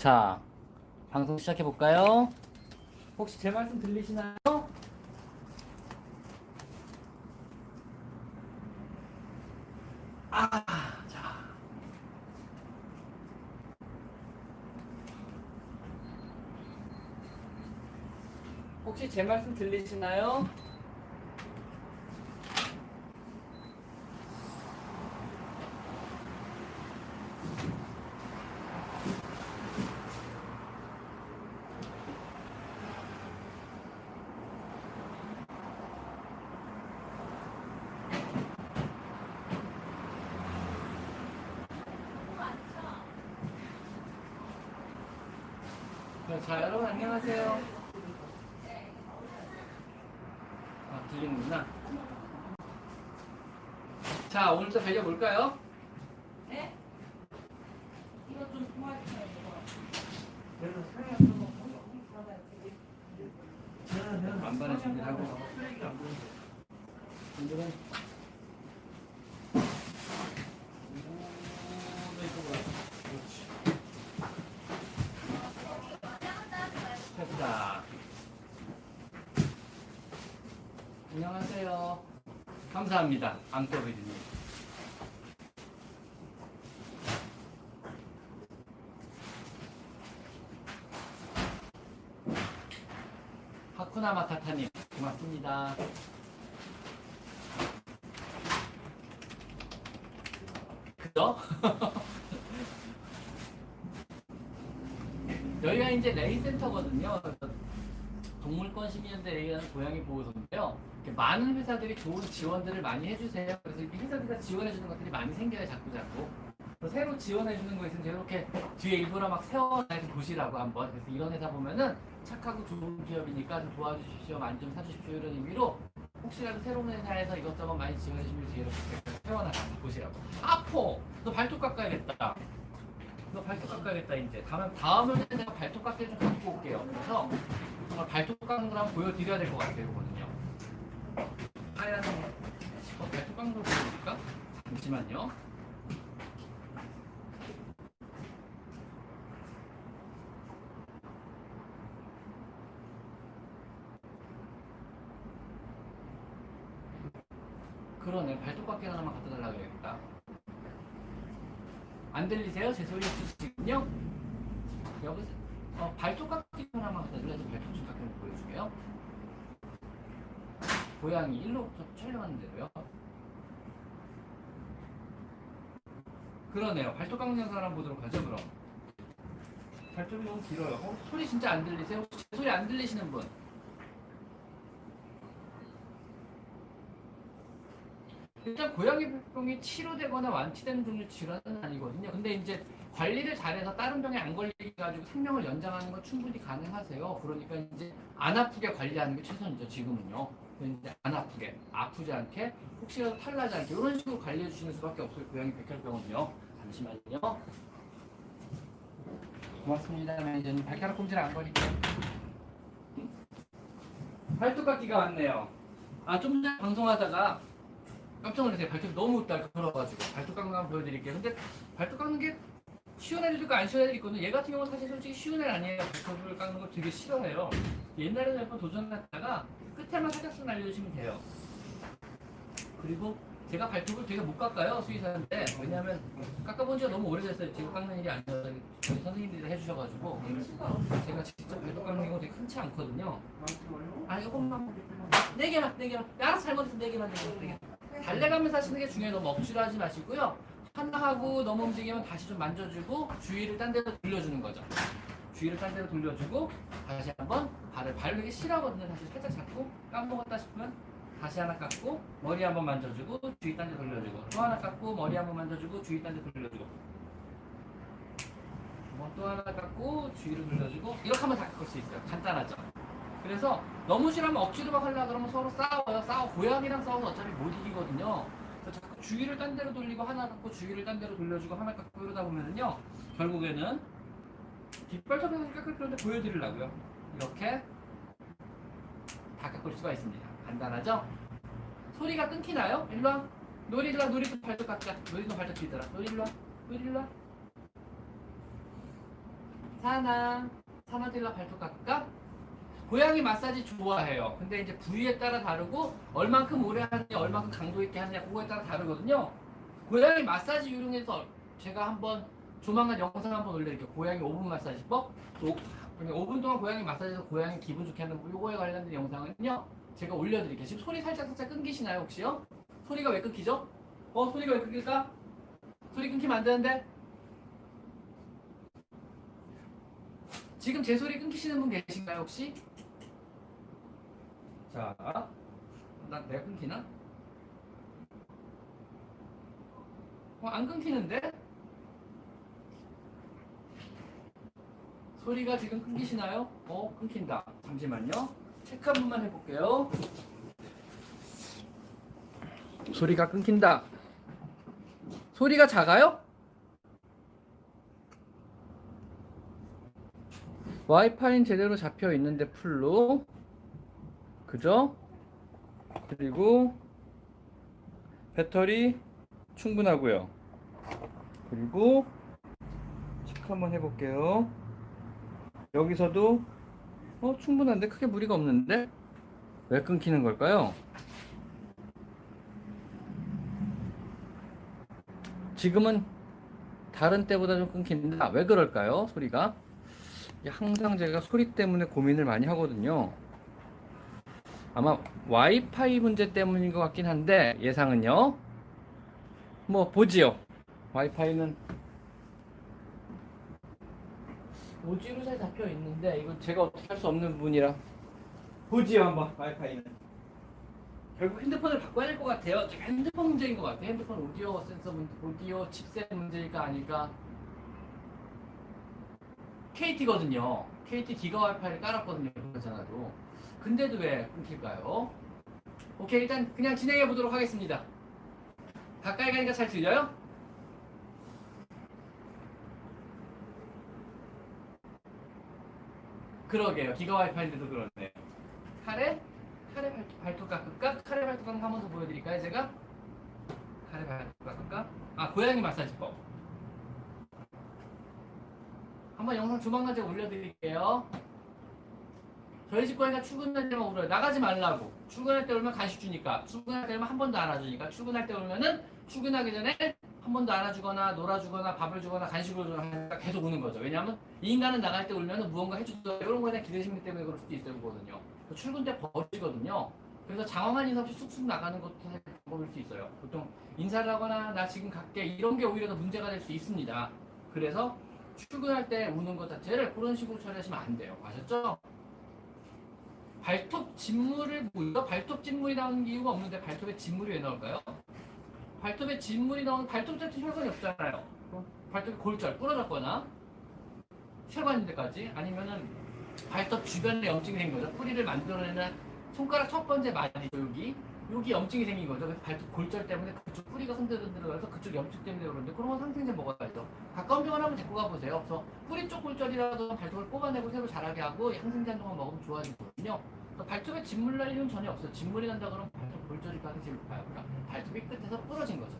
자, 방송 시작해 볼까요? 혹시 제 말씀 들리시나요? 아, 자. 혹시 제 말씀 들리시나요? 네, 자, 여러분 안녕하세요. 아, 들리는구나. 자, 오늘도 배려볼까요? 네? 이거 좀 도와주세요. 만반의 준비하고. 오늘은 됐다. 안녕하세요. 감사합니다. 앙꼬비드님. 하쿠나 마타타님 고맙습니다. 그죠? 여기가 이제 레이센터거든요. 동물권 시민연대 레이라는 고양이 보호소인데요. 많은 회사들이 좋은 지원들을 많이 해주세요. 그래서 이렇게 회사들이 지원해주는 것들이 많이 생겨요, 자꾸 자꾸. 새로 지원해주는 거 있으면 이렇게 뒤에 일부러 막 세워놔서 보시라고 한번. 그래서 이런 회사 보면은 착하고 좋은 기업이니까 좀 도와주십시오, 많이 좀 사주십시오 이런 의미로 혹시라도 새로운 회사에서 이것저것 많이 지원해주면 뒤에 이렇게 세워놔서 보시라고. 아포, 너 발톱 깎아야겠다. 너 발톱 깎아야겠다 이제. 다음 다음에는 내가 발톱 깎기 좀 갖고 올게요. 그래서 정말 발톱 깎는 걸 한번 보여드려야 될 것 같아요, 이거는요. 하얀 어, 발톱 깎는 걸 보여드릴까? 잠시만요. 그러네. 발톱 깎기 하나만 갖다 달라고 그래야겠다. 안 들리세요? 제 소리 들리시군요? 여기서 어, 발톱 깎기 하나만 갖다 드려서 발톱 좀거 보여줄게요. 고양이 일로 저 촬영하는 대로요. 그러네요. 발톱 깎는 한번 보도록 하죠, 그럼. 발톱이 너무 길어요. 어, 소리 진짜 안 들리세요? 소리 안 들리시는 분? 일단 고양이 병이 치료되거나 완치되는 종류 질환은 아니거든요. 근데 이제 관리를 잘해서 다른 병에 안 걸리게 가지고 생명을 연장하는 건 충분히 가능하세요. 그러니까 이제 안 아프게 관리하는 게 최선이죠. 지금은요. 이제 안 아프게, 아프지 않게, 혹시라도 탈나지 않게 이런 식으로 관리해 주시는 수밖에 없어요. 고양이 백혈병은요. 잠시만요. 고맙습니다, 매니저님. 발가락 꼼질 안 거릴게요. 발톱 깎기가 왔네요. 아, 좀 전에 방송하다가 깜짝 놀랐어요. 발톱이 너무 날카로워가지고 발톱 깎는 거 한번 보여드릴게요. 근데 발톱 깎는 게 쉬운 애들도 있고 안 쉬운 애들이 있거든요. 얘 같은 경우는 사실 솔직히 쉬운 애 아니에요. 발톱을 깎는 거 되게 싫어해요. 옛날에는 몇 번 도전했다가 끝에만 살짝씩 날려주시면 돼요. 그리고 제가 발톱을 되게 못 깎아요. 수의사인데 왜냐하면 깎아본 지가 너무 오래됐어요. 제가 깎는 일이 아니어서 저희 선생님들이 해주셔가지고 제가 직접 발톱 깎는 경우가 되게 흔치 않거든요. 아 이것만 네 개만 네 개만 알아서 잘못해서 네 개만 네 개만 네 개만 달래가면서 하시는 게 중요해요. 억지로 하지 마시고요. 하나 하고 너무 움직이면 다시 좀 만져주고 주위를 딴 데로 돌려주는 거죠. 주위를 딴 데로 돌려주고 다시 한번 발을 되게 싫어하거든요. 사실 살짝 잡고 까먹었다 싶으면 다시 하나 깎고 머리 한번 만져주고 주위 딴 데 돌려주고 또 하나 깎고 머리 한번 만져주고 주위 딴 데 돌려주고 뭐또 하나 깎고 주위를 돌려주고 이렇게 하면 다 깎을 수 있어요. 간단하죠. 그래서 너무 싫으면 억지로 막 하려 그러면 서로 싸워요. 싸워 고양이랑 싸우면 어차피 못 이기거든요. 그래서 자꾸 주위를 딴 데로 돌리고 하나 깎고 주위를 딴 데로 돌려주고 하나 깎고 이러다 보면은요 결국에는 뒷발톱에서 깎을 건데 보여드리려고요. 이렇게 다 깎을 수가 있습니다. 간단하죠? 소리가 끊기나요? 일로 와. 놀이 일로 와. 놀이도 발톱 깎자. 놀이도 발톱 길더라. 놀이 일로 와. 놀이 일로 와. 사나 사나 딜라 발톱 깎을까? 고양이 마사지 좋아해요. 근데 이제 부위에 따라 다르고 얼만큼 오래 하느냐, 얼만큼 강도 있게 하느냐 그거에 따라 다르거든요. 고양이 마사지 유령에서 제가 한번 조만간 영상 한번 올려드릴게요. 고양이 5분 마사지법. 또 5분 동안 고양이 마사지에서 고양이 기분 좋게 하는 뭐 요거에 관련된 영상은요. 제가 올려드릴게요. 지금 소리 살짝 살짝 끊기시나요 혹시요? 소리가 왜 끊기죠? 어 소리가 왜 끊길까? 소리 끊기면 안 되는데 지금 제 소리 끊기시는 분 계신가요 혹시? 자, 나 내가 끊기나? 어, 안 끊기는데? 소리가 지금 끊기시나요? 어, 끊긴다. 잠시만요. 체크 한 번만 해볼게요. 소리가 끊긴다. 소리가 작아요? 와이파이는 제대로 잡혀 있는데 풀로 그죠? 그리고 배터리 충분하고요. 그리고 체크 한번 해볼게요. 여기서도 어 충분한데 크게 무리가 없는데 왜 끊기는 걸까요? 지금은 다른 때보다 좀 끊긴다. 왜 그럴까요? 소리가 항상 제가 소리 때문에 고민을 많이 하거든요. 아마 와이파이 문제 때문인 것 같긴 한데 예상은요. 뭐 보지요. 와이파이는 오지로 잘 잡혀 있는데 이거 제가 어떻게 할 수 없는 부분이라 보지요 한번 와이파이는. 결국 핸드폰을 바꿔야 될 것 같아요. 제가 핸드폰 문제인 것 같아요. 핸드폰 오디오 센서 문제, 오디오 칩셋 문제일까 아닐까. KT거든요. KT 기가 와이파이를 깔았거든요. 그렇잖아도. 근데도 왜 끊길까요? 오케이 일단 그냥 진행해 보도록 하겠습니다. 가까이 가니까 잘 들려요? 그러게요. 기가 와이파이인데도 그렇네요. 카레? 카레 발톱, 발톱 깎을까? 카레 발톱 더 보여드릴까요 제가? 카레 발톱 깎을까? 아 고양이 마사지법. 한번 영상 조만간 제가 올려드릴게요. 저희 집 고양이가 출근할 때만 울어요. 나가지 말라고. 출근할 때 울면 간식 주니까. 출근할 때 울면 한 번도 안아주니까. 출근할 때 울면은 출근하기 전에 한 번도 안아주거나 놀아주거나 밥을 주거나 간식을 주거나 계속 우는 거죠. 왜냐하면 이 인간은 나갈 때 울면은 무언가 해주다 이런 거에 대한 기대심리 때문에 그럴 수도 있어요. 그거든요. 출근 때 버리거든요. 그래서 장황한 인사 없이 쑥쑥 나가는 것도 방법일 수 있어요. 보통 인사를 하거나 나 지금 갈게 이런 게 오히려 더 문제가 될 수 있습니다. 그래서 출근할 때 우는 것 자체를 그런 식으로 처리하시면 안 돼요. 아셨죠? 발톱 진물을 보여 발톱 진물이 나오는 이유가 없는데 발톱에 진물이 왜 나올까요? 발톱에 진물이 나오는 발톱 자체 혈관이 없잖아요. 발톱이 골절 부러졌거나 혈관 있는 데까지 아니면은 발톱 주변에 염증이 생긴 거죠. 뿌리를 만들어내는 손가락 첫 번째 마디죠 여기 여기 염증이 생긴 거죠. 그래서 발톱 골절 때문에 그쪽 뿌리가 흔들흔들어서 그쪽 염증 때문에 그러는데 그런 건 상생제 먹어야죠. 가까운 병원 한번 데리고 가보세요. 그래서 뿌리 쪽 골절이라도 발톱을 뽑아내고 새로 자라게 하고 항생제 한동안 먹으면 좋아지거든요. 그래서 발톱에 진물 날 일은 전혀 없어요. 진물이 난다 그러면 발톱 골절일 가능성이 높아요. 그러니까 발톱이 끝에서 부러진 거죠.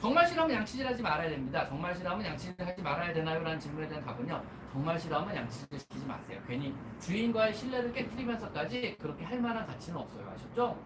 정말 싫어하면 양치질 하지 말아야 됩니다. 정말 싫어하면 양치질 하지 말아야 되나요? 라는 질문에 대한 답은요. 정말 싫어하면 양치질 시키지 마세요. 괜히 주인과의 신뢰를 깨뜨리면서까지 그렇게 할 만한 가치는 없어요. 아셨죠?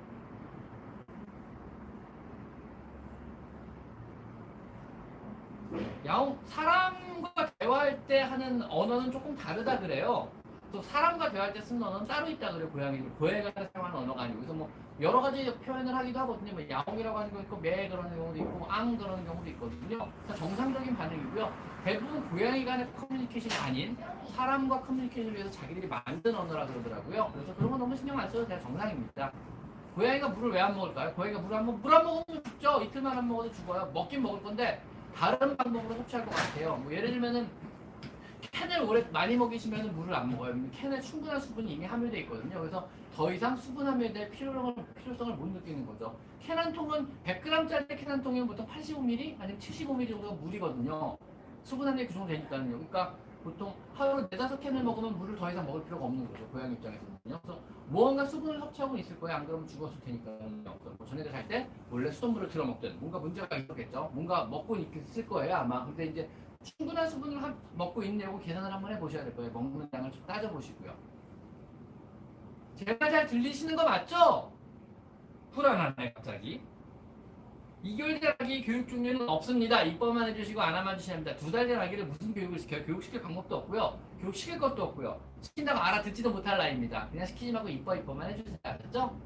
야옹 사람과 대화할 때 하는 언어는 조금 다르다 그래요. 또 사람과 대화할 때 쓰는 언어는 따로 있다 그래요. 고양이들 고양이가 사용하는 언어가 아니고 그래서 뭐 여러 가지 표현을 하기도 하거든요. 뭐 야옹이라고 하는 거 있고 매 그러는 경우도 있고 앙 그러는 경우도 있거든요. 정상적인 반응이고요. 대부분 고양이 간의 커뮤니케이션이 아닌 사람과 커뮤니케이션을 위해서 자기들이 만든 언어라 그러더라고요. 그래서 그런 거 너무 신경 안 써도 그냥 정상입니다. 고양이가 물을 왜 안 먹을까요? 고양이가 물을 안 먹, 물안 먹으면 죽죠. 이틀만 안 먹어도 죽어요. 먹긴 먹을 건데 다른 방법으로 섭취할 것 같아요. 뭐 예를 들면은 캔을 오래 많이 먹이시면 물을 안 먹어요. 캔에 충분한 수분이 이미 함유되어 있거든요. 그래서 더 이상 수분 함유에 대해 필요성을, 필요성을 못 느끼는 거죠. 캔 한 통은 100g짜리 캔 한 통이면 보통 85ml 아니면 75ml 정도가 물이거든요. 수분 함유가 그 정도 되니까요. 그러니까 보통 하루 네다섯 캔을 먹으면 물을 더 이상 먹을 필요가 없는 거죠. 고양이 입장에서는요. 그래서 무언가 수분을 섭취하고 있을 거예요. 안 그러면 죽었을 테니까요. 뭐 전에들 잘때 원래 수돗물을 들어 먹든 뭔가 문제가 있었겠죠. 뭔가 먹고 있을 거예요 아마. 근데 이제 충분한 수분을 하- 먹고 있냐고 계산을 한번 해보셔야 될 거예요. 먹는 양을 좀 따져보시고요. 제가 잘 들리시는 거 맞죠? 불안하네 갑자기. 2개월 된 아기 교육 종류는 없습니다. 입법만 해주시고 안 하면 주셔야 합니다. 두달된 아기를 무슨 교육을 시켜요? 교육시킬 방법도 없고요. 교육시킬 것도 없고요. 시킨다고 알아듣지도 못할 나이입니다. 그냥 시키지 말고 입법 입법만 해주세요. 아셨죠?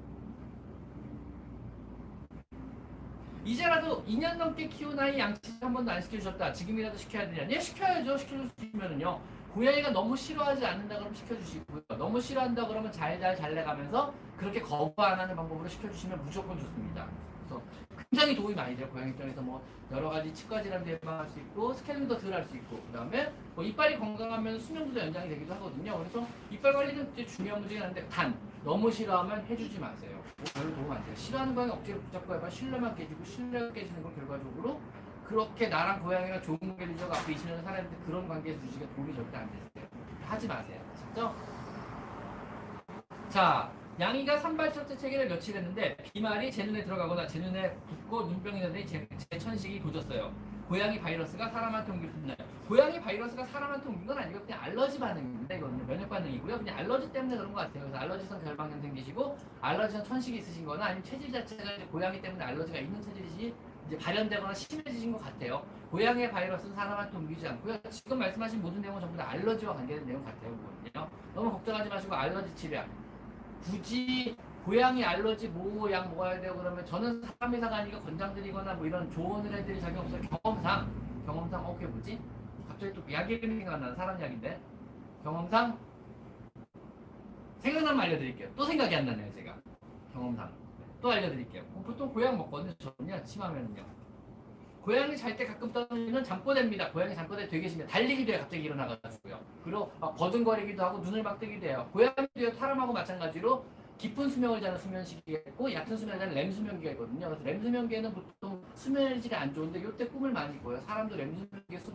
이제라도 2년 넘게 키운 아이 양치 한 번도 안 시켜주셨다. 지금이라도 시켜야 되냐? 예, 시켜야죠. 있으면은요. 고양이가 너무 싫어하지 않는다 그러면 시켜주시고요. 너무 싫어한다 그러면 잘잘 잘내가면서 그렇게 거부 안 하는 방법으로 시켜주시면 무조건 좋습니다. 그래서 굉장히 도움이 많이 돼요. 고양이 입장에서 뭐 여러 가지 치과 질환도 예방할 수 있고 스케일링도 덜 할 수 있고 그다음에 뭐 이빨이 건강하면 수명도 연장이 되기도 하거든요. 그래서 이빨 관리는 되게 중요한 문제긴 한데 단 너무 싫어하면 해주지 마세요. 뭐 별로 도움 안 돼요. 싫어하는 고양이 억지로 붙잡고 해봐 신뢰만 깨지고 신뢰가 깨지는 건 결과적으로 그렇게 나랑 고양이랑 좋은 관계를 앞으로 20년을 살았는데 그런 관계에서 유지가 도움이 절대 안 되세요. 하지 마세요. 아셨죠? 자, 양이가 산발 첫째 체계를 며칠 했는데 비말이 제 눈에 들어가거나 제 눈에 붙고 눈병이 나더니 제, 제 천식이 도졌어요. 고양이 바이러스가 사람한테 옮길 수 있나요? 고양이 바이러스가 사람한테 옮긴 건 아니고 그냥 알러지 반응입니다. 이거는 면역 반응이고요. 그냥 알러지 때문에 그런 것 같아요. 그래서 알러지성 결방염 생기시고 알러지성 천식이 있으신 거나 아니면 체질 자체가 고양이 때문에 알러지가 있는 체질이 이제 발현되거나 심해지신 것 같아요. 고양이의 바이러스는 사람한테 옮기지 않고요. 지금 말씀하신 모든 내용은 전부 다 알러지와 관계된 내용 같아요. 그거는요. 너무 걱정하지 마시고 알러지 치료약. 굳이 고양이 알러지 뭐약 먹어야 돼요 그러면 저는 사람 회사가 아니고 권장드리거나 뭐 이런 조언을 해드릴 자격 없어요 경험상 경험상 어 그게 뭐지? 갑자기 또 약 이름이 생각나는 사람 약인데 경험상 생각나면 알려드릴게요 또 생각이 안 나네요 제가 경험상 또 알려드릴게요. 보통 고양 먹거든요 저는요 심하면은요. 고양이 잘 때 가끔 떠는 잠꼬대입니다. 고양이 잠꼬대 되게 심해요. 달리기도 해요 갑자기 일어나가지고요. 그리고 막 버둥거리기도 하고 눈을 막 뜨기도 해요. 고양이도 사람하고 마찬가지로 깊은 수명을 자는 수면시기가 있고 얕은 수면을 자는 렘 수면기가 있거든요. 그래서 렘 수면기에는 보통 수면의 질이 안 좋은데 이때 꿈을 많이 꿔요. 사람도 렘 수면기에 수,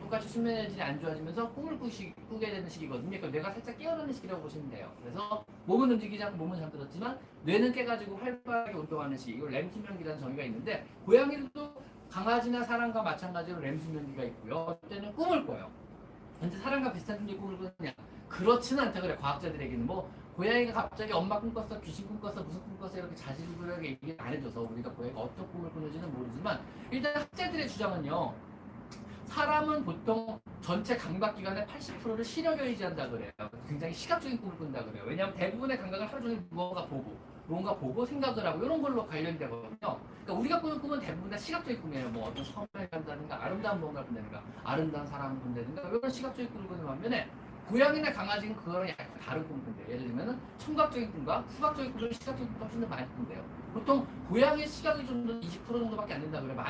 똑같이 수면의 질이 안 좋아지면서 꿈을 꾸시, 꾸게 되는 시기거든요. 그러니까 뇌가 살짝 깨어나는 시기라고 보시면 돼요. 그래서 몸은 움직이지 않고 몸은 잠들었지만 뇌는 깨가지고 활발하게 운동하는 시기. 이걸 렘 수면기라는 정의가 있는데 고양이들도 강아지나 사람과 마찬가지로 렘 수면기가 있고요. 이때는 꿈을 꿔요. 근데 사람과 비슷한 종류의 꿈을 꾸느냐? 그렇지는 않다 그래 과학자들에게는 뭐 고양이가 갑자기 엄마 꿈 꿨어 귀신 꿈 꿨어 무슨 꿈 꿨어 이렇게 자질구레하게 얘기 안 해줘서 우리가 고양이가 어떤 꿈을 꾸는지는 모르지만 일단 학자들의 주장은요 사람은 보통 전체 감각 기관의 80%를 시력에 의지한다 그래요. 굉장히 시각적인 꿈을 꾼다 그래요. 왜냐하면 대부분의 감각을 하루 종일 무언가 보고 뭔가 보고 생각을 하고 이런 걸로 관련되거든요. 그러니까 우리가 꾸는 꿈은 대부분 다 시각적인 꿈이에요. 뭐 어떤 섬을 간다든가 아름다운 무언가를 본다든가 아름다운 사람을 본다든가 이런 시각적인 꿈을 꾸는 반면에 고양이나 강아지는 그거랑 약간 다른 꿈을 꾼대요. 예를 들면은 청각적인 꿈과 수각적인 꿈을 시각적인 꿈과 훨씬 더 많이 꾼대요. 보통 고양이의 시각이 좀 더 20% 정도밖에 안 된다 그래요.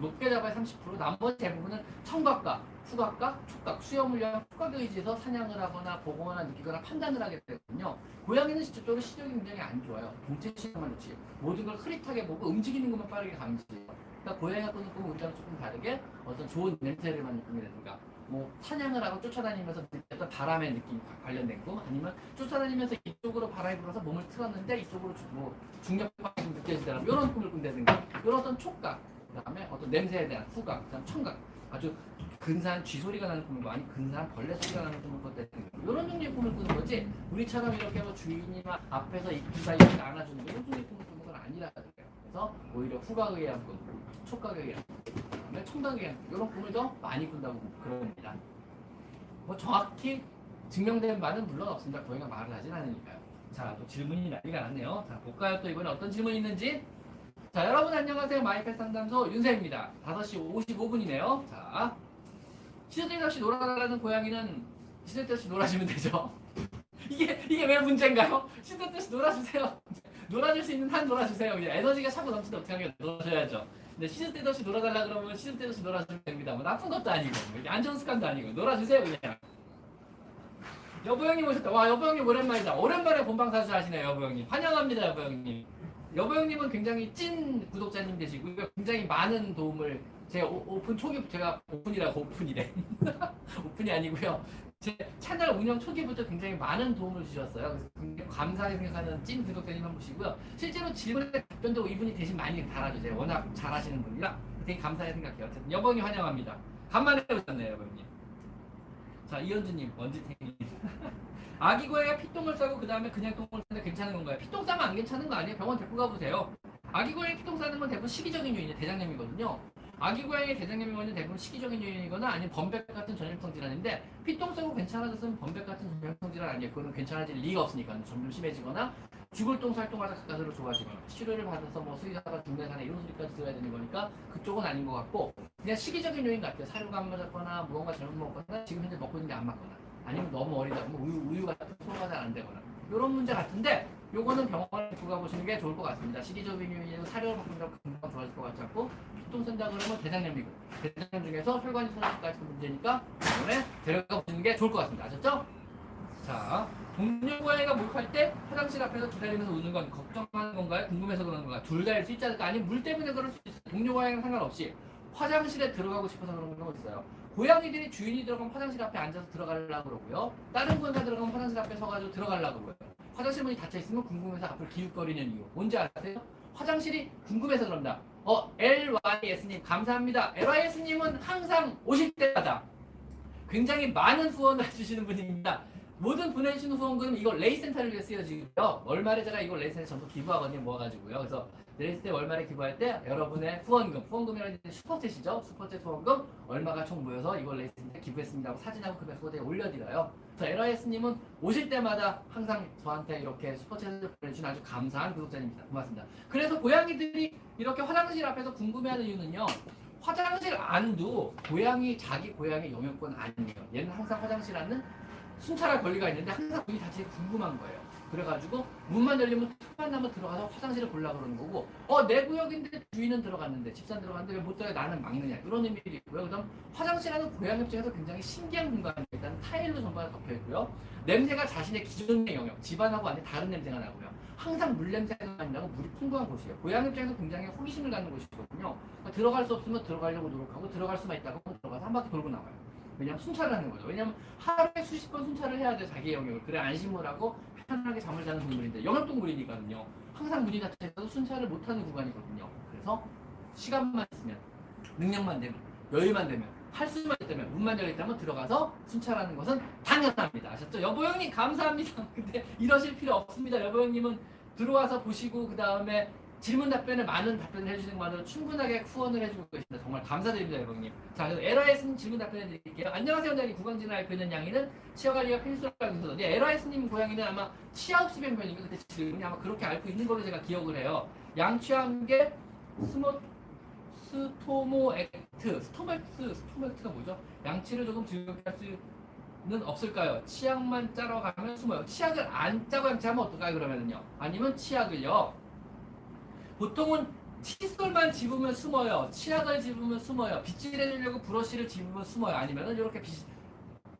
높게 잡아야 30%. 나머지 대부분은 청각과 수각과 촉각, 수염을 위한 촉각에 의지해서 사냥을 하거나 보거나 느끼거나 판단을 하게 되거든요. 고양이는 실질적으로 시력이 굉장히 안 좋아요. 동체 시각만 좋지. 모든 걸 흐릿하게 보고 움직이는 것만 빠르게 감지해요. 그러니까 고양이가 꾸는 꿈은 우리랑 조금 다르게 어떤 좋은 냄새를 맡는 꿈이라든가 뭐 사냥을 하고 쫓아다니면서 어떤 바람의 느낌 관련된 꿈 아니면 쫓아다니면서 이쪽으로 바람이 불어서 몸을 틀었는데 이쪽으로 주- 뭐 중력방이 좀 느껴지더라 이런 꿈을 꾼다든가 이런 어떤 촉각 그다음에 어떤 냄새에 대한 후각 그다음 청각 아주 근사한 쥐 소리가 나는 꿈을 아니 근사한 벌레 소리가 나는 꿈을 꿨다든가 이런 종류의 꿈을 꾸는 거지. 우리처럼 이렇게 뭐 주인이 막 앞에서 이쁘다 이렇게 안아주는 이런 종류의 꿈을 꾸는 건 아니라 그래요. 그래서 오히려 후각에 의한 꿈 촉각에 의한 꿈그 다음에 꿈 이런 꿈을 더 많이 꾼다고 그럽니다 뭐 정확히 증명된 바는 물론 없습니다. 고양이가 말을 하진 않으니까요. 자, 또 질문이 난리가 났네요. 자, 볼까요? 또 이번에 어떤 질문이 있는지. 자, 여러분 안녕하세요. 마이펫 상담소 윤세입니다. 5시 55분이네요. 자, 때 없이 놀아달라는 고양이는 때 없이 놀아주면 되죠. 이게, 이게 왜 문제인가요? 때 없이 놀아주세요. 놀아줄 수 있는 한 놀아주세요. 에너지가 차고 넘치는데 어떻게 하면 놀아줘야죠. 근데 시도 때 없이 놀아달라 그러면 시도 때 없이 놀아주면 됩니다. 뭐 나쁜 것도 아니고, 뭐 이게 안 좋은 습관도 아니고, 놀아주세요, 그냥. 여보 형님 오셨다. 와 여보 형님 오랜만이다. 오랜만에 본방사수 하시네요 여보 형님. 환영합니다 여보 형님. 여보 형님은 굉장히 찐 구독자님 되시고요. 굉장히 많은 도움을 오, 오픈 초기 제가 오픈이라고 오픈이래 오픈이 아니고요 제 채널 운영 초기부터 굉장히 많은 도움을 주셨어요. 그래서 감사하게 생각하는 찐 구독자님 한 분이시고요. 실제로 질문에 답변도 이분이 대신 많이 달아주세요. 워낙 잘하시는 분이라 되게 감사하게 생각해요. 어쨌든 여봉이 환영합니다. 간만에 오셨네요 여봉님. 자 이현주님 원지탱님 아기 고양이가 피똥을 싸고 그 다음에 그냥 똥을 싸는데 괜찮은 건가요? 피똥 싸면 안 괜찮은 거 아니에요? 병원 데리고 가보세요. 아기 고양이 피똥 싸는 건 대부분 시기적인 요인이 대장염이거든요. 아기 고양이 대장염이 원인 대부분 시기적인 요인이거나 아니면 범백 같은 전염성 질환인데 피똥 싸고 괜찮아졌으면 범백 같은 전염성 질환 아니에요. 그거는 괜찮아질 리가 없으니까 점점 심해지거나 죽을 똥 살 똥하다 가까스로 좋아지거나 치료를 받아서 뭐 수의사가 중대산에 이런 소리까지 들어야 되는 거니까 그쪽은 아닌 것 같고 그냥 시기적인 요인 같아요. 사료가 안 맞았거나 무언가 잘못 먹거나 지금 현재 먹고 있는 게 안 맞거나 아니면 너무 어리다 뭐 우유, 우유 같은 소화가 잘안 되거나 이런 문제 같은데 요거는 병원에 두고 가보시는 게 좋을 것 같습니다. 요인이고 사료를 먹는다고 금방 좋아질 것 같지 않고 피똥 샌다 그러면 대장염이고 대장염 중에서 혈관이 소화까지 문제니까 병원에 데려가 보시는 게 좋을 것 같습니다. 아셨죠? 자, 동료 고양이가 목욕할 때 화장실 앞에서 기다리면서 우는 건 걱정하는 건가요? 궁금해서 그러는 건가요? 둘 다일 수 있지 않을까? 아니면 물 때문에 그럴 수 있어요. 동료 고양이랑 상관없이 화장실에 들어가고 싶어서 그러는 경우가 있어요. 고양이들이 주인이 들어가면 화장실 앞에 앉아서 들어가려고 그러고요. 다른 고양이가 들어가면 화장실 앞에 서가지고 들어가려고 그래요. 화장실 문이 닫혀 있으면 궁금해서 앞을 기웃거리는 이유. 뭔지 아세요? 화장실이 궁금해서 그런다. 어, LYS님 감사합니다. LYS님은 항상 오실 때마다 굉장히 많은 후원을 해주시는 분입니다. 모든 보내주시는 후원금 이거 레이센터를 위해 쓰여지고요. 월말에 제가 이거 레이센터 전부 기부하거든요. 모아가지고요. 그래서 레이센터 월말에 기부할 때 여러분의 후원금, 후원금이라는 게 슈퍼챗이죠. Super Chat 후원금 얼마가 총 모여서 이걸 레이센터에 기부했습니다. 하고 사진하고 그 후원에 올려드려요. 그래서 LYS님은 오실 때마다 항상 저한테 이렇게 Super Chat을 보내주신 아주 감사한 구독자입니다. 고맙습니다. 그래서 고양이들이 이렇게 화장실 앞에서 궁금해하는 이유는요. 화장실 안도 고양이 자기 고양이 영역권 아니에요. 얘는 항상 화장실 안은 순찰할 권리가 있는데 항상 문이 닫히게 궁금한 거예요. 그래가지고 문만 열리면 틈만 나면 들어가서 화장실을 골라 그러는 거고 어 내 구역인데 주인은 들어갔는데 집산 들어갔는데 왜못 들어가 나는 막느냐 이런 의미들이 있고요. 그다음 화장실 안은 고양이 입장에서 굉장히 신기한 공간이 일단 타일로 다 덮여 있고요. 냄새가 자신의 기존의 영역 집안하고 아닌 다른 냄새가 나고요. 항상 물 냄새가 난다고 물이 풍부한 곳이에요. 고양이 입장에서 굉장히 호기심을 갖는 곳이거든요. 그러니까 들어갈 수 없으면 들어가려고 노력하고 들어갈 수만 있다고 들어가서 한 바퀴 돌고 나와요. 왜냐면 순찰을 하는 거죠. 왜냐면 하루에 수십 번 순찰을 해야 돼 자기 영역을. 그래 안심을 하고 편안하게 잠을 자는 동물인데 영역동물이니까요. 항상 닫혀 있어도 순찰을 못하는 구간이거든요. 그래서 시간만 있으면 능력만 되면 여유만 되면 할 수만 있다면 문만 열렸다면 들어가서 순찰하는 것은 당연합니다. 아셨죠? 여보 형님 감사합니다. 근데 이러실 필요 없습니다. 여보 형님은 들어와서 보시고 그 다음에 질문 답변을 많은 답변을 해주시는 것만으로 충분하게 후원을 해주고 계십니다. 정말 감사드립니다, 여러분님. 자, 그래서 LYS님 질문 답변해 드릴게요. 안녕하세요, 원장님. 구강진을 앓고 있는 양이는 치아 관리가 필수라고 해서 LYS님 고양이는 아마 치아 흡수 병변이고 그때 질문이 아마 그렇게 앓고 있는 걸로 제가 기억을 해요. 양치한게 스모 스토모 액트, 스토맥트, 스토맥트가 뭐죠? 양치를 조금 즐겁게 할 수는 없을까요? 치약만 짜러 가면 숨어요. 치약을 안 짜고 양치하면 어떨까요? 그러면은요. 아니면 치약을요. 보통은 칫솔만 집으면 숨어요. 치약을 집으면 숨어요. 빗질해주려고 브러쉬를 집으면 숨어요. 아니면은 이렇게 빗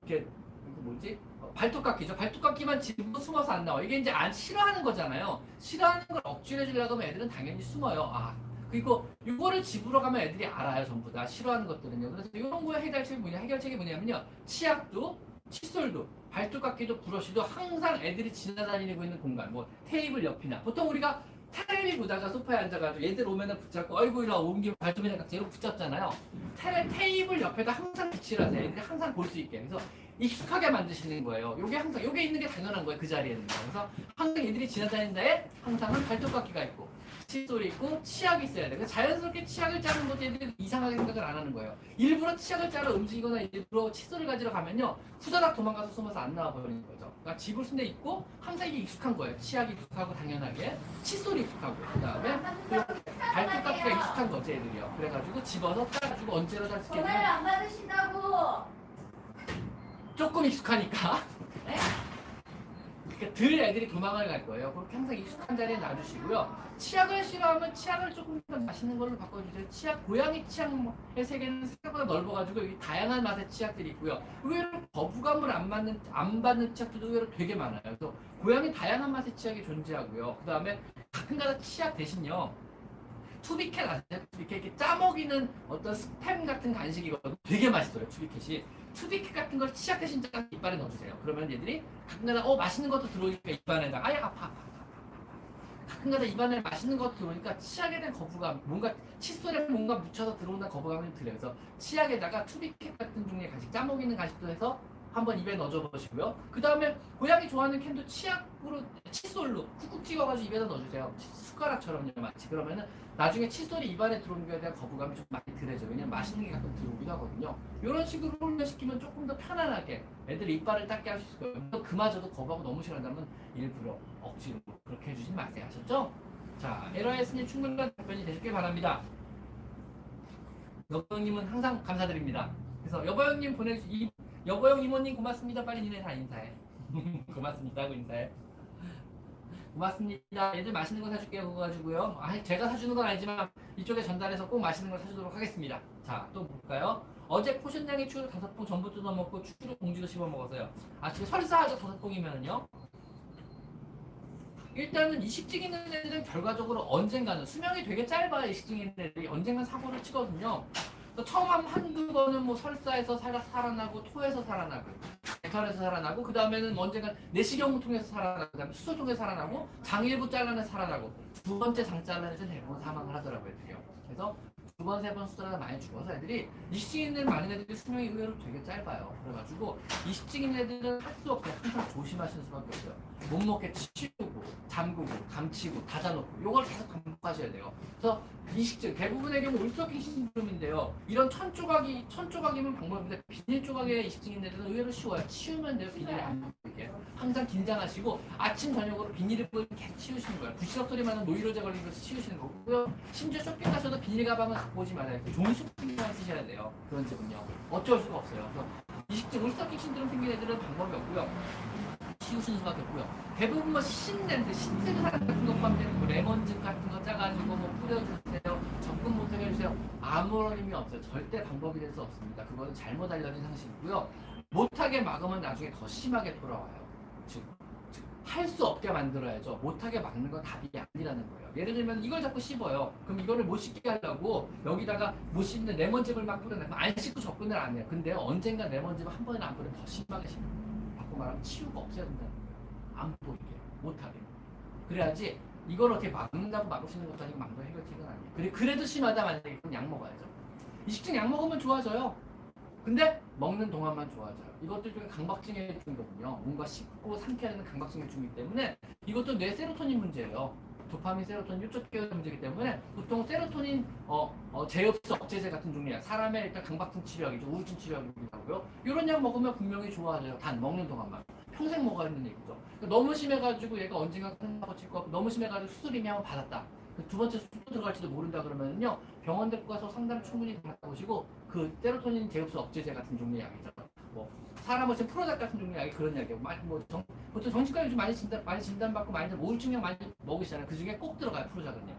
이렇게 이거 뭐지? 어, 발톱깎이죠. 발톱깎이만 집으면 숨어서 안 나와. 이게 이제 안 싫어하는 거잖아요. 싫어하는 걸 억지로 해주려고 하면 애들은 당연히 숨어요. 아 그리고 이거를 집으러 가면 애들이 알아요. 전부 다 싫어하는 것들은요. 그래서 이런 거의 해결책이 뭐냐? 해결책이 뭐냐면요. 치약도 칫솔도 발톱깎이도 브러쉬도 항상 애들이 지나다니고 있는 공간 뭐 테이블 옆이나 보통 우리가 테레비 보다가 소파에 앉아가지고 얘들 오면은 붙잡고 어이구 이리 와. 옮기면 발톱이나 각재로 붙잡잖아요. 테레, 테이블 옆에다 항상 비치를 하세요. 애들이 항상 볼 수 있게. 그래서 익숙하게 만드시는 거예요. 요게 항상 요게 있는 게 당연한 거예요. 그 자리에는 그래서 항상 애들이 지나다니는 데에 항상은 발톱깎이가 있고 칫솔이 있고 치약이 있어야 돼. 그래서 자연스럽게 치약을 짜는 것도 애들이 이상하게 생각을 안 하는 거예요. 일부러 치약을 짜러 움직이거나 일부러 칫솔을 가지러 가면요. 후다닥 도망가서 숨어서 안 나와 버리는 거죠. 그러니까 집을 순대 있고 항상 이게 익숙한 거예요. 치약이 익숙하고 당연하게 칫솔이 익숙하고 그다음에 발톱깎이가 익숙한 거죠 애들이요. 그래가지고 집어서 짜가지고 언제로 잘수 전화를 안 받으신다고. 조금 익숙하니까 네? 그러니까 들 애들이 도망을 갈 거예요. 그렇게 항상 익숙한 자리에 놔주시고요. 치약을 싫어하면 치약을 조금 더 맛있는 걸로 바꿔주세요. 치약, 고양이 치약의 세계는 생각보다 넓어가지고 여기 다양한 맛의 치약들이 있고요. 의외로 거부감을 안 받는, 안 받는 치약들도 의외로 되게 많아요. 그래서 고양이 다양한 맛의 치약이 존재하고요. 그 다음에 가끔가다 치약 대신요. 투비캣 아세요? 이렇게 이렇게 짜먹이는 어떤 스팸 같은 간식이거든요. 되게 맛있어요. 추비켓이. 추비켓 같은 걸 치약 대신 짜 이빨에 넣어주세요. 그러면 얘들이 가끔가다 어 맛있는 것도 들어오니까 입안에다 아야 아파 아파. 가끔가다 입안에 맛있는 것도 들어오니까 치약에 대한 거부감, 뭔가 칫솔에 뭔가 묻혀서 들어온다는 거부감이. 그래서 치약에다가 추비켓 같은 종류의 간식, 짜먹이는 간식도 해서 한번 입에 넣어줘 보시고요. 그 다음에 고양이 좋아하는 캔도 치약으로 칫솔로 쿡쿡 찍어가지고 입에다 넣어주세요. 숟가락처럼요, 마치 그러면은 나중에 칫솔이 입안에 들어오는 거에 대한 거부감이 좀 많이 덜해져. 왜냐면 맛있는 게 가끔 들어오기도 하거든요. 이런 식으로 훈련시키면 조금 더 편안하게 애들 이빨을 닦게 할 수 있을 거예요. 또 그마저도 거부하고 너무 싫어한다면 일부러 억지로 그렇게 해주진 마세요. 아셨죠? 자, 에러했으니 충분한 답변이 되셨길 바랍니다. 여보 형님은 항상 감사드립니다. 그래서 여보 형님 보내주 이 여보형 이모님 고맙습니다. 빨리 니네 다 인사해. 고맙습니다 하고 인사해. 고맙습니다. 얘들 맛있는 거 사줄게요. 그거 가지고요. 아, 제가 사주는 건 아니지만 이쪽에 전달해서 꼭 맛있는 걸 사주도록 하겠습니다. 자, 또 볼까요? 어제 포션장에 추루 다섯 봉 전부 뜯어 먹고 추루 봉지도 씹어 먹었어요. 아침에 설사하죠 다섯 봉이면은요. 일단은 이식증 있는 애들은 결과적으로 언젠가는 수명이 되게 짧아요. 이식증 있는 애들이 언젠간 사고를 치거든요. 그래서 처음 한 한두 번은 뭐 설사에서 살아, 살아나고 토해서 살아나고 배탈에서 살아나고 그 다음에는 언젠가 내시경을 통해서 살아나고 그 다음에 수술 통해서 살아나고 장 일부 잘라내서 살아나고 두 번째 장 잘라내서 대부분 사망을 하더라고요. 그래서 두 번, 세 번 수술하다 많이 죽어서 애들이 있는 많은 애들이 수명이 의외로 되게 짧아요. 그래가지고 있는 애들은 할 수 없어요. 항상 조심하시는 수밖에 없어요. 못 먹게 치우고, 잠그고, 감치고, 닫아놓고, 요걸 계속 반복하셔야 돼요. 그래서 이식증, 대부분의 경우 울서킹 신드롬인데요. 이런 천 조각이, 천 조각이면 방법인데, 비닐 조각의 이식증 있는 애들은 의외로 쉬워요. 치우면 돼요. 비닐이 안 보이게. 항상 긴장하시고, 아침, 저녁으로 비닐을 계속 치우시는 거예요. 부시럭 소리 나는 노이로제 것을 치우시는 거고요. 심지어 쇼핑 가셔도 비닐 가방은 갖고 오지 말아요. 좋은 쇼핑만 쓰셔야 돼요. 그런 집은요. 어쩔 수가 없어요. 그래서 이식증, 울서킹 신드롬 생긴 애들은 방법이 없고요. 치우시는 수밖에 없고요. 대부분 뭐 신냄새, 사람 같은 것 포함되는 뭐 레몬즙 같은 거 짜가지고 뭐 뿌려주세요. 접근 못하게 해주세요. 아무런 의미 없어요. 절대 방법이 될 수 없습니다. 그거는 잘못 알려진 상식이고요. 못하게 막으면 나중에 더 심하게 돌아와요. 즉, 할수 없게 만들어야죠. 못하게 막는 건 답이 아니라는 거예요. 예를 들면 이걸 자꾸 씹어요. 그럼 이거를 못 씹게 하려고 여기다가 못 씹는 레몬즙을 막 뿌려놔. 안 씹고 접근을 안 해요. 근데 언젠가 레몬즙을 한 번에 안 뿌리면 더 심하게 씹어요. 바꿔 말하면 치우고 없애야 된다는 거예요. 안 보이게, 못하게. 그래야지 이걸 어떻게 막는다고 막을 수 있는 것도 아니고 막는 해결책은 아니에요. 그래, 그래도 심하다 만약에 그럼 약 먹어야죠. 이식증 약 먹으면 좋아져요. 근데 먹는 동안만 좋아져요. 이것도 일종의 강박증의 중이거든요. 뭔가 삼켜야 되는 강박증의 중이기 때문에 이것도 뇌 세로토닌 문제예요. 도파민, 세로토닌, 이쪽 계열 문제이기 때문에 보통 세로토닌 어, 어, 제흡수 억제제 같은 종류야. 사람의 일단 강박증 치료약이죠. 우울증 치료약이기도 하고요. 이런 약 먹으면 분명히 좋아져요. 단 먹는 동안만. 평생 먹어야 되는 얘기죠. 그러니까 너무 심해가지고 얘가 언젠가 끝나고 칠 거, 너무 심해가지고 수술이면 한번 받았다. 그두 번째 수술 또 들어갈지도 모른다 그러면요 병원 데리고 가서 상담 충분히 받다 보시고 그 세로토닌 제흡수 억제제 같은 종류의 약이죠. 뭐 사람을 지금 프로작 같은 종류의 약이 그런 약이고 많이 뭐 정, 보통 정신과 요즘 많이 진단 많이 진단받고 많이들 우울증약 많이 먹으시잖아요. 그 중에 꼭 들어가요 프로작은 약.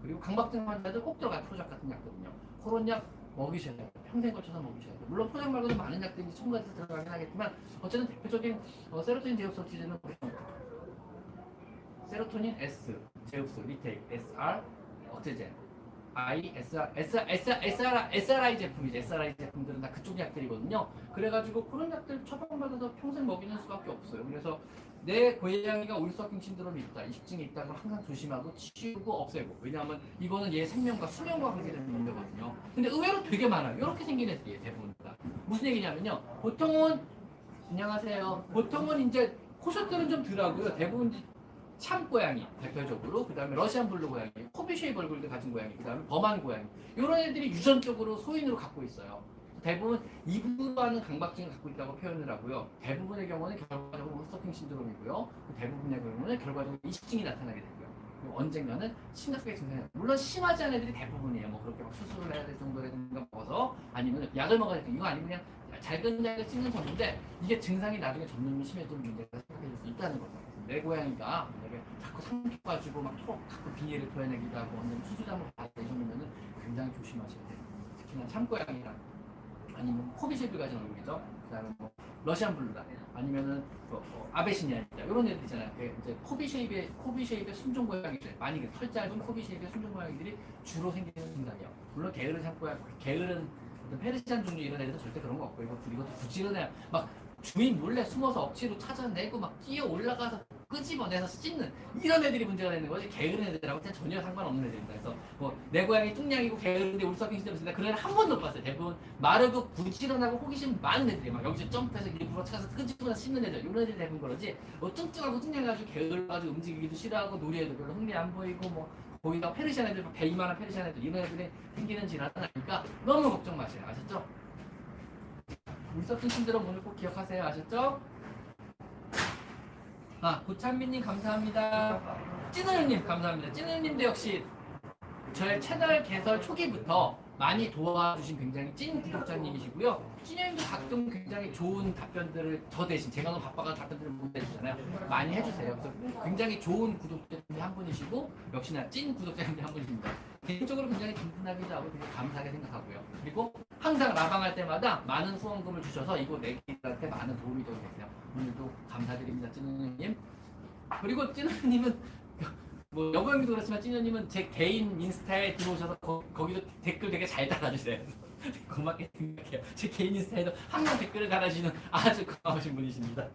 그리고 강박증 환자들 꼭 들어가요 프로작 같은 약거든요. 그런 약 먹이셔야 돼요. 평생 걸쳐서 먹이셔야 돼요. 물론 프로작 말고도 많은 약들이 첨가돼서 들어가긴 하겠지만 어쨌든 대표적인 어, 세로토닌 억제제는 세로토닌 S 제흡수 리테이크 SR 억제제 I SR SR SR SR SRI 제품이죠. SRI 제품들은 다 그쪽 약들이거든요. 그래가지고 그런 약들 처방받아서 평생 먹이는 수밖에 없어요. 그래서 내 고양이가 울서킹 신드롬이 있다, 이식증이 있다, 그럼 항상 조심하고 치우고 없애고. 왜냐하면 이거는 얘 생명과 수명과 관계되는 문제거든요. 근데 의외로 되게 많아요. 이렇게 생긴 애들이에요, 대부분 다. 무슨 얘기냐면요. 보통은 안녕하세요. 보통은 이제 코숏들은 좀 덜하고요. 대부분 샴 고양이 대표적으로 그다음에 러시안 블루 고양이, cobby shape 얼굴도 가진 고양이, 그다음에 버만 고양이 이런 애들이 유전적으로 소인으로 갖고 있어요. 대부분 이부하는 강박증을 갖고 있다고 표현을 하고요. 대부분의 경우는 결과적으로 wool sucking syndrome이고요. 그 대부분의 경우는 결과적으로 이식증이 나타나게 되고요. 언젠가는 심각하게 증상이 물론 심하지 않은 애들이 대부분이에요. 뭐 그렇게 막 수술을 해야 될 정도라든가 먹어서 아니면 약을 먹어야 될 이거 아니면 그냥 작은 약을 찍는 정도인데 이게 증상이 나중에 점점 심해지는 문제가 생겨질 수 있다는 거죠. 내 고양이가 만약에 자꾸 삼켜가지고 막 톡, 자꾸 비닐을 토해내기도 하고 한번 받을 정도면은 굉장히 조심하셔야 돼요. 특히나 샴고양이랑 아니면 cobby shape 가진 얼굴이죠. 그다음에 뭐 러시안 블루다 아니면은 뭐, 뭐 아비시니안이다 이런 애들 있잖아요. 그 이제 cobby shape의 cobby shape의 순종 고양이들 많이 그털 짧은 cobby shape의 순종 고양이들이 주로 생기는 증상이에요. 물론 게으른 샴고양 게으른 페르시안 종류 이런 애들은 절대 그런 거 없고 이거 이것도 부지런해 막 주인 몰래 숨어서 억지로 찾아내고 막 뛰어 올라가서 끄집어내서 씻는 이런 애들이 문제가 되는 거지 게으른 애들하고 전혀 상관없는 애들입니다. 그래서 뭐 내 고양이 뚱냥이고 게으른데 울썩이 있습니다. 그런 한 번도 못 봤어요. 대부분 마르고 부지런하고 호기심 많은 애들이 막 여기서 점프해서 일부러 찾아서 끄집어내서 씻는 애들 이런 애들이 대부분 그러지 뭐 뚱뚱하고 뚱냥해가지고 게을러가지고 움직이기도 싫어하고 놀이에도 별로 흥미 안 보이고 뭐 거기다 페르시안 애들 배 이만한 페르시안 애들 이런 애들이 생기는 질환은 아니니까 너무 걱정 마세요. 아셨죠? 울썩증 신드롬 오늘 꼭 기억하세요. 아셨죠? 아, 고찬민님 감사합니다. 찐우님 감사합니다. 찐우님도 역시 저의 채널 개설 초기부터 많이 도와주신 굉장히 찐 구독자님이시고요. 찐우님도 가끔 굉장히 좋은 답변들을 저 대신 제가 너무 바빠가 답변들을 못 해주잖아요. 많이 해주세요. 그래서 굉장히 좋은 구독자님 한 분이시고 역시나 찐 구독자님 한 분이십니다. 개인적으로 굉장히 든든하기도 하고 되게 감사하게 생각하고요. 그리고 항상 라방할 때마다 많은 후원금을 주셔서 이곳 내기들한테 많은 도움이 되고 계세요. 오늘도 감사드립니다, 찐우님. 그리고 찐우님은 뭐 여고형도 그렇지만 찐우님은 제 개인 인스타에 들어오셔서 거, 거기도 댓글 되게 잘 달아주세요. 고맙게 생각해요. 제 개인 인스타에도 항상 댓글을 달아주시는 아주 고마우신 분이십니다.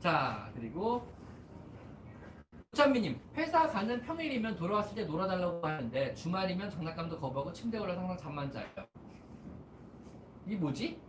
자 그리고 우찬미님 회사 가는 평일이면 돌아왔을 때 놀아달라고 하는데 주말이면 장난감도 거부하고 침대 올라 항상 잠만 자요. 이게 뭐지?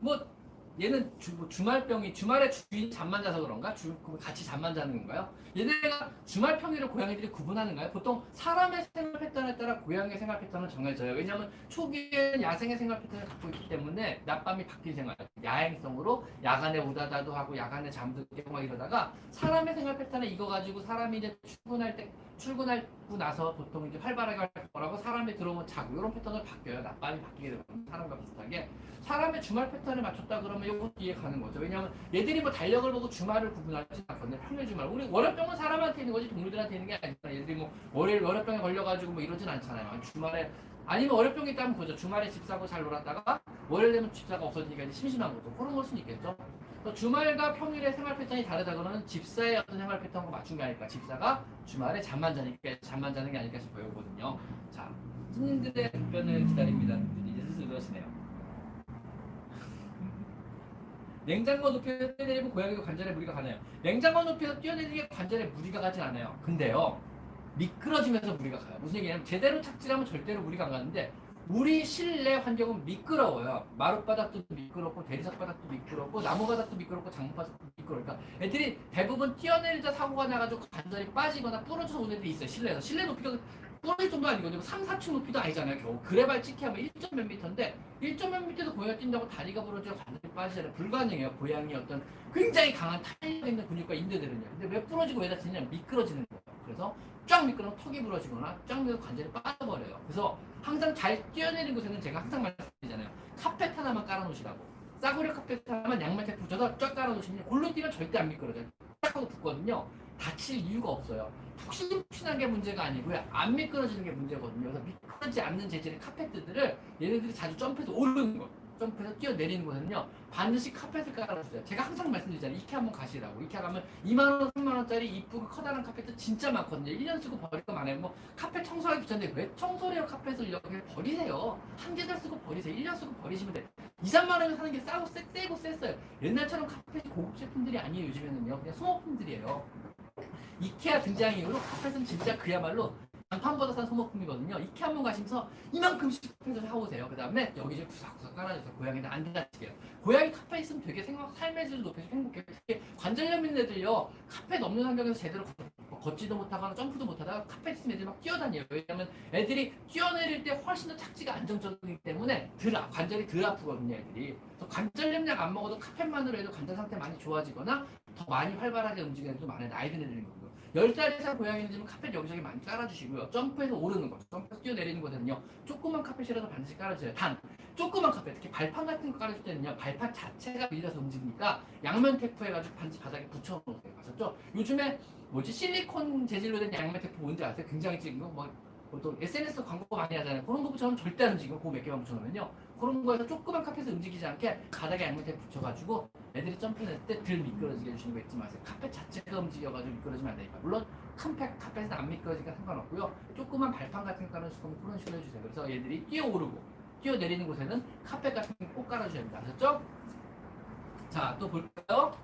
뭐 얘는 주, 뭐 주말병이 주말에 주인 잠만 자서 그런가? 주, 같이 잠만 자는 건가요? 얘네가 주말 평일을 고양이들이 구분하는가요? 보통 사람의 생활 패턴에 따라 고양이의 생활 패턴은 정해져요. 왜냐하면 초기에는 야생의 생활 패턴을 갖고 있기 때문에 낮밤이 바뀐 생활, 야행성으로 야간에 우다다도 하고 야간에 잠들고 막 이러다가 사람의 생활 패턴에 이거 가지고 사람이 이제 출근할 때 출근하고 나서 보통 이제 활발하게 할 거라고 사람이 들어오면 자고 이런 패턴으로 바뀌어요. 낮밤이 바뀌게 되면 사람과 비슷하게 사람의 주말 패턴에 맞췄다 그러면 이것도 이해 가는 거죠. 왜냐하면 얘들이 뭐 달력을 보고 주말을 구분하지 않거든요. 평일 주말. 우리 월요병은 사람한테 있는 거지 동물들한테 있는 게 아니잖아요. 얘들이 뭐 월요일 월요병에 걸려가지고 뭐 이러진 않잖아요. 주말에 아니면 월요병이 있다면 그죠. 주말에 집 사고 잘 놀았다가 월요일 되면 집사가 없어지니까 이제 심심한 거죠. 그런 걸 수는 있겠죠. 그래서 주말과 평일의 생활 패턴이 다르다 그러면 집사의 어떤 생활 패턴과 맞춘 게 아닐까. 집사가 주말에 잠만 자니까 잠만 자는 게 아닐까 싶어요. 거든요. 자, 손님들의 답변을 기다립니다. 이제 슬슬 그러시네요. 냉장고 높이에서 뛰어내리면 고양이도 관절에 무리가 가나요? 냉장고 높이에서 뛰어내리게 관절에 무리가 가진 않아요. 근데요, 미끄러지면서 무리가 가요. 무슨 얘기냐면 제대로 착지하면 절대로 무리가 안 가는데 우리 실내 환경은 미끄러워요. 마룻바닥도 미끄럽고 대리석 바닥도 미끄럽고 나무 바닥도 미끄럽고 장무 바닥도 미끄러우니까 애들이 대부분 뛰어내리자 사고가 나가지고 관절이 빠지거나 부러져서 오는 애들이 있어요. 실내에서 실내 높이가 부러질 정도 아니거든요. 3, 4층 높이도 아니잖아요. 겨우 그래봐야 찍히 하면 1점 몇 미터인데 1점 몇 미터도 고양이가 뛴다고 다리가 부러지고 관절이 빠지잖아요. 불가능해요. 고양이 어떤 굉장히 강한 탄력 있는 근육과 인대들은요. 근데 왜 부러지고 왜 다치냐? 미끄러지는 거예요. 그래서 쫙 미끄러면 턱이 부러지거나 쫙 미끄러면 관절이 빠져버려요. 그래서 항상 잘 뛰어내린 곳에는 제가 항상 말씀드리잖아요. 카펫 하나만 깔아놓으시라고. 싸구려 카펫 하나만 양면 테이프 붙여서 쫙 깔아놓으시면 글로 뛰면 절대 안 미끄러져요. 쫙 하고 붙거든요. 다칠 이유가 없어요. 푹신푹신한 게 문제가 아니고요. 안 미끄러지는 게 문제거든요. 그래서 미끄러지지 않는 재질의 카펫들을 얘네들이 자주 점프해서 오르는 거. 점프해서 뛰어내리는 곳은요. 반드시 카펫을 깔아주세요. 제가 항상 말씀드리잖아요. 이케아 한번 가시라고. 이케아 가면 2만원, 3만원짜리 이쁘고 커다란 카펫도 진짜 많거든요. 1년 쓰고 버릴 거 많아요. 뭐 카펫 청소하기 귀찮은데 왜 청소해요 카펫을 이렇게 버리세요. 한 계절 쓰고 버리세요. 1년 쓰고 버리시면 돼요. 2, 3만원에 사는 게 싸고 세, 세고 셌어요. 옛날처럼 카펫이 고급 제품들이 아니에요. 요즘에는요. 그냥 소모품들이에요. 이케아 등장 이후로 카펫은 진짜 그야말로 장판보다 싼 소모품이거든요. 이케아 한번 가시면서 이만큼씩 카펫을 사오세요. 그 다음에 여기저기 구석구석 깔아주세요. 고양이는 안 다치게요. 고양이 카펫 있으면 되게 생각, 삶의 질을 높여서 행복해요. 관절염 있는 애들요. 카펫 없는 환경에서 제대로 걷- 걷지도 못하거나 점프도 못하다가 카펫 있으면 애들이 막 뛰어다녀요. 왜냐면 애들이 뛰어내릴 때 훨씬 더 착지가 안정적이기 때문에 덜, 아- 관절이 덜 아프거든요. 애들이. 그래서 관절염 약 안 먹어도 카펫만으로 해도 관절 상태 많이 좋아지거나 더 많이 활발하게 움직이는 애들도 많아요. 나이 든 애들인 거고요. 10살 이상 고양이는 지금 카펫 여기저기 많이 깔아주시고요. 점프해서 오르는 거, 점프해서 뛰어내리는 곳에는요. 조그만 카펫이라도 반드시 깔아주세요. 단, 조그만 카펫, 특히 발판 같은 거 깔아줄 때는요. 발판 자체가 밀려서 움직이니까 양면 테이프 해가지고 반드시 바닥에 붙여놓으세요. 아셨죠? 요즘에 뭐지 실리콘 재질로 된 양면 테이프 뭔지 아세요? 굉장히 거? 뭐 보통 SNS 광고 많이 하잖아요. 그런 것처럼 절대 안 움직이고 그거 몇 개만 붙여놓으면요. 그런 거에서 조그만 카펫을 움직이지 않게 바닥에 양면테 붙여가지고 애들이 점프했을 때 덜 미끄러지게 해주시는 거 잊지 마세요. 카펫 자체가 움직여가지고 미끄러지면 안 되니까. 물론 큰 팩, 카펫은 안 미끄러지니까 상관없고요. 조그만 발판 같은 거 깔아주시면 그런 식으로 해주세요. 그래서 얘들이 뛰어오르고 뛰어내리는 곳에는 카펫 같은 거 꼭 깔아주셔야 됩니다. 아셨죠? 자, 또 볼까요?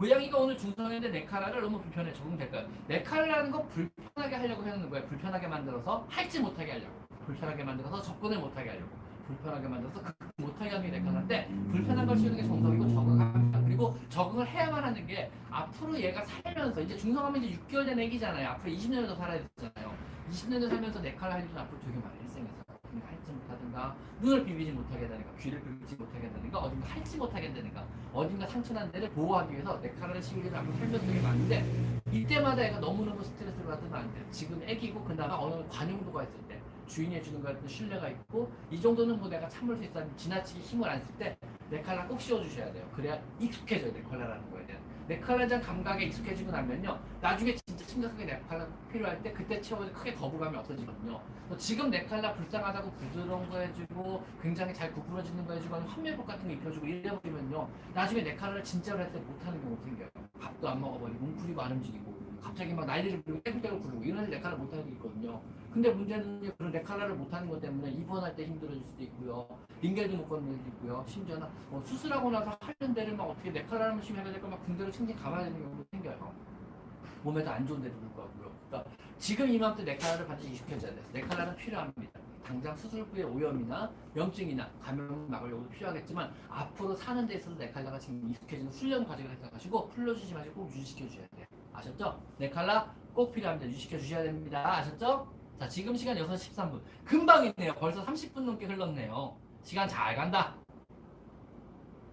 고양이가 오늘 중성인데 네칼라를 너무 불편해 적응될까요? 네칼라는 거 불편하게 하려고 해놓는 거예요. 불편하게 만들어서 할지 못하게 하려고. 불편하게 만들어서 접근을 못하게 하려고. 불편하게 만들어서 그 못하게 하는 게 네칼라인데 불편한 걸 씌우는 게 정석이고 적응합니다. 그리고 적응을 해야만 하는 게 앞으로 얘가 살면서 이제 중성하면 이제 6개월 된 애기잖아요. 앞으로 20년을 더 살아야 되잖아요. 20년을 살면서 네칼라 할 일은 앞으로 되게 많아요. 일생에서. 그러니까 할지 못하든가 눈을 비비지 못하게 한다든가 귀를 비비지 못하게 한다든가 어딘가 할지 못하게 한다든가 어딘가 상처난 데를 보호하기 위해서 씌울 일은 앞으로 살면서 되게 많은데 이때마다 애가 너무너무 스트레스를 받으면 안 돼요. 지금 애기고 그나마 어느 관용도가 있을 때 주인이 해주는 거에 신뢰가 있고 이 정도는 뭐 내가 참을 수 있어 지나치게 힘을 안 쓸때 네칼라 꼭 씌워주셔야 돼요. 그래야 익숙해져요 네칼라라는 거에 대한. 네칼라에 대한 감각에 익숙해지고 나면요 나중에 진짜 심각하게 네칼라 필요할 때 그때 채워도 크게 거부감이 없어지거든요. 뭐 지금 네칼라 불쌍하다고 부드러운 거 해주고 굉장히 잘 구부러지는 거 해주고 환멸복 같은 거 입혀주고 이래버리면요 나중에 네칼라를 진짜로 했을 때 못하는 경우가 생겨요. 밥도 안 먹어버리고 웅크리고 안 움직이고 갑자기 막 난리를 부리고 떼굴떼굴 부르고 이런 네칼라 못하는 게 있거든요. 근데 문제는 그런 네칼라를 못하는 것 때문에 입원할 때 힘들어질 수도 있고요. 링겔도 못 걷는 일도 있고요. 심지어는 뭐 수술하고 나서 하는 데를 막 어떻게 네칼라를 한번 해야 될까 막 군대로 챙겨 가봐야 되는 경우도 생겨요. 몸에도 안 좋은 데도 불구하고요. 그러니까 지금 이맘때 네칼라를 반드시 익숙해져야 돼요. 네칼라는 필요합니다. 당장 수술 후에 오염이나 염증이나 감염 막으려고 필요하겠지만 앞으로 사는 데 있어서 네칼라가 지금 익숙해지는 훈련 과정을 생각하시고 풀러주지 마시고 꼭 유지시켜 주셔야 돼요. 아셨죠? 네 칼라 꼭 필요합니다. 유지시켜 주셔야 됩니다. 아셨죠? 자 지금 시간 6시 13분 금방 있네요. 벌써 30분 넘게 흘렀네요. 시간 잘 간다.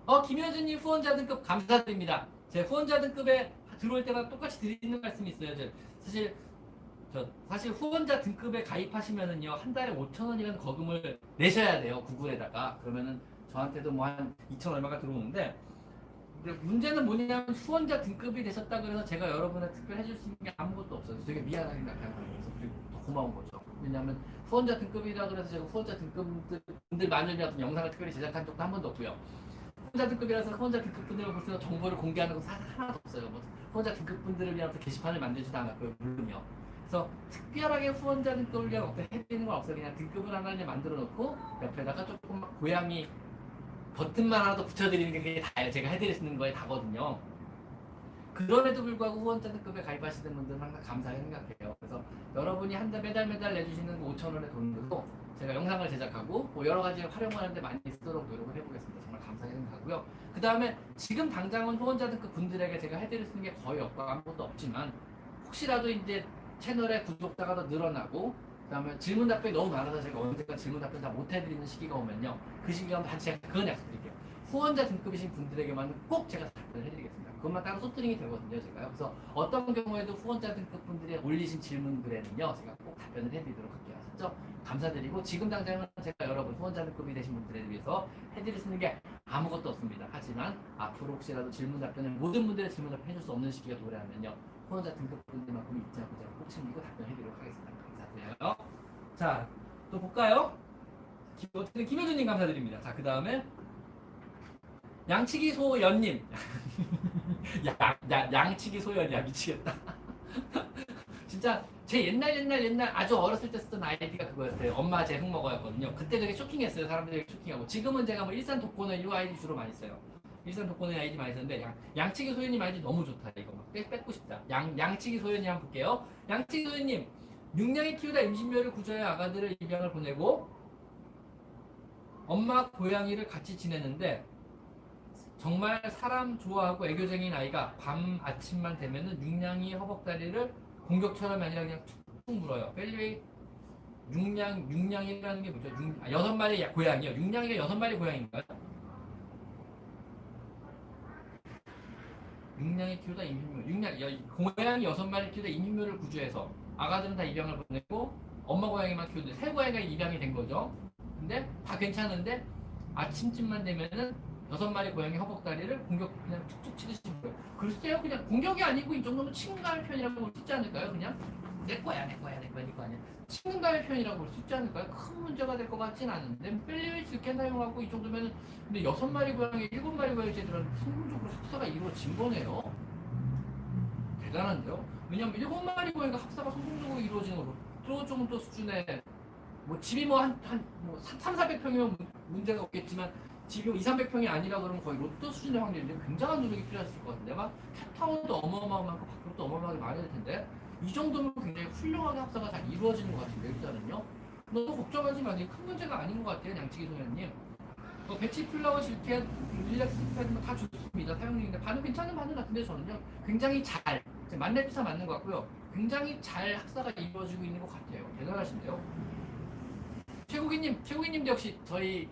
어 김효준님 후원자 등급 감사드립니다. 제 후원자 등급에 들어올 때마다 똑같이 드리는 말씀이 있어요. 저 사실 저 사실 후원자 등급에 가입하시면은요 한 달에 5천 원이라는 거금을 내셔야 돼요 구글에다가 그러면은 저한테도 뭐 한 2천 얼마가 들어오는데 문제는 뭐냐면 후원자 등급이 되셨다 그래서 제가 여러분을 특별히 해줄 수 있는 게 아무것도 없어요. 되게 미안하게 거예요. 그리고 더 고마운 거죠. 왜냐하면 후원자 등급이라 그래서 제가 후원자 등급분들만을 위한 영상을 특별히 제작한 적도 한 번도 없고요. 후원자 등급이라서 후원자 등급분들을 볼수 정보를 공개하는 건 사- 하나도 없어요. 뭐 후원자 등급분들을 위한 게시판을 만들지도 않았고요. 물론요. 그래서 특별하게 후원자 등급을 위한 어떤 해드리는 건 없어요. 그냥 등급을 하나를 만들어 놓고 옆에다가 조금 고양이 버튼만 하나 더 붙여드리는 게 다예요. 제가 있는 거에 다거든요. 그럼에도 불구하고 후원자 등급에 가입하시는 분들은 항상 감사하게 생각해요. 그래서 여러분이 한 달 매달 매달 내주시는 그 5천 원의 돈으로 제가 영상을 제작하고 뭐 여러 가지 활용하는데 많이 쓰도록 노력을 해보겠습니다. 정말 감사하게 생각하고요. 그 다음에 지금 당장은 후원자 등급 분들에게 제가 해드릴 수 있는 게 거의 없고 아무것도 없지만 혹시라도 이제 채널의 구독자가 더 늘어나고 그다음에 질문 답변이 너무 많아서 제가 언젠가 질문 답변 다 못 해드리는 시기가 오면요. 그 시기가 오면 제가 그건 약속드릴게요. 후원자 등급이신 분들에게만 꼭 제가 답변을 해드리겠습니다. 그것만 따로 소트링이 되거든요 제가요. 그래서 어떤 경우에도 후원자 등급 분들이 올리신 질문글에는요 제가 꼭 답변을 해드리도록 할게요. 아셨죠? 감사드리고 지금 당장은 제가 여러분 후원자 등급이 되신 분들에 위해서 해드릴 수 있는 게 아무것도 없습니다. 하지만 앞으로 혹시라도 질문 답변을 모든 분들의 질문 답변 해줄 수 없는 시기가 도래하면요. 후원자 등급 분들만큼 잊지 않고 제가 꼭 챙기고 답변해드리도록 하겠습니다. 감사드려요. 자, 또 볼까요? 김- 어쨌든 김효준님 감사드립니다. 자, 그 다음에 양치기 소연님. 야, 야, 양치기 소연이야 미치겠다. 진짜 제 옛날 옛날 옛날 아주 어렸을 때 쓰던 아이디가 그거였어요. 엄마 제흙 먹어였거든요. 그때 되게 쇼킹했어요. 사람들이 쇼킹하고. 지금은 제가 뭐 일산 독거는 이 아이디 주로 많이 써요. 일산 독거는 아이디 많이 쓰는데 양, 양치기 소연님 아이디 너무 좋다. 이거 막 뺏, 뺏고 싶다. 양, 양치기 소연님 한번 볼게요. 양치기 소연님 육량이 키우다 임신묘를 구조해 아가들을 입양을 보내고 엄마 고양이를 같이 지내는데 정말 사람 좋아하고 애교쟁이인 아이가 밤 아침만 되면은 육량이 허벅다리를 공격처럼 아니라 그냥 툭툭 물어요. 벨리웨이 육량 육량이라는 게 뭐죠? 육, 아, 여섯 마리 야- 고양이요. 육량이가 여섯 마리 고양인가요? 육냥이 키우다 임신묘. 육냥 여, 고양이 여섯 마리 키우다 임신묘를 구조해서 아가들은 다 입양을 보내고 엄마 고양이만 키우는데 새 고양이가 입양이 된 거죠. 근데 다 괜찮은데 아침쯤만 되면은 여섯 마리 고양이 허벅다리를 공격 그냥 툭툭 치듯이 물어요. 글쎄요, 그냥 공격이 아니고 이 정도면 친근감의 표현이라고 볼 수 있지 않을까요? 그냥 내 거야, 내 거야, 내 거야, 내거 아니야. 친근감의 표현이라고 볼 수 있지 않을까요? 큰 문제가 될 것 같진 않은데 Feliway 이렇게 사용하고 이 정도면 근데 여섯 마리 고양이, 일곱 마리 고양이들은 성공적으로 합사가 이루어진 거네요. 대단한데요? 왜냐면 일곱 마리 고양이가 합사가 성공적으로 이루어지는 거로 또 정도 수준의 뭐 집이 뭐 한 한뭐 3, 400평이면 문제가 없겠지만 집이 2, 300평이 아니라 그러면 거의 로또 수준의 확률인데 굉장한 노력이 필요했을 것 같은데 막 캡타운도 어마어마하고 밖으로도 어마어마하게 많이 될 텐데 이 정도면 굉장히 훌륭하게 합사가 잘 이루어지는 것 같은데 일단은요. 너무 걱정하지 마세요. 큰 문제가 아닌 것 같아요 양치기 소년님. 뭐 Bach flower 실켓 relax 패드 뭐다 좋습니다 사용 중인데. 반응 괜찮은 반응 같은데 저는요. 굉장히 잘 만렙사 맞는 것 같고요. 굉장히 잘 합사가 이루어지고 있는 것 같아요. 대단하신데요? 최국이님 최국이님도 역시 저희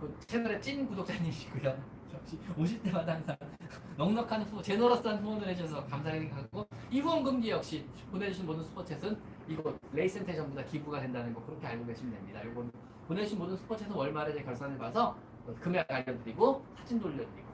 그 채널의 찐 구독자님이시고요. 역시 오실 때마다 항상 넉넉한 후원 generous한 후원을 해주셔서 감사드리고 이 후원금이 역시 보내주신 모든 슈퍼챗은 이거 레이센터에 전부 다 기부가 된다는 거 그렇게 알고 계시면 됩니다. 이건 보내주신 모든 슈퍼챗은 월말에 제 결산을 봐서 어, 금액 알려드리고 사진 돌려드리고. 그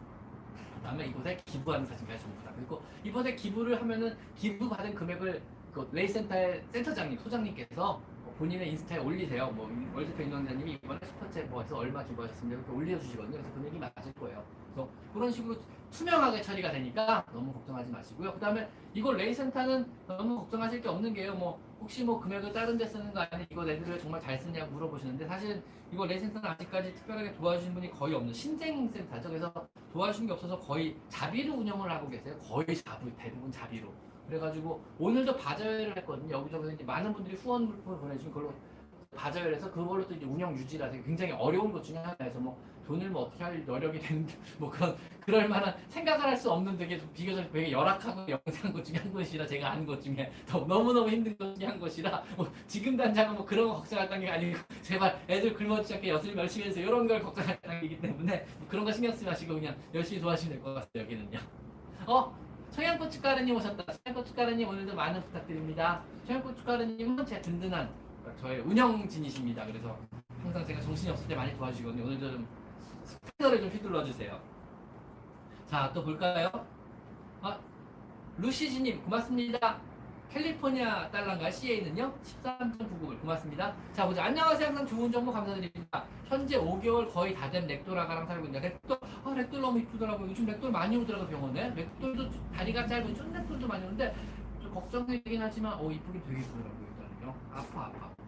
다음에 이곳에 기부하는 사진까지 전부 다 그리고 이번에 기부를 하면은 기부 받은 금액을 그 레이센터의 센터장님 소장님께서 본인의 인스타에 올리세요. 뭐 월드펫 윤원장님이 이번에 슈퍼챗 뭐 해서 얼마 기부하셨습니다. 이렇게 올려주시거든요. 그래서 금액이 맞을 거예요. 그래서 그런 식으로 투명하게 처리가 되니까 너무 걱정하지 마시고요. 그 다음에 이거 레이센터는 너무 걱정하실 게 없는 게요. 뭐 혹시 뭐 금액을 다른 데 쓰는 거 아니면 이거 애들을 정말 잘 쓰냐고 물어보시는데 사실 이거 레이센터는 아직까지 특별하게 도와주신 분이 거의 없는 신생센터죠. 그래서 도와주신 게 없어서 거의 자비로 운영을 하고 계세요. 거의 자비, 대부분 자비로. 그래가지고 오늘도 바자회를 했거든요. 여기저기서 이제 많은 분들이 후원을 보내주신 걸로 바자회를 해서 그걸로 또 이제 운영 하세요. 굉장히 어려운 것 중에 하나에서 뭐 돈을 뭐 어떻게 할 여력이 되는 뭐 그런 그럴 만한 생각을 할 수 없는 되게 좀 비교적 되게 열악하고 영세한 것 중에 한 것이라 제가 아는 것 중에 더 너무너무 힘든 것 중에 한 것이라 뭐 지금 당장은 뭐 그런 거 걱정할 단계 가 아니고 제발 애들 굶어지지 않게 열심히 열심히 해서 이런 걸 걱정할 단계이기 때문에 뭐 그런 거 신경 쓰지 마시고 그냥 열심히 도와주시면 될 것 같아요 여기는요. 어 청양고춧가루님 오셨다. 청양고춧가루님 오늘도 많은 부탁드립니다. 청양고춧가루님은 제 든든한 저의 운영진이십니다. 그래서 항상 제가 정신이 없을 때 많이 도와주시거든요. 오늘도 좀 스패너를 좀 휘둘러 주세요. 자, 또 볼까요? 아, 루시지님 고맙습니다. 캘리포니아 달러인가 CA는요? 13.99불 고맙습니다. 자 보자. 안녕하세요. 항상 좋은 정보 감사드립니다. 현재 5개월 거의 다 된 ragdoll 아가랑 살고 있는데 ragdoll 아 ragdoll 너무 이쁘더라고요. 요즘 ragdoll 많이 오더라고 병원에. ragdoll도 다리가 짧은 쫀 ragdoll도 많이 오는데 좀 걱정되긴 하지만 어 이쁘긴 되게 이쁘더라고요. 일단은요. 아파 아파.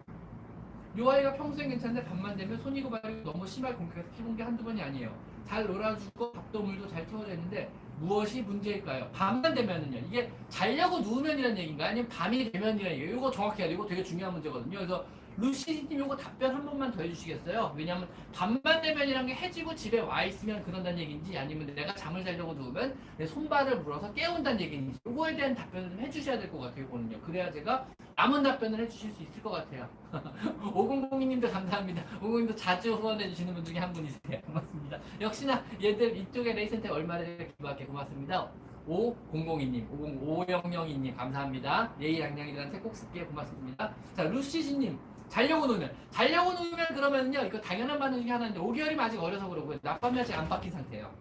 요 아이가 평소엔 괜찮은데 밤만 되면 손이 고발이 너무 심하게 공격해서 피곤 게 한두 번이 아니에요. 잘 놀아주고 밥도 물도 잘 채워져 있는데 무엇이 문제일까요? 밤만 되면은요. 이게 자려고 누우면이라는 얘기인가 아니면 밤이 되면이라는 얘기예요. 이거 정확히 해야 되고 되게 중요한 문제거든요. 그래서 루시님 이거 답변 한 번만 더 해주시겠어요? 왜냐하면 밤만 되면이란 게 해지고 집에 와 있으면 그런다는 얘기인지 아니면 내가 잠을 자려고 누우면 내 손발을 물어서 깨운다는 얘기인지 이거에 대한 답변을 좀 해주셔야 될 것 같아요. 거든요 그래야 제가 남은 답변을 해주실 수 있을 것 같아요. 5002님도 감사합니다. 5002님도 자주 후원해주시는 분 중에 한 분이세요. 고맙습니다. 역시나 얘들 이쪽에 레이센터 얼마를 기부할게 고맙습니다. 5002님, 50002님 감사합니다. 예의 양양이들한테 꼭 쓸게요. 고맙습니다. 자, 루시지님. 자려고 놓으면. 자려고 놓으면 그러면요 이거 당연한 반응 중에 하나인데 5개월이면 아직 어려서 그러고요 낮밤이 아직 안 바뀐 상태예요.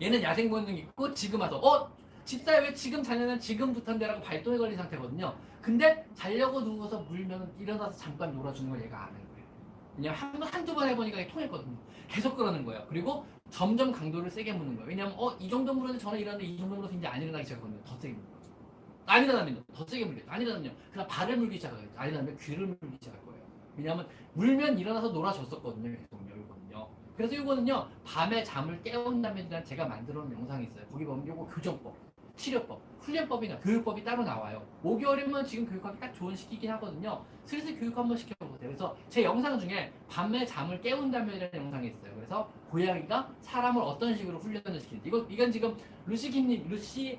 얘는 야생 본능 있고 지금 와서 어? 집사에 왜 지금 자냐면 지금부터인데라고 발동이 걸린 상태거든요. 근데 자려고 누워서 물면 일어나서 잠깐 놀아주는 걸 얘가 아는 거예요. 왜냐면 한, 한두 번 해보니까 통했거든요. 계속 그러는 거예요. 그리고 점점 강도를 세게 무는 거예요. 왜냐면 어 이 정도 물었는데 전에 일어났는데 이 정도 물어서 이제 안 일어나기 시작하거든요. 더 세게 거죠 안 일어나면 더 세게 물려요 안 일어나면 그냥 발을 물기 시작하겠죠 안 일어나면 귀를 물기 시작할 거예요 왜냐하면 물면 일어나서 놀아줬었거든요 계속 이거는요 그래서 이거는요 밤에 잠을 깨운다면 대한 제가 만들어 놓은 영상이 있어요 거기 보면 이거 교정법 치료법, 훈련법이나 교육법이 따로 나와요. 5개월이면 지금 교육하기 딱 좋은 시기긴 하거든요. 슬슬 교육 한번 시켜보세요. 그래서 제 영상 중에 밤에 잠을 깨운다면이라는 영상이 있어요. 그래서 고양이가 사람을 어떤 식으로 훈련을 시키는지 이거 이건 지금 루시 김님, 루시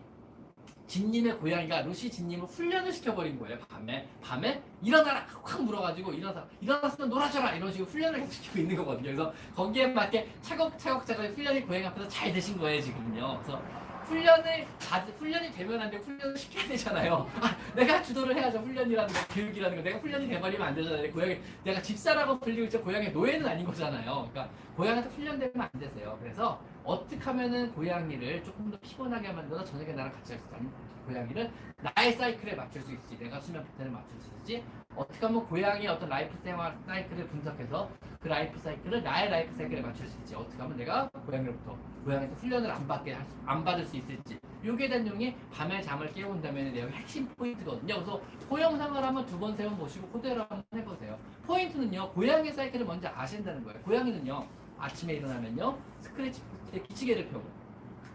진님의 고양이가 루시 진님을 훈련을 시켜버린 거예요. 밤에 밤에 일어나라 확 물어가지고 일어나서 일어났으면 놀아줘라 이런 식으로 훈련을 계속 시키고 있는 거거든요. 그래서 거기에 맞게 차곡차곡 차곡 훈련이 고양이 앞에서 잘 되신 거예요 지금요. 그래서 훈련을 다 훈련이 되면 안 돼. 훈련을 시켜야 되잖아요. 아, 내가 주도를 해야죠. 훈련이라는 거, 교육이라는 거. 내가 훈련이 돼버리면 안 되잖아요. 고양이 내가 집사라고 불리고 있죠. 고양이 노예는 아닌 거잖아요. 그러니까 고양이한테 훈련되면 안 되세요. 그래서 어떻게 하면은 고양이를 조금 더 피곤하게 만들어 저녁에 나랑 같이 할수 있는 고양이를 나의 사이클에 맞출 수 있을지 내가 수면 패턴에 맞출 수 있을지 어떻게 하면 고양이의 어떤 life 생활 사이클을 분석해서 그 라이프 사이클을 나의 라이프 사이클에 맞출 수 있을지 어떻게 하면 내가 고양이로부터 고양이한테 훈련을 안 받게 할 수- 안 받을 수 있을지 요게 대한 내용이 밤에 잠을 깨운다면 내용 핵심 포인트거든요. 그래서 그 영상을 한번 두 번 세 번 보시고 그대로 한번 해보세요. 포인트는요 고양이 사이클을 먼저 아신다는 거예요. 고양이는요 아침에 일어나면요 스크래치 기지개를 펴고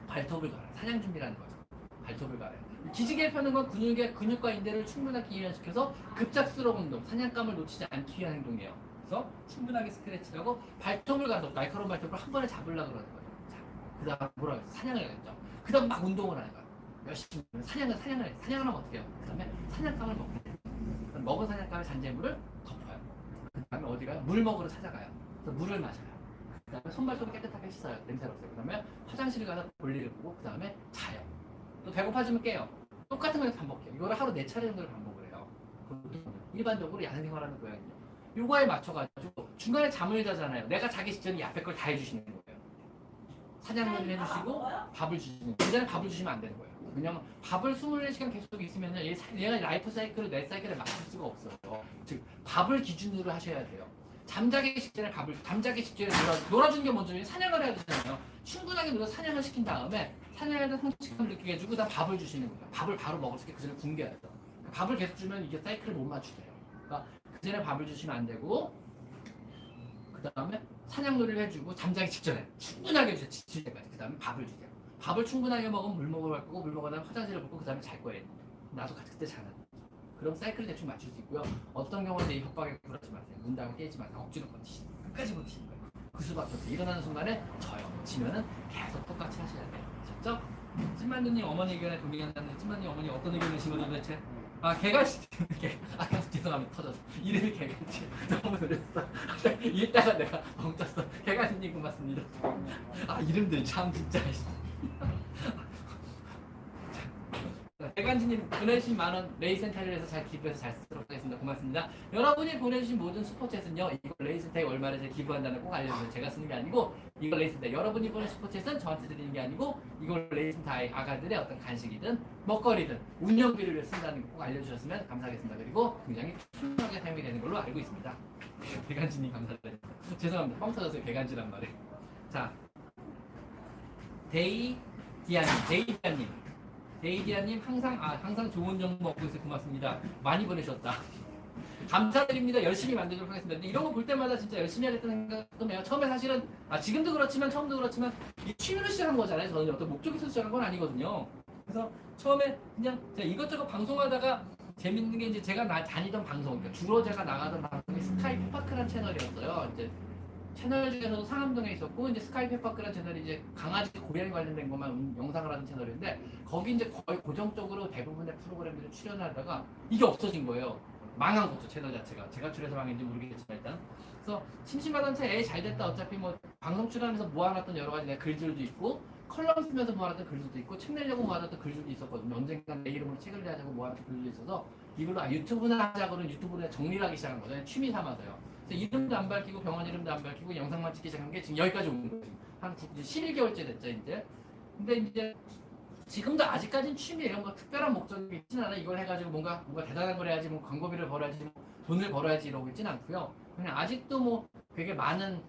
발톱을 갈아요. 사냥 준비라는 거죠. 발톱을 갈아요. 기지개를 펴는 건 근육의 근육과 인대를 충분하게 이완시켜서 급작스러운 운동, 사냥감을 놓치지 않기 위한 행동이에요. 그래서 충분하게 스크래치를 하고 발톱을 가서 날카로운 발톱을 한 번에 잡으려고 그러는 거예요. 자, 그 다음 뭐라 그랬어? 사냥을 하겠죠. 그 다음 막 운동을 하는 거예요. 열심히 사냥을 사냥을 해. 사냥을 하면 어떻게 해요? 그 다음에 사냥감을 먹게 돼요. 먹은 사냥감에 잔재물을 덮어요. 그 다음에 어디 가요? 물 먹으러 찾아가요. 그래서 물을 마셔요. 그 다음에 손발톱을 깨끗하게 씻어요. 냄새가 없어요. 그 다음에 화장실 가서 볼일을 보고 그 다음에 자요. 또 배고파지면 깨요. 똑같은 걸 반복해요. 이거를 하루 네 차례 정도를 반복을 해요. 일반적으로 야생 생활하는 고양이요. 요거에 맞춰가지고 중간에 잠을 자잖아요. 내가 자기 직전에 이 앞에 걸 다 해주시는 거예요. 사냥을 해주시고 밥을 주시는 거예요. 그 전에 밥을 주시면 안 되는 거예요. 왜냐면 밥을 24시간 계속 있으면 얘 얘가 라이프 사이클을 내 사이클에 맞출 수가 없어요. 즉 밥을 기준으로 하셔야 돼요. 잠자기 직전에 밥을 잠자기 직전에 놀아, 놀아주는 게 먼저예요. 사냥을 해야 되잖아요. 충분하게 놀아 사냥을 시킨 다음에 사냥에 대한 성취감을 느끼게 해주고 그다음 밥을 주시는 거예요. 밥을 바로 먹을 수 있게 그 전에 굶겨야죠. 밥을 계속 주면 이게 사이클을 못 맞추세요. 그러니까 그 전에 밥을 주시면 안 되고 그 다음에 사냥놀이를 해주고 잠자기 직전에 충분하게 주세요. 지칠 때까지. 그 다음에 밥을 주세요. 밥을 충분하게 먹으면 물 먹으러 갈 거고 물 먹은 다음에 화장실을 붓고 그 다음에 잘 거예요. 나도 같이 그때 자는 거죠. 그럼 사이클을 대충 맞출 수 있고요. 어떤 경우는 이 협박에 굴하지 마세요. 문 닫고 깨지 마세요. 억지로 거예요. 끝까지 거예요. 그 수밖에 없어요. 일어나는 순간에 져요. 지면은 계속 똑같이 하셔야 돼요. 아셨죠? 찐만두님 어머니 의견에 동의한다는 찐만두님 어머니 어떤 의견이신 거죠 도대체? 아 개간지 개, 아 죄송합니다 터졌어 이름이 개간지 너무 놀랐어 읽다가 내가 멈췄어 개간지님 고맙습니다 아 이름들 참 진짜 개간지님 보내주신 만원 레이센터에서 잘 기부해서 잘 쓰도록 하겠습니다. 고맙습니다. 여러분이 보내주신 모든 슈퍼챗은요, 이거 레이센터에 얼마를 제가 기부한다는 꼭 알려주세요. 제가 쓰는 게 아니고, 이걸 레이센터, 여러분이 보낸 슈퍼챗은 저한테 드리는 게 아니고, 이걸 레이센터의 아가들의 어떤 간식이든, 먹거리든, 운영비를 쓴다는 거 꼭 알려주셨으면 감사하겠습니다. 그리고 굉장히 투명하게 사용이 되는 걸로 알고 있습니다. 개간지님 감사드립니다. 죄송합니다. 뻥 터졌어요. 개간지란 말에. 자, 데이 디아님, 데이 디아님. 데이디아님 항상 아 항상 좋은 정보 얻고 있어 고맙습니다. 많이 보내셨다. 감사드립니다. 열심히 만들도록 하겠습니다. 근데 이런 거 볼 때마다 진짜 열심히 하겠다는 생각도 해요. 처음에 사실은 아 지금도 그렇지만 처음도 그렇지만 이 취미로 시작한 거잖아요. 저는 어떤 목적이 있어서 시작한 건 아니거든요. 그래서 처음에 그냥 제가 이것저것 방송하다가 재밌는 게 이제 제가 나, 다니던 방송, 그러니까 주로 제가 나가던 방송이 스카이 페파크란 채널이었어요. 이제 채널 중에서도 상암동에 있었고 이제 스카이 페파크란 채널이 이제 강아지 고양이 관련된 것만 음- 영상을 하는 채널인데 거기 이제 거의 고정적으로 대부분의 프로그램들을 출연하다가 이게 없어진 거예요. 망한 거죠 채널 자체가. 제가 출연해서 망했는지 모르겠지만 일단. 그래서 심심하던 채애잘 됐다 어차피 뭐 방송 출연하면서 모아놨던 여러 가지 내 글들도 있고 컬럼 쓰면서 모아놨던 글들도 있고 책 내려고 모아놨던 글들도 있었거든요. 언젠가 내 이름으로 책을 내자고 모아놨던 글들도 있어서 이걸로 아, 유튜브나 하자고는 유튜브를 정리를 하기 시작한 거죠. 취미 삼아서요. 이름도 안 밝히고 병원 이름도 안 밝히고 영상만 찍기 시작한 게 지금 여기까지 온 거예요. 한 11개월째 됐죠 이제. 근데 이제 지금도 아직까지는 취미 이런 거 특별한 목적이 있진 않아. 이걸 해가지고 뭔가 뭔가 대단한 걸 해야지, 뭐 광고비를 벌어야지, 뭐 돈을 벌어야지 이러고 있진 않고요. 그냥 아직도 뭐 되게 많은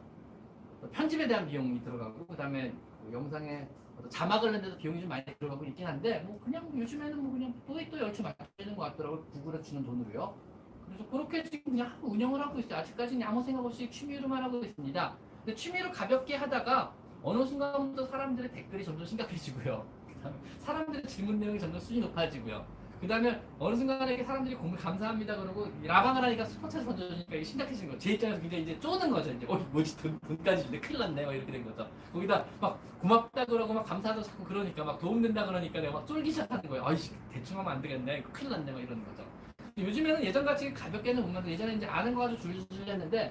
편집에 대한 비용이 들어가고 그다음에 뭐 영상에 자막을 내는데도 비용이 좀 많이 들어가고 있긴 한데 뭐 그냥 요즘에는 뭐 그냥 또또 열심히 맞추는 것 같더라고요. 구글에 주는 돈으로요. 그래서 그렇게 지금 그냥 운영을 하고 있어요. 아직까지는 아무 생각 없이 취미로만 하고 있습니다. 근데 취미로 가볍게 하다가 어느 순간부터 사람들의 댓글이 점점 심각해지고요. 사람들의 질문 내용이 점점 수준이 높아지고요. 그 다음에 어느 순간에 사람들이 공부 감사합니다 그러고 라방을 하니까 스포츠에서 던져주니까 심각해진 거죠. 제 입장에서 굉장히 이제 쪼는 거죠. 이제 어 뭐지 돈, 돈까지 주는데 큰일 났네 막 이렇게 된 거죠. 거기다 막 고맙다 그러고 막 감사하다고 자꾸 그러니까 막 도움된다 그러니까 내가 막 쫄기 시작하는 거예요. 아이씨 대충 하면 안 되겠네. 큰일 났네 막 이러는 거죠. 요즘에는 예전같이 가볍게는 못 만도 예전에 이제 아는 거 가지고 줄줄 했는데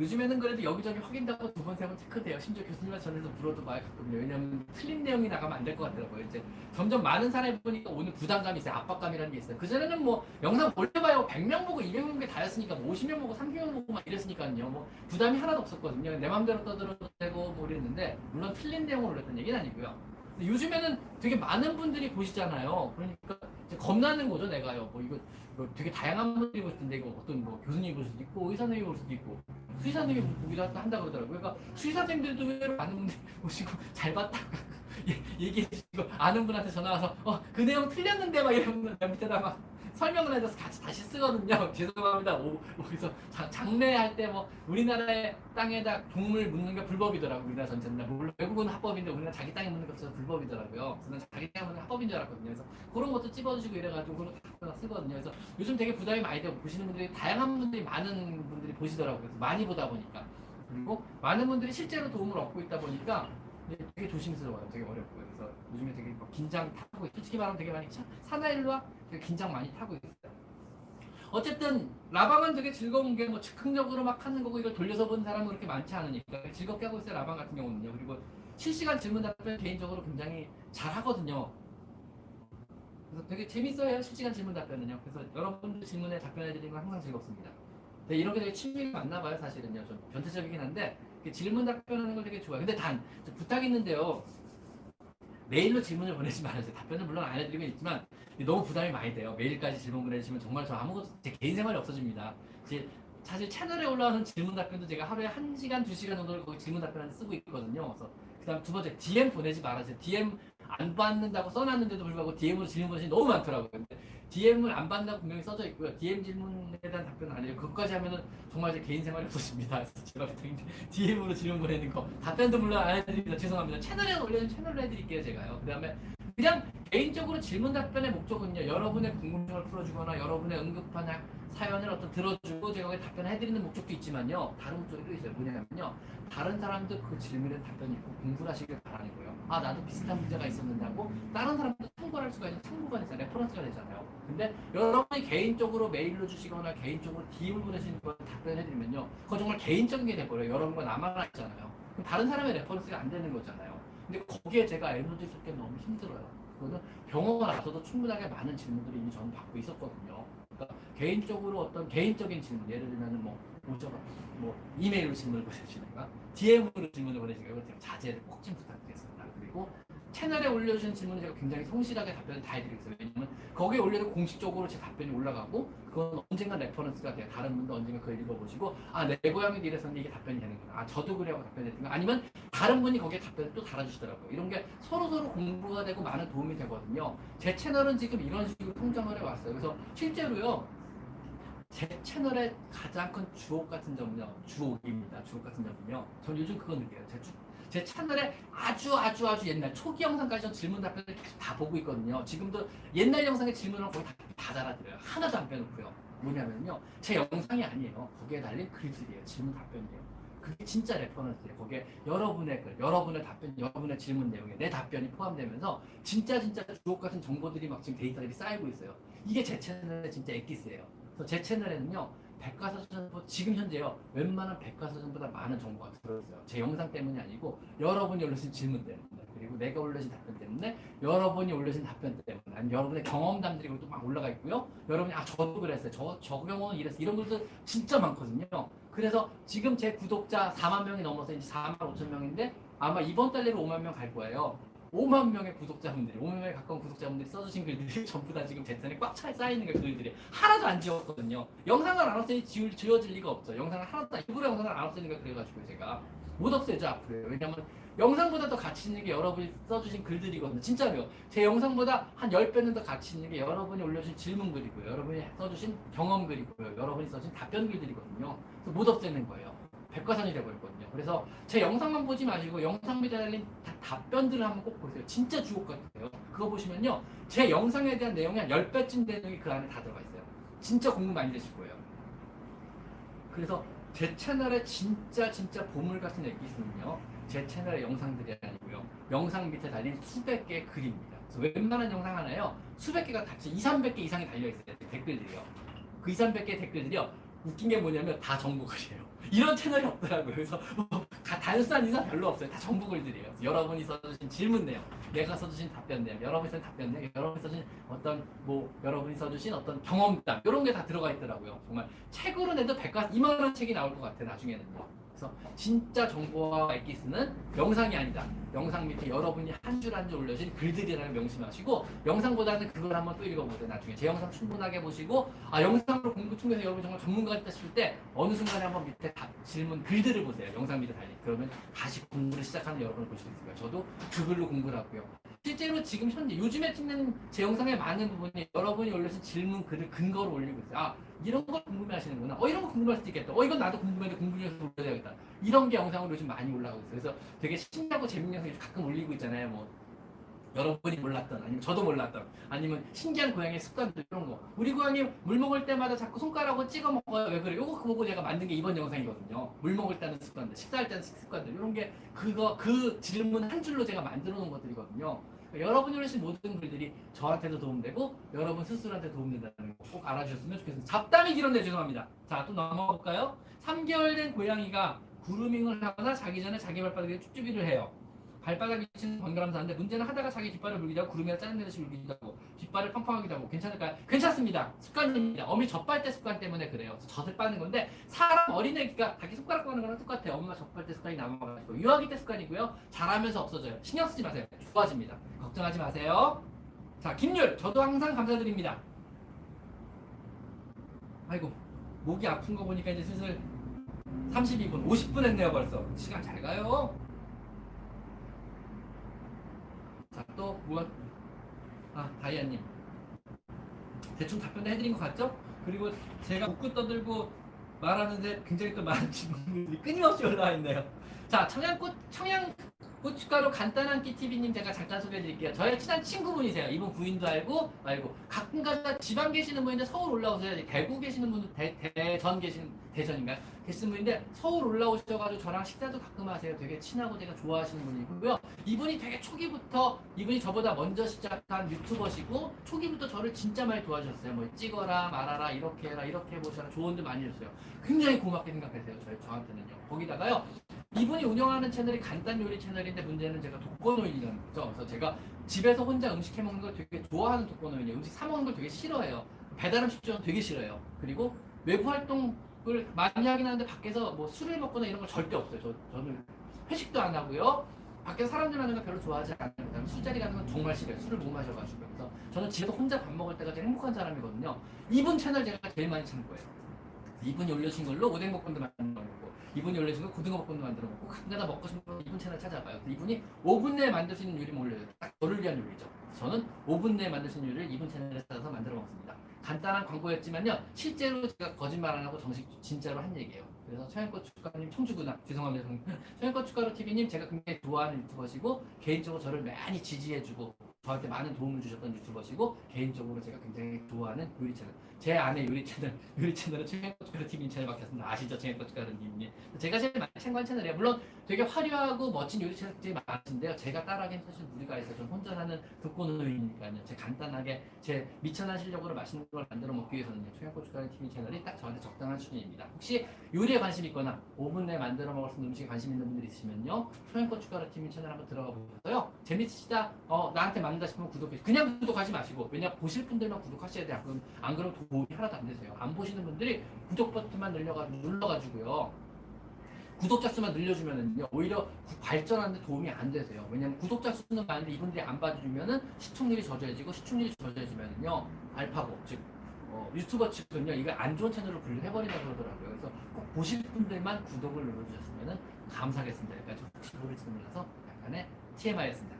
요즘에는 그래도 여기저기 확인되고 두 번, 세 번 체크돼요. 심지어 교수님한테 전해서 물어도 많이 갔거든요. 왜냐면 틀린 내용이 나가면 안 될 것 같더라고요. 이제 점점 많은 사람이 보니까 오늘 부담감이 있어요. 압박감이라는 게 있어요. 그전에는 뭐 영상 볼때 봐요. 100명 보고 200명 보고 다였으니까 뭐 50명 보고 30명 보고 막 이랬으니까요. 뭐 부담이 하나도 없었거든요. 내 마음대로 떠들어도 되고 뭐 이랬는데 물론 틀린 내용을 올렸던 얘기는 아니고요. 요즘에는 되게 많은 분들이 보시잖아요. 그러니까 겁나는 거죠, 내가요. 뭐 이거, 이거 되게 다양한 분들이 볼 텐데 이거 어떤 뭐 교수님이 볼 수도 있고 의사 선생님이 볼 수도 있고 수의사 선생님이 보기도 한다 그러더라고요. 그러니까 수의사 선생님들도 의외로 많은 분들이 보시고 잘 봤다고 얘기해 주시고 아는 분한테 전화 와서 어 그 내용 틀렸는데 막 이러면 밑에다 막 설명을 해서 같이 다시 쓰거든요. 죄송합니다. 오, 그래서 장례할 때 뭐 우리나라의 땅에다 동물 묻는 게 불법이더라고 우리나라 전체는 물론 외국은 합법인데 우리나라 자기 땅에 묻는 게 없어서 불법이더라고요. 저는 자기 땅에 묻는 게 합법인 줄 알았거든요. 그래서 그런 것도 찝어주시고 이래가지고 그런 거 쓰거든요. 그래서 요즘 되게 부담이 많이 되고 보시는 분들이 다양한 분들이 많은 분들이 보시더라고요. 그래서 많이 보다 보니까 그리고 많은 분들이 실제로 도움을 얻고 있다 보니까 되게 조심스러워요. 되게 어렵고요. 그래서 요즘에 되게 막 긴장 타고 있- 솔직히 말하면 되게 많이 차- 사나일로와 되게 긴장 많이 타고 있어요. 어쨌든 라방은 되게 즐거운 게 뭐 즉흥적으로 막 하는 거고 이걸 돌려서 보는 사람은 그렇게 많지 않으니까 즐겁게 하고 있어요. 라방 같은 경우는요. 그리고 실시간 질문 답변 개인적으로 굉장히 잘 하거든요. 그래서 되게 재밌어요. 실시간 질문 답변은요. 그래서 여러분들 질문에 답변해 드리는 건 항상 즐겁습니다. 네, 이런 게 되게 취미가 맞나 봐요, 사실은요. 좀 변태적이긴 한데 그 질문 답변하는 걸 되게 좋아해요. 근데 단저 부탁 있는데요. 메일로 질문을 보내지 말아주세요. 답변은 물론 안 해드리고 있지만 너무 부담이 많이 돼요. 메일까지 질문 보내주시면 정말 저 아무것도 제 개인 생활이 없어집니다. 제- 사실 채널에 올라오는 질문 답변도 제가 하루에 1시간, 2시간 정도를 거기 질문 답변을 쓰고 있거든요. 그래서 그 다음 두 번째 DM 보내지 말아주세요. DM 안 받는다고 써놨는데도 불구하고 DM으로 질문 보내시는 너무 많더라고요. 근데 DM을 안 받는다고 분명히 써져 있고요. DM 질문에 대한 답변은 안 해요. 그것까지 하면은 정말 제 개인 생활이 없어집니다. 그래서 제가 DM으로 질문 보내는 거 답변도 물론 안 해드립니다. 죄송합니다. 채널에 올려는 채널로 해드릴게요. 제가요. 그 다음에 그냥 개인적으로 질문 답변의 목적은요. 여러분의 궁금증을 풀어주거나 여러분의 응급한 하- 사연을 어떤 들어주고 제가 답변을 해드리는 목적도 있지만요. 다른 목적이 또 있어요. 뭐냐면요. 다른 사람도 그 질문에 답변이 있고 공부를 하시길 바라는 거예요. 아 나도 비슷한 문제가 있었는데 하고 다른 사람도 참고할 수가 있는 참고가 되잖아요. reference가 되잖아요. 근데 여러분이 개인적으로 메일로 주시거나 개인적으로 DM을 보내시는 걸 답변해드리면요. 그건 정말 개인적인 게 돼버려요. 여러분과 나만 있잖아요. 다른 사람의 reference가 안 되는 거잖아요. 근데 거기에 제가 에너지 쏟기 너무 힘들어요. 그거는 병원 와서도 충분하게 많은 질문들을 이미 저는 받고 있었거든요. 그러니까 개인적으로 어떤 개인적인 질문, 예를 들면 뭐 오셔가 뭐 이메일로 질문을 보내주시는가, DM으로 질문을 보내시는가, 이거 제가 자제를 꼭 좀 부탁드리겠습니다. 그리고 채널에 올려주신 질문을 제가 굉장히 성실하게 답변을 다 해드리겠어요. 왜냐면 거기에 올려도 공식적으로 제 답변이 올라가고 그건 언젠가 reference가 돼요. 다른 분도 언젠가 그걸 읽어보시고 아 내 고양이 이랬었는데 이게 답변이 되는구나. 아 저도 그래 하고 답변이 되는가. 아니면 다른 분이 거기에 답변을 또 달아주시더라고요. 이런 게 서로 서로 공부가 되고 많은 도움이 되거든요. 제 채널은 지금 이런 식으로 성장을 해왔어요. 그래서 실제로요. 제 채널의 가장 큰 주옥 같은 점은요. 주옥입니다. 주옥 같은 점은요. 전 요즘 그거 느껴요. 제, 주- 제 채널에 아주 아주 아주 옛날 초기 영상까지 전 질문 답변을 계속 다 보고 있거든요. 지금도 옛날 영상의 질문을 거의 다, 다 달아드려요. 하나도 안 빼놓고요. 뭐냐면요. 제 영상이 아니에요. 거기에 달린 글들이에요. 질문 답변이에요. 그게 진짜 reference예요. 거기에 여러분의 글, 여러분의 답변, 여러분의 질문 내용에 내 답변이 포함되면서 진짜 진짜 주옥 같은 정보들이 막 지금 데이터들이 쌓이고 있어요. 이게 제 채널의 진짜 엑기스예요. 제 채널에는요. 백과사전보다 지금 현재요. 웬만한 백과사전보다 많은 정보가 들어있어요. 제 영상 때문이 아니고 여러분이 올려주신 질문 때문에 그리고 내가 올려진 답변 때문에 여러분이 올려진 답변 때문에 아니면 여러분의 경험담들이 또 막 올라가 있고요. 여러분이 아 저도 그랬어요. 저, 저 경험은 이랬어요. 이런 것도 진짜 많거든요. 그래서 지금 제 구독자 4만 명이 넘어서 이제 4만 5천 명인데 아마 이번 달 내로 5만 명 갈 거예요. 5만 명의 구독자분들이 5만 명에 가까운 구독자분들이 써주신 글들이 전부 다 지금 제 채널에 꽉 차 쌓이는 게 글들이 하나도 안 지웠거든요. 영상을 안 없애니 지울, 지워질 리가 없죠. 영상을 하나도 안- 일부러 영상을 안 없애니까 그래가지고 제가 못 없애죠 앞으로. 왜냐면 영상보다 더 가치 있는 게 여러분이 써주신 글들이거든요. 진짜로요. 제 영상보다 한 10배는 더 가치 있는 게 여러분이 올려주신 질문 글이고요. 여러분이 써주신 경험 글이고요. 여러분이 써주신 답변 글들이거든요. 그래서 못 없애는 거예요. 백과산이 돼버렸거든요. 그래서 제 영상만 보지 마시고 영상 밑에 달린 다- 답변들을 한번 꼭 보세요. 진짜 주옥 같아요. 그거 보시면요. 제 영상에 대한 내용이 한 10배쯤 되는 게 그 안에 다 들어가 있어요. 진짜 공부 많이 되실 거예요. 그래서 제 채널에 진짜 진짜 보물 같은 엑기스는요. 제 채널의 영상들이 아니고요. 영상 밑에 달린 수백 개의 글입니다. 그래서 웬만한 영상 하나요. 수백 개가 같이 2, 300개 이상이 달려 있어요. 댓글들이요. 그 2, 300개 댓글들이요. 웃긴 게 뭐냐면 다 정보 글이에요. 이런 채널이 없더라고요. 그래서 뭐다 단순한 인사 별로 없어요. 다 정보 글들이에요. 그래서 여러분이 써주신 질문 내용, 내가 써주신 답변 내용, 여러분이 써주신 답변 내용, 여러분이 써주신 어떤 뭐 여러분이 써주신 어떤 경험담 이런 게 다 들어가 있더라고요. 정말 책으로 내도 백과 이만한 책이 나올 것 같아 나중에는요. 그래서 진짜 정보와 엑기스는 영상이 아니다. 영상 밑에 여러분이 한 줄 한 줄 올려주신 글들이라는 명심하시고 영상보다는 그걸 한번 또 읽어보세요. 나중에 제 영상 충분하게 보시고 아 영상으로 공부 충분해서 여러분 정말 전문가가 됐다 싶을 때 어느 순간에 한번 밑에 답, 질문 글들을 보세요. 영상 밑에 달린 그러면 다시 공부를 시작하는 여러분을 볼 수 있을 거예요. 저도 그 글로 공부를 하고요. 실제로 지금 현재 요즘에 찍는 제 영상의 많은 부분이 여러분이 올려준 질문 글을 근거로 올리고 있어요. 아 이런 걸 궁금해하시는구나. 어 이런 거 궁금할 수도 있겠다. 어 이건 나도 궁금한데 궁금해서 올려야겠다. 이런 게 영상으로 요즘 많이 올라오고 있어요. 그래서 되게 신나고 재밌는 영상 가끔 올리고 있잖아요. 뭐 여러분이 몰랐던 아니면 저도 몰랐던 아니면 신기한 고양이의 습관들 이런 거 우리 고양이 물 먹을 때마다 자꾸 손가락으로 찍어 먹어요 왜 그래 요거 보고 제가 만든 게 이번 영상이거든요 물 먹을 때는 습관들 식사할 때는 식습관들 이런 게 그거 그 질문 한 줄로 제가 만들어 놓은 것들이거든요 여러분이 올리신 모든 글들이 저한테도 도움되고 여러분 스스로한테 도움된다는 거 꼭 알아주셨으면 좋겠습니다. 잡담이 길었네 죄송합니다. 자 또 넘어가 볼까요? 3개월 된 고양이가 그루밍을 하거나 자기 전에 자기 발바닥에 쭈쭈비를 해요 발바닥이 치는 번갈아면서 하는데 문제는 하다가 자기 뒷발을 물기도 하고 구름이나 짜는 듯이 물기도 하고 뒷발을 팡팡하기도 하고 괜찮을까요? 괜찮습니다. 습관입니다. 어미 젖발 때 습관 때문에 그래요. 젖을 빠는 건데 사람 어린애가 자기 손가락 빠는 거랑 똑같아요. 엄마 젖발 때 습관이 남아가지고 유아기 때 습관이고요. 자라면서 없어져요. 신경 쓰지 마세요. 좋아집니다. 걱정하지 마세요. 자 김율 저도 항상 감사드립니다. 아이고 목이 아픈 거 보니까 이제 슬슬 32분 50분 했네요 벌써 시간 잘 가요. 자, 또 무엇? 아, 다이아님. 대충 답변 해드린 것 같죠? 그리고 제가 웃고 떠들고 말하는데 굉장히 또 많은 질문들이 끊임없이 올라와 있네요. 자, 청양꽃, 청양 고춧가루 간단한 끼TV님 제가 잠깐 소개해 드릴게요. 저의 친한 친구분이세요. 이분 부인도 알고 말고 가끔가다 지방 계시는 분인데 서울 올라오세요. 대구 계시는 분은 대, 대전 계신 대전인가요? 계시는 분인데 서울 올라오셔가지고 저랑 식사도 가끔 하세요. 되게 친하고 제가 좋아하시는 분이고요. 이분이 되게 초기부터 이분이 저보다 먼저 시작한 유튜버시고 초기부터 저를 진짜 많이 도와주셨어요. 뭐 찍어라 말아라 이렇게 해라 이렇게 해보셔라 조언도 많이 해줬어요. 굉장히 고맙게 생각하세요. 저희 저한테는요. 거기다가요. 이분이 운영하는 채널이 간단 요리 채널인데 문제는 제가 독거노인이라는 거죠. 그래서 제가 집에서 혼자 음식 해 먹는 걸 되게 좋아하는 독거노인이에요. 음식 사 먹는 걸 되게 싫어해요. 배달 음식 좀 되게 싫어요. 그리고 외부 활동을 많이 하긴 하는데 밖에서 뭐 술을 먹거나 이런 거 절대 없어요. 저, 저는 회식도 안 하고요. 밖에서 사람들 만나는 거 별로 좋아하지 않아요. 술자리 가는 건 정말 싫어요. 술을 못 마셔가지고. 그래서 저는 집에서 혼자 밥 먹을 때가 제일 행복한 사람이거든요. 이분 채널 제가 제일 많이 찾는 거예요. 이분이 올려준 걸로 오뎅 볶음도 만들어 먹고 이분이 올려준 거 고등어 볶음도 만들어 먹고 가끔가다 먹고 거 이분 채널 찾아봐요. 이분이 5분 내에 만들 수 있는 요리만 올려요. 딱 저를 위한 요리죠. 저는 5분 내에 만들 수 있는 요리를 이분 채널에 찾아서 만들어 먹습니다. 간단한 광고였지만요. 실제로 제가 거짓말 안 하고 정식 진짜로 한 얘기예요. 그래서 청양고춧가루님 청주구나 죄송합니다. 청양고춧가루 TV님 제가 굉장히 좋아하는 유튜버시고 개인적으로 저를 많이 지지해주고 저한테 많은 도움을 주셨던 유튜버시고 개인적으로 제가 굉장히 좋아하는 요리 채널 제 안에 요리 채널 요리 채널은 청양고춧가루 TV님 채널 맡겼습니다. 아시죠 청양고춧가루 님님 제가 제일 많이 참고한 채널이에요. 물론 되게 화려하고 멋진 요리 채널들이 많으신데요. 제가 따라하기엔 사실 무리가 있어요. 좀 혼자 사는 독거노인이니까요. 제 간단하게 제 미천한 실력으로 맛있는 걸 만들어 먹기 위해서는요. 청양고춧가루 TV 채널이 딱 저한테 적당한 수준입니다. 혹시 요리에 관심 있거나 5분 내에 만들어 먹을 수 있는 음식에 관심 있는 분들이 있으면요. 청양고춧가루 TV 채널 한번 들어가 보셔서요. 재밌으시다. 어 나한테 맞는다 싶으면 구독해. 그냥 구독하지 마시고 왜냐 보실 분들만 구독하셔야 돼요. 그럼 안 그러면 도움이 하나도 안 되세요. 안 보시는 분들이 구독 버튼만 늘려가지고 눌러가지고요. 구독자 수만 늘려주면은요 오히려 구- 발전하는데 도움이 안 되세요. 왜냐면 구독자 수는 많은데 이분들이 안 봐주면은 시청률이 저조해지고 시청률이 저조해지면은요 알파고 즉 어, 유튜버 측은요 이거 안 좋은 채널로 분류해버린다 그러더라고요. 그래서 꼭 보실 분들만 구독을 눌러주셨으면은 감사하겠습니다. 여기까지 혹시 몰라서 약간의 TMI였습니다.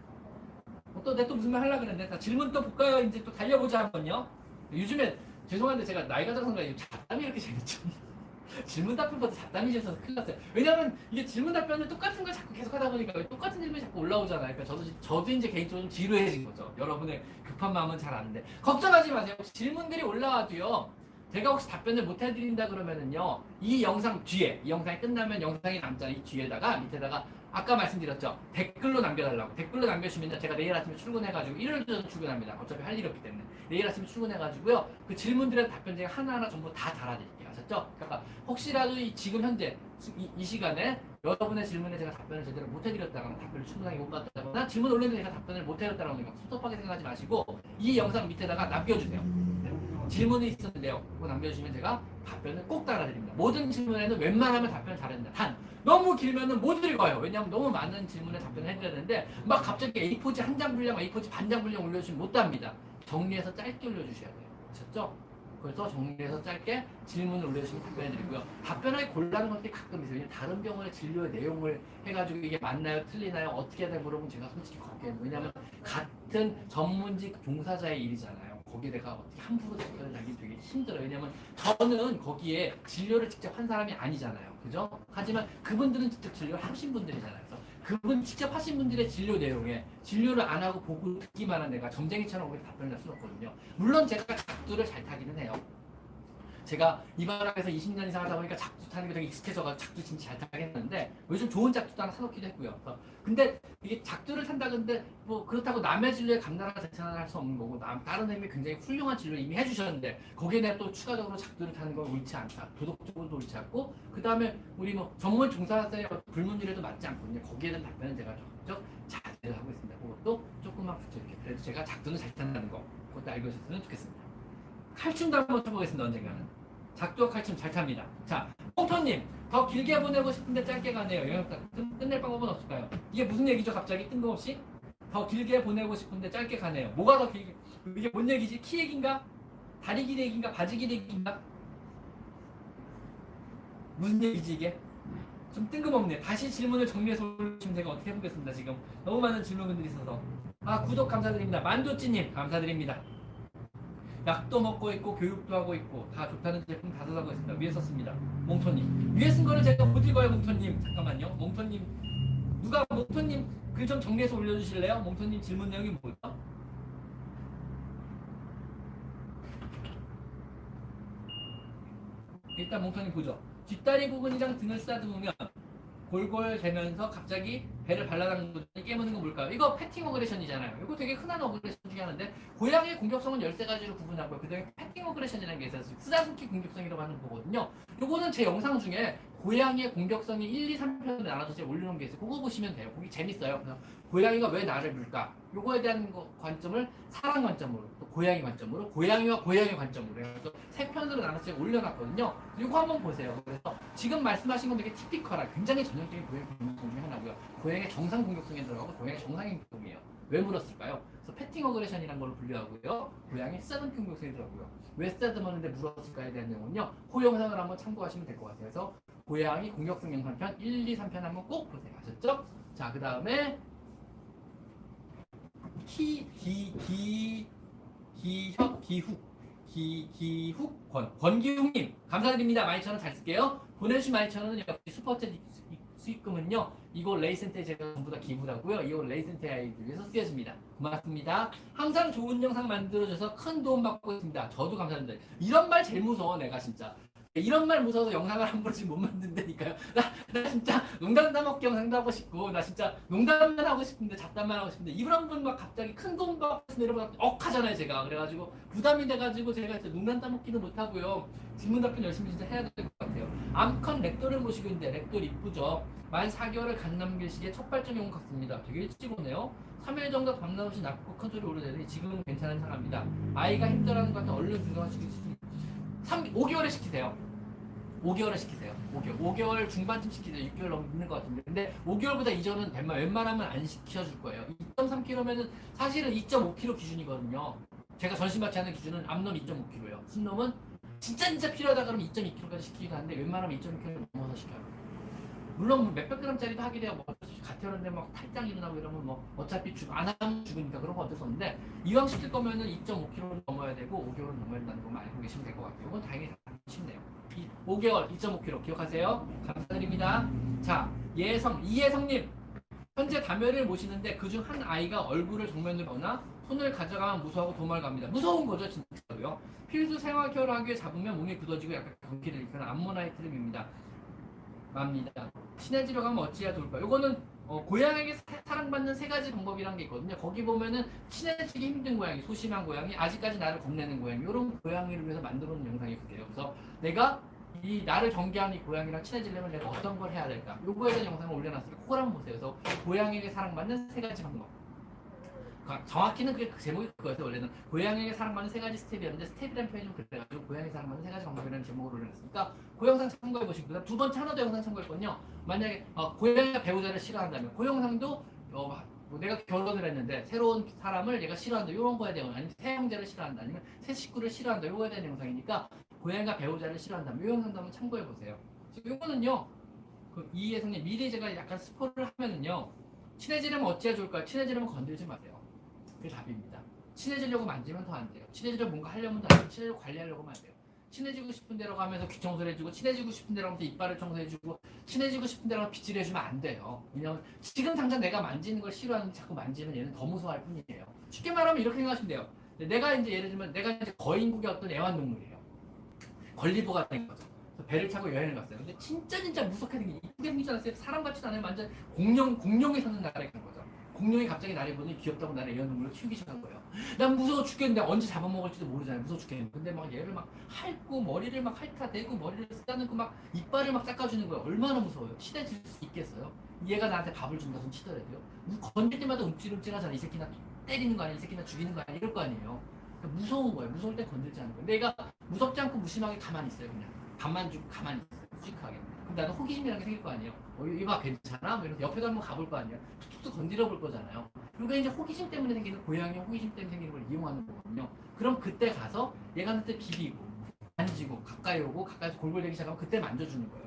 어, 또내 또 무슨 말 하려고 그랬는데 자, 질문 또 볼까요? 이제 또 달려보자 한번요. 요즘에 죄송한데 제가 나이가 들어서인가 이 잡담이 이렇게 재밌죠. 질문 답변보다 잡담이 재밌어서 큰일 났어요. 왜냐면 이게 질문 답변을 똑같은 걸 자꾸 계속 하다 보니까 똑같은 질문이 자꾸 올라오잖아요. 그러니까 저도, 저도 이제 개인적으로 좀 지루해진 거죠. 여러분의 급한 마음은 잘 아는데. 걱정하지 마세요. 질문들이 올라와도요. 제가 혹시 답변을 못 해드린다 그러면은요. 이 영상 뒤에, 이 영상이 끝나면 영상이 남잖아요. 이 뒤에다가, 밑에다가 아까 말씀드렸죠. 댓글로 남겨달라고. 댓글로 남겨주시면 제가 내일 아침에 출근해가지고 일요일도 저는 출근합니다. 어차피 할 일이 없기 때문에. 내일 아침에 출근해가지고 그 질문들의 답변 제가 하나하나 전부 다 달아드릴게요. 아셨죠? 그러니까 혹시라도 이 지금 현재 이, 이 시간에 여러분의 질문에 제가 답변을 제대로 못 해드렸다거나 답변을 충분하게 못 받았다거나 질문 올렸는데 제가 답변을 못 해드렸다고 하니까 섭섭하게 생각하지 마시고 이 영상 밑에다가 남겨주세요. 네. 질문이 있었는데요. 그거 남겨주시면 제가 답변을 꼭 달아드립니다. 모든 질문에는 웬만하면 답변을 잘합니다. 단 너무 길면은 못 읽어요. 왜냐하면 너무 많은 질문에 답변을 해드려야 되는데 막 갑자기 A4지 한 장 분량, A4지 반 장 분량 올려주시면 못 답니다. 정리해서 짧게 올려주셔야 돼요. 아셨죠? 그래서 정리해서 짧게 질문을 올려주시면 답변해드리고요. 답변하기 곤란한 것들이 가끔 있어요. 다른 병원의 진료의 내용을 해가지고 이게 맞나요? 틀리나요? 어떻게 해야 되나 물어보면 제가 솔직히 겁해요. 왜냐면 같은 전문직 종사자의 일이잖아요. 거기에 내가 어떻게 함부로 답변을 하기 되게 힘들어요. 왜냐면 저는 거기에 진료를 직접 한 사람이 아니잖아요. 그죠? 하지만 그분들은 직접 진료를 하신 분들이잖아요. 그래서 그분 직접 하신 분들의 진료 내용에 진료를 안 하고 보고 듣기만 한 내가 점쟁이처럼 거기에 답변을 할 수는 없거든요. 물론 제가 작두를 잘 타기는 해요. 제가 이바람에서 20년 이상 하다 보니까 작두 타는 게 되게 익숙해져가지고 작두 진짜 잘 타겠는데 요즘 좋은 작두도 하나 사놓기도 했고요. 근데 이게 작두를 탄다 근데 뭐 그렇다고 남의 진료에 감나라가 대처할 수 없는 거고 남, 다른 의미 굉장히 훌륭한 진료 이미 해주셨는데 거기에 내가 또 추가적으로 작두를 타는 건 옳지 않다. 도덕적으로도 옳지 않고 그 다음에 우리 뭐 전문 종사자의 불문율에도 맞지 않거든요. 거기에 대한 답변은 제가 적극적 자제를 하고 있습니다. 그것도 조금만 붙여줄게요. 그래도 제가 작두는 잘 탄다는 거 그것도 알고 있었으면 좋겠습니다. 칼춤도 한번 쳐보겠습니다. 언젠가는. 작두와 칼춤 잘 탑니다. 자, 뽕터님 더 길게 보내고 싶은데 짧게 가네요. 영역답 끝- 끝낼 방법은 없을까요? 이게 무슨 얘기죠? 갑자기 뜬금없이 더 길게 보내고 싶은데 짧게 가네요. 뭐가 더 길게? 이게 뭔 얘기지? 키 얘기인가? 다리 길이 얘기인가? 바지 길이 얘기인가? 무슨 얘기지 이게? 좀 뜬금없네. 다시 질문을 정리해서 올려주시면 제가 어떻게 해보겠습니다. 지금 너무 많은 질문들이 있어서. 아 구독 감사드립니다. 만두찌님 감사드립니다. 약도 먹고 있고 교육도 하고 있고 다 좋다는 제품 다 사고 있습니다. 위에 썼습니다. 몽토님 위에 쓴 거는 제가 못 읽어요. 몽토님 잠깐만요. 몽토님 누가 몽토님 글 좀 정리해서 올려주실래요? 몽토님 질문 내용이 뭐야? 일단 몽토님 보죠. 뒷다리 부분이랑 등을 쓰다듬으면 골골대면서 갑자기 배를 발라당 눕더니 깨무는 건 뭘까요? 이거 petting aggression이잖아요. 이거 되게 흔한 aggression 중에 하나인데 고양이의 공격성은 13가지로 구분하고요. 그 다음에 petting aggression이라는 게 있어요. 쓰다듬기 공격성이라고 하는 거거든요. 요거는 제 영상 중에 고양이의 공격성이 1, 2, 3편을 나눠서 올려놓은 게 있어요. 그거 보시면 돼요. 거기 재밌어요. 고양이가 왜 나를 물까? 요거에 대한 거- 관점을 사람 관점으로 또 고양이 관점으로 고양이와 고양이 관점으로 해서 세 편으로 나눠서 올려놨거든요. 요거 한번 보세요. 그래서 지금 말씀하신 건 되게 티피컬한 굉장히 전형적인 고양이 공격성 중에 하나고요. 고양이의 정상 공격성에 들어가고 고양이 정상 행동이에요. 왜 물었을까요? 그래서 패팅 어그레션이라는 걸로 분류하고요. 고양이 쓰다듬 들어가고요. 왜 쓰다듬었는데 물었을까에 대한 내용은요. 그 영상을 한번 참고하시면 될 것 같아요. 그래서 고양이 공격성 영상 편 1, 2, 3편 한번 꼭 보세요. 아셨죠? 자, 그 다음에 기, 기, 기, 기혁, 기훅, 기, 기훅, 권, 권기훈님 감사드립니다. 12,000원 잘 쓸게요. 보내주신 12,000원은 역시 슈퍼챗 수익금은요. 이거 레이센터에 제가 전부 다 기부하고요. 이거 레이센터 아이들 위해서 쓰여집니다. 고맙습니다. 항상 좋은 영상 만들어줘서 큰 도움 받고 있습니다. 저도 감사합니다. 이런 말 제일 무서워 내가 진짜. 이런 말 무서워서 영상을 함부로 지금 못 만든다니까요. 나, 나 진짜 농담 따먹기 영상도 하고 싶고 나 진짜 농담만 하고 싶은데 잡담만 하고 싶은데 이런 분 막 갑자기 큰돈 받고 내려보다 억하잖아요 제가. 그래가지고 부담이 돼가지고 제가 진짜 농담 따먹기는 못하고요. 질문 답변 열심히 진짜 해야 될 것 같아요. 암컷 렉돌을 모시고 있는데 렉돌 이쁘죠? 만 4개월을 갓 넘길 시기에 첫 발정이 온 것 같습니다. 되게 일찍 오네요. 3일 정도 밤낮 없이 낮고 큰 소리로 울더니 지금은 괜찮은 상황입니다. 아이가 힘들어하는 것 같아 얼른 중성화시키고 싶습니다 3, 5개월에 시키세요 5개월을 시키세요. 5개월. 5개월 중반쯤 시키세요. 6개월 넘는 것 같은데. 근데 5개월보다 이전은 웬만- 웬만하면 안 시켜줄 거예요. 2.3kg면은 사실은 2.5kg 기준이거든요. 제가 전신마취 하는 기준은 암놈 2.5kg예요. 순놈은 진짜 진짜 필요하다 그러면 2.2kg까지 시키기도 하는데 웬만하면 2.2kg 넘어서 시켜요. 물론 뭐 몇백 그램짜리도 하게 돼요. 뭐 어쩔 수 없이 같았는데 막 탈장 일어나고 이러면 뭐 어차피 죽, 안 하면 죽으니까 그런 거 어쩔 수 없는데 이왕 시킬 거면은 2.5kg는 넘어야 되고 5개월은 넘어야 된다는 것만 알고 계시면 될 것 같아요. 이건 다행히 다 쉽네요. 5개월 2.5kg 기억하세요? 감사드립니다. 자, 예성, 이예성님. 현재 다멸을 모시는데 그중 한 아이가 얼굴을 정면으로 보거나 손을 가져가면 무서워하고 도망갑니다. 무서운 거죠, 진짜로요. 필수 생활 위해 잡으면 몸이 굳어지고 약간 경기를 일으키는 암모나이트를 밉니다. 맙니다. 친해지려 가면 어찌해야 좋을까? 요거는 어, 고양이에게 사- 사랑받는 세 가지 방법이란 게 있거든요. 거기 보면은 친해지기 힘든 고양이, 소심한 고양이, 아직까지 나를 겁내는 고양이, 이런 고양이를 위해서 만들어 놓은 영상이 그게요. 그래서 내가 이 나를 경계하는 이 고양이랑 친해지려면 내가 어떤 걸 해야 될까? 요거에 대한 영상을 올려놨으니까 그걸 한번 보세요. 그래서 고양이에게 사랑받는 세 가지 방법. 그- 정확히는 그게 그 제목이 그거였어요. 원래는 고양이에게 사랑받는 세 가지 스텝이었는데 스텝이라는 표현이 좀 그래가지고 고양이 사랑받는 세 가지 방법이라는 제목으로 올려놨으니까 그 영상 참고해 보시고 그다음 두 번째 하나 더 영상 참고했거든요. 만약에 어, 고양이가 배우자를 싫어한다면 그 영상도 어, 뭐 내가 결혼을 했는데 새로운 사람을 얘가 싫어한다 이런 거에 대한 아니면 새 형제를 싫어한다 아니면 새 식구를 싫어한다 이거에 대한 영상이니까 고양이가 배우자를 싫어한다면 이 영상도 한번 참고해 보세요. 지금 이거는요 그 이혜성님 미리 제가 약간 스포를 하면은요 친해지려면 어찌해야 좋을까요? 친해지려면 건들지 마세요. 그게 답입니다. 친해지려고 만지면 더 안 돼요. 친해지려고 뭔가 하려면 더안 돼요. 친해지려고 관리하려고 하면 안 돼요. 친해지고 싶은 대로 가면서 귀 청소를 해주고 친해지고 싶은 대로 하면서 이빨을 청소해주고 친해지고 싶은 대로 빗질 해주면 안 돼요. 왜냐면 지금 당장 내가 만지는 걸 싫어하는 자꾸 만지면 얘는 더 무서워할 뿐이에요. 쉽게 말하면 이렇게 생각하시면 돼요. 내가 이제 예를 들면 내가 이제 거인국의 어떤 애완동물이에요. 권리보가 된 거죠. 배를 타고 여행을 갔어요. 근데 진짜 진짜 무섭게 생긴 이쁘게 생기지 않았어요. 사람 같지도 않아요. 완전 공룡 공룡이 사는 나라에 간 거죠. 공룡이 갑자기 나를 보니 귀엽다고 나를 애완동물로 키우기 시작한 거예요. 난 무서워 죽겠는데 언제 잡아먹을지도 모르잖아요. 무서워 죽겠는데. 근데 막 얘를 막 핥고 머리를 막 핥아대고 머리를 쓰다듬고 막 이빨을 막 닦아주는 거예요. 얼마나 무서워요. 친해질 수 있겠어요? 얘가 나한테 밥을 준다 손 치더라도요. 건들 때마다 움찔움찔하잖아. 이 새끼 나 때리는 거 아니야? 이 새끼 나 죽이는 거 아니야? 이럴 거 아니에요. 그러니까 무서운 거예요. 무서울 때 건들지 않는 거예요. 내가 무섭지 않고 무심하게 가만히 있어요. 그냥 밥만 주고 가만히 있어요. 묵직하게. 그럼 나는 호기심이라는 게 생길 거 아니에요. 어, 이봐 괜찮아? 뭐 이러면서 옆에도 한번 가볼 거 아니에요. 툭툭 건드려 볼 거잖아요. 그러니까 이제 호기심 때문에 생기는 고양이 호기심 때문에 생기는 걸 이용하는 거거든요. 그럼 그때 가서 얘가 한테 비비고 만지고 가까이 오고 가까이서 골골대기 시작하면 그때 만져주는 거예요.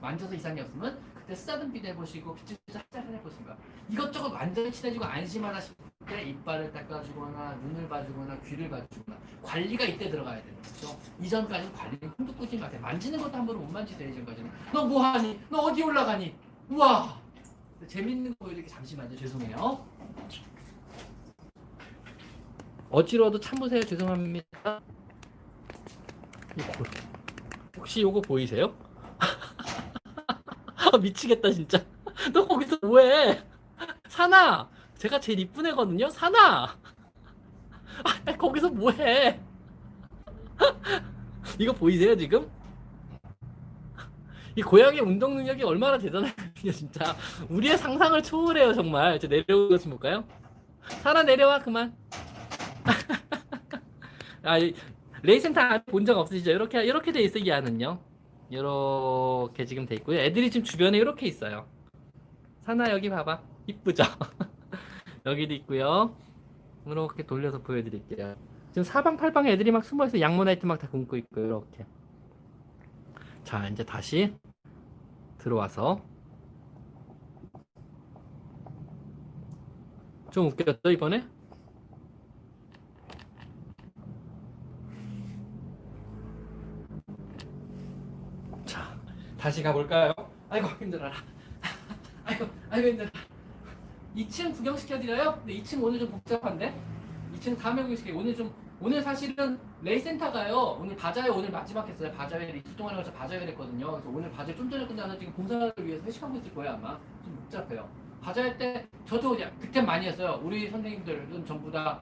만져서 이상이 없으면 쓰다듬기도 해보시고 빗질도 살짝 해보시고 이것저것 완전히 친해지고 안심하다 싶을 때 이빨을 닦아주거나 눈을 봐주거나 귀를 봐주거나 관리가 이때 들어가야 되는 거죠. 이전까지는 관리는 꿈도 꾸지 마세요. 만지는 것도 함부로 못 만지세요. 이전까지는. 너 뭐하니? 너 어디 올라가니? 우와! 재밌는 거 이렇게 잠시만요. 죄송해요. 어지러워도 참으세요. 죄송합니다. 이거 혹시 요거 보이세요? 아, 미치겠다 진짜. 너 거기서 뭐해? 사나. 제가 제일 이쁜 애거든요. 사나. 아, 거기서 뭐해? 이거 보이세요 지금? 이 고양이 운동 능력이 얼마나 대단하거든요 진짜. 우리의 상상을 초월해요 정말. 저 내려오는 것좀 볼까요? 사나 내려와 그만. 아, 이- 레이센터 본 적 없으시죠? 이렇게 이렇게 돼 있어 이 안은요. 이렇게 지금 돼 있고요. 애들이 지금 주변에 이렇게 있어요. 사나 여기 봐봐. 이쁘죠? 여기도 있고요. 이렇게 돌려서 보여드릴게요. 지금 사방팔방에 애들이 막 숨어있어. 암모나이트 막 다 굽고 있고 이렇게. 자 이제 다시 들어와서 좀 웃겼죠 이번에? 자 다시 가볼까요? 아이고 힘들어라. 아이고 아이고 힘들어. 2층 구경시켜드려요? 근데 2층 오늘 좀 복잡한데? 2층 다음에 구경시켜요. 오늘 좀 오늘 사실은 레이센터가요. 오늘 바자회 오늘 마지막 했어요. 바자회를 이틀 동안 해서 바자회를 했거든요. 그래서 오늘 바자회 좀 전에 끝나서 지금 봉사를 위해서 회식하고 있을 거예요 아마. 좀 복잡해요. 바자회 때 저도 그냥 득템 많이 했어요. 우리 선생님들은 전부 다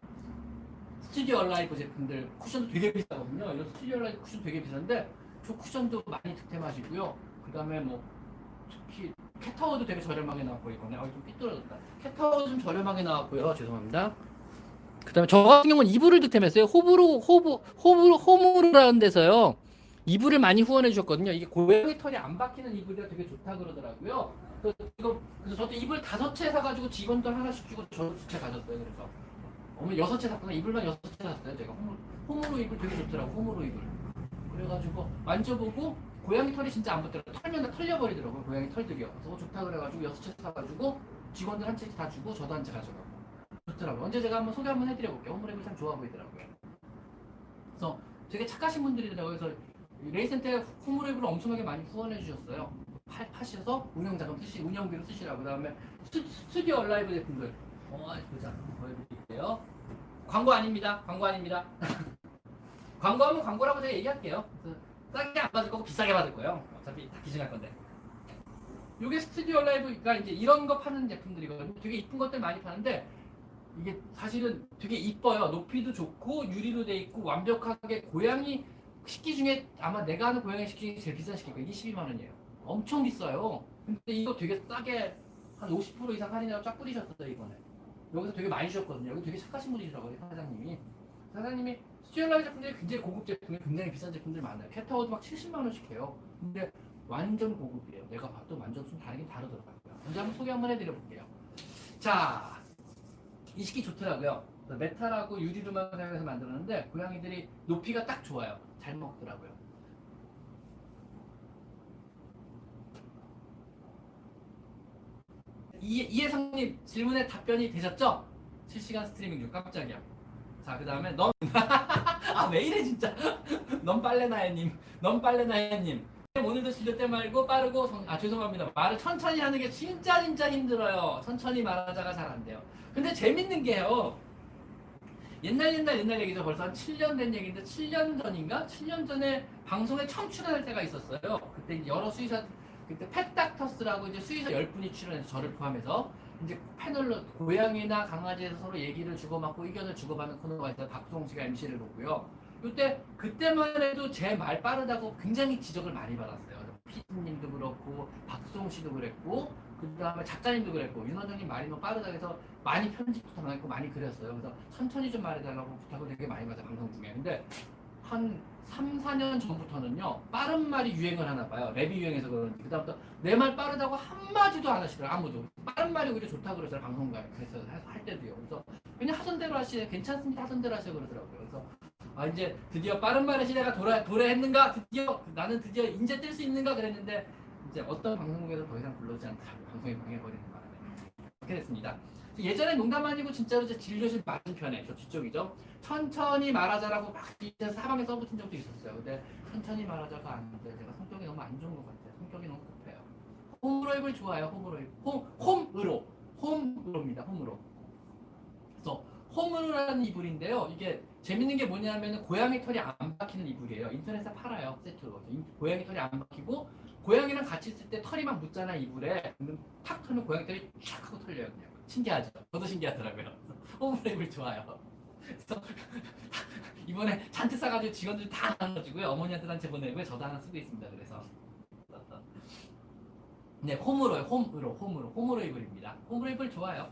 스튜디오 얼라이브 제품들 쿠션도 되게 비싸거든요. 이런 스튜디오 얼라이브 쿠션 되게 비싼데 저 쿠션도 많이 득템하시고요. 그 다음에 뭐 특히 캣타워도 되게 저렴하게 나왔고 이번에 아, 좀 삐뚤어졌다. 캣타워 좀 저렴하게 나왔고요. 죄송합니다. 그다음에 저 같은 경우는 이불을 득템했어요. 호불호 호부 호불호 호무르라는 데서요. 이불을 많이 후원해 주셨거든요. 이게 고양이 털이 안 박히는 이불이라 되게 좋다 그러더라고요. 그래서 이거 그래서 저도 이불 다섯 채 사가지고 직원들 하나씩 주고 저도 두채 가졌어요. 그래서 어머니 여섯 채 샀구나. 이불만 여섯 채 샀어요. 제가 호무 호무로 이불 되게 좋더라고. 호무로 이불. 그래가지고 만져보고 고양이 털이 진짜 안 붙더라고요. 털면 다 털려버리더라고요. 고양이 털들이요. 그래서 어, 좋다 그래가지고 여섯 채 사가지고 직원들 한 채 다 주고 저도 한 채 가져가고 좋더라고요. 언제 제가 한번 소개 한번 해드려볼게요. 호무레이블 참 좋아 보이더라고요. 그래서 되게 착하신 분들이더라고요. 그래서 이 레이센터에 호무르 이불을 엄청나게 많이 후원해 주셨어요. 파, 파셔서 운영 자금 쓰시, 운영비로 쓰시라고. 그 다음에 스튜디오 얼라이브 제품들. 어, 보자. 보여드릴게요. 광고 아닙니다. 광고 아닙니다. 광고하면 광고라고 제가 얘기할게요. 싸게 안 받을 거고 비싸게 받을 거예요. 어차피 다 기증할 건데. 이게 스튜디오 라이브가 이제 이런 거 파는 제품들이거든요. 되게 이쁜 것들 많이 파는데 이게 사실은 되게 이뻐요. 높이도 좋고 유리로 돼 있고 완벽하게 고양이 식기 중에 아마 내가 아는 고양이 식기 중에 제일 비싼 식기가 이게 12만 원이에요. 엄청 비싸요. 근데 이거 되게 싸게 한 50% 이상 할인해서 쫙 뿌리셨어요 이번에. 여기서 되게 많이 주셨거든요. 여기 되게 착하신 분이시더라고요 사장님이. 사장님이 스튜얼라이 제품들이 굉장히 고급 제품이 굉장히 비싼 제품들 많아요. 캣타워도 막 70만 원씩 해요. 근데 완전 고급이에요. 내가 봐도 완전 좀 다르긴 다르더라고요. 먼저 한번 소개 한번 해드려 볼게요. 자, 이 식기 좋더라고요. 그래서 메탈하고 유리로만 사용해서 만들었는데 고양이들이 높이가 딱 좋아요. 잘 먹더라고요. 이, 이해성님 질문에 답변이 되셨죠? 실시간 스트리밍 중 깜짝이야. 자, 그 다음에 넌, 아, 왜 이래, 진짜. 넌 빨래나야님, 넌 빨래나야님. 오늘도 실력 때 말고 빠르고, 성- 아, 죄송합니다. 말을 천천히 하는 게 진짜 진짜 힘들어요. 천천히 말하자가 잘 안 돼요. 근데 재밌는 게요. 옛날 옛날 옛날 얘기죠. 벌써 한 7년 된 얘기인데 7년 전인가? 7년 전에 방송에 처음 출연할 때가 있었어요. 그때 여러 수의사 그때 펫닥터스라고 이제 수의사 10분이 출연해서 저를 포함해서 이제 패널로 고양이나 강아지에서 서로 얘기를 주고받고 의견을 주고받는 코너가 있어요. 박수홍 씨가 MC를 보고요. 그때 그때만 해도 제 말 빠르다고 굉장히 지적을 많이 받았어요. 피디님도 그렇고 박수홍 씨도 그랬고 그 다음에 작가님도 그랬고 윤원장님 말이 너무 빠르다 해서 많이 편집도 당했고 많이 그랬어요. 그래서 천천히 좀 말해달라고 부탁을 되게 많이 받아요 방송 중에. 근데 한 3, 4년 전부터는요 빠른 말이 유행을 하나 봐요. 랩이 유행해서 그런지 그다음부터 내 말 빠르다고 한마디도 안 하시더라고요 아무도. 빠른 말이 오히려 좋다 그러잖아요 방송가에서 할 때도요. 그래서 그냥 하던 대로 하시네 괜찮습니다 하던 대로 하세요 그러더라고요. 그래서 아 이제 드디어 빠른 말의 시대가 돌아 도래했는가 드디어 나는 드디어 인제 뜰 수 있는가 그랬는데 이제 어떤 방송국에서 더 이상 불러오지 않더라고요. 방송이 망해버리는 바람에. 그렇게 됐습니다. 예전에 농담 아니고 진짜로 제 진료실 맞은편에 저 뒤쪽이죠. 천천히 말하자라고 막 사방에 써붙인 적도 있었어요. 근데 천천히 말하자가 아닌데 제가 성격이 너무 안 좋은 것 같아요. 성격이 너무 홈으로입을 좋아요. 홈으로입. 홈, 홈으로. 홈으로입니다. 홈으로. 그래서 홈으로라는 이불인데요. 이게 재밌는 게 뭐냐면 고양이 털이 안 박히는 이불이에요. 인터넷에 팔아요. 세트로. 인- 고양이 털이 안 박히고 고양이랑 같이 있을 때 털이 막 묻잖아 이불에. 탁 털면 고양이 털이 쫙 하고 털려요. 그냥. 신기하죠? 저도 신기하더라고요. 홈으로입을 좋아요. 그래서 이번에 잔뜩 싸가지고 직원들 다 나눠주고요. 어머니한테 단체 보내고요. 저도 하나 쓰고 있습니다. 그래서 네 홈으로요. 홈으로 홈으로 홈으로 이불입니다. 홈으로 이불 좋아요.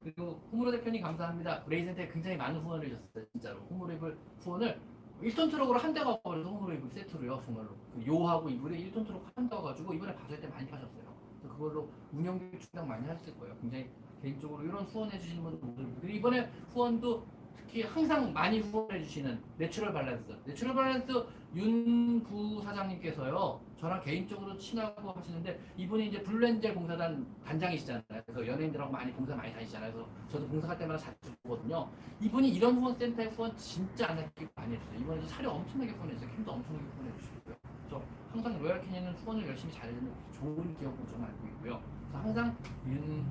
그리고 홈으로 대표님 감사합니다. 레이센터에 굉장히 많은 후원을 주셨어요. 진짜로 홈으로 이불 후원을 1톤 트럭으로 한 대가 버려서 홈으로 이불 세트로요. 정말로 그 요하고 이불에 1톤 트럭 한 대가 가지고 이번에 봐줄 때 많이 파셨어요. 그걸로 운영비 충당 많이 하셨을 거예요. 굉장히 개인적으로 이런 후원해 주시는 분들 그리고 이번에 후원도 특히 항상 많이 후원해 주시는 내추럴 밸런스 내추럴 밸런스 윤 부사장님께서요 저랑 개인적으로 친하고 하시는데 이분이 이제 블루엔젤 봉사단 단장이시잖아요. 그래서 연예인들하고 많이 봉사 많이 다니시잖아요. 그래서 저도 봉사 갈 때마다 자주 보거든요. 이분이 이런 후원 센터에 후원 진짜 안 하기 많이 해주세요. 이번에도 사료 엄청나게 후원해주세요. 캔도 엄청나게 후원해 주시고요. 그래서 항상 로얄 캐니는 후원을 열심히 잘해주는 좋은 기업으로 저는 알고 있고요. 그래서 항상 윤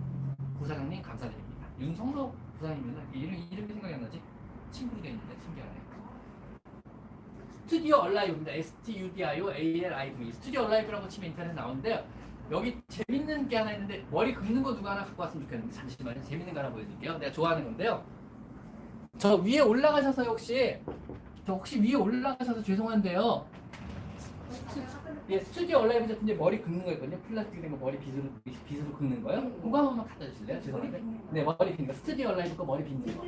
부사장님 감사드립니다. 윤성로 부사장님은 이름, 이름이 생각이 안 나지? 친구로 돼 있는데 신기하네. 스튜디오 얼라이브입니다. S-T-U-D-I-O A-L-I-V 스튜디오 얼라이브라고 치면 인터넷에 나오는데요. 여기 재밌는 게 하나 있는데 머리 긁는 거 누가 하나 갖고 왔으면 좋겠는데 잠시만요. 재밌는 거 하나 보여드릴게요. 내가 좋아하는 건데요. 저 위에 올라가셔서 혹시 저 혹시 위에 올라가셔서 죄송한데요. 예, 스튜디오 얼라이브 제품 이제 머리 긁는 거 있거든요. 플라스틱 된거 머리 빗으로 빗으로 긁는 거요. 그거 한 번만 갖다 주실래요? 죄송한데. 네, 머리 빗는 거. 스튜디오 얼라이브 거 머리 빗는 거.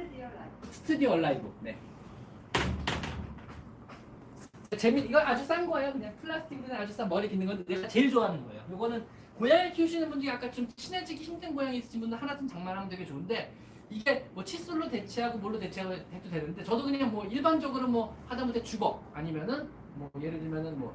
스튜디오 얼라이브. 네. 재미 이거 아주 싼 거예요. 그냥 플라스틱은 아주 싼 머리 빗는 건데 내가 제일 좋아하는 거예요. 이거는 고양이 키우시는 분들이 약간 좀 친해지기 힘든 고양이 있으신 분들 하나쯤 장만하면 되게 좋은데 이게 뭐 칫솔로 대체하고 뭘로 대체하고 해도 되는데 저도 그냥 뭐 일반적으로 뭐 하다못해 주걱 아니면은 뭐 예를 들면은 뭐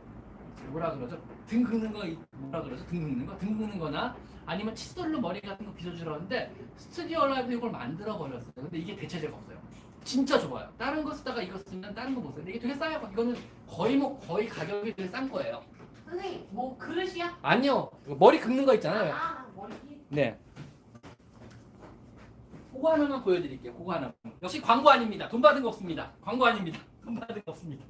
뭐라 그러죠? 등 긁는 거 뭐라 그러죠? 등 긁는 거? 등 긁는 거나 아니면 칫솔로 머리 같은 거 빗어주려 하는데 스튜디오 라이브 이걸 만들어 버렸어요. 근데 이게 대체제가 없어요. 진짜 좋아요. 다른 거 쓰다가 이거 쓰면 다른 거못 써요. 이게 되게 싸요. 이거는 거의 뭐 거의 가격이 되게 싼 거예요. 선생님 뭐 그릇이야? 아니요. 이거 머리 긁는 거 있잖아요. 아 머리 네. 그거 하나만 보여드릴게요. 그거 하나. 역시 광고 아닙니다. 돈 받은 거 없습니다. 광고 아닙니다. 돈 받은 거 없습니다.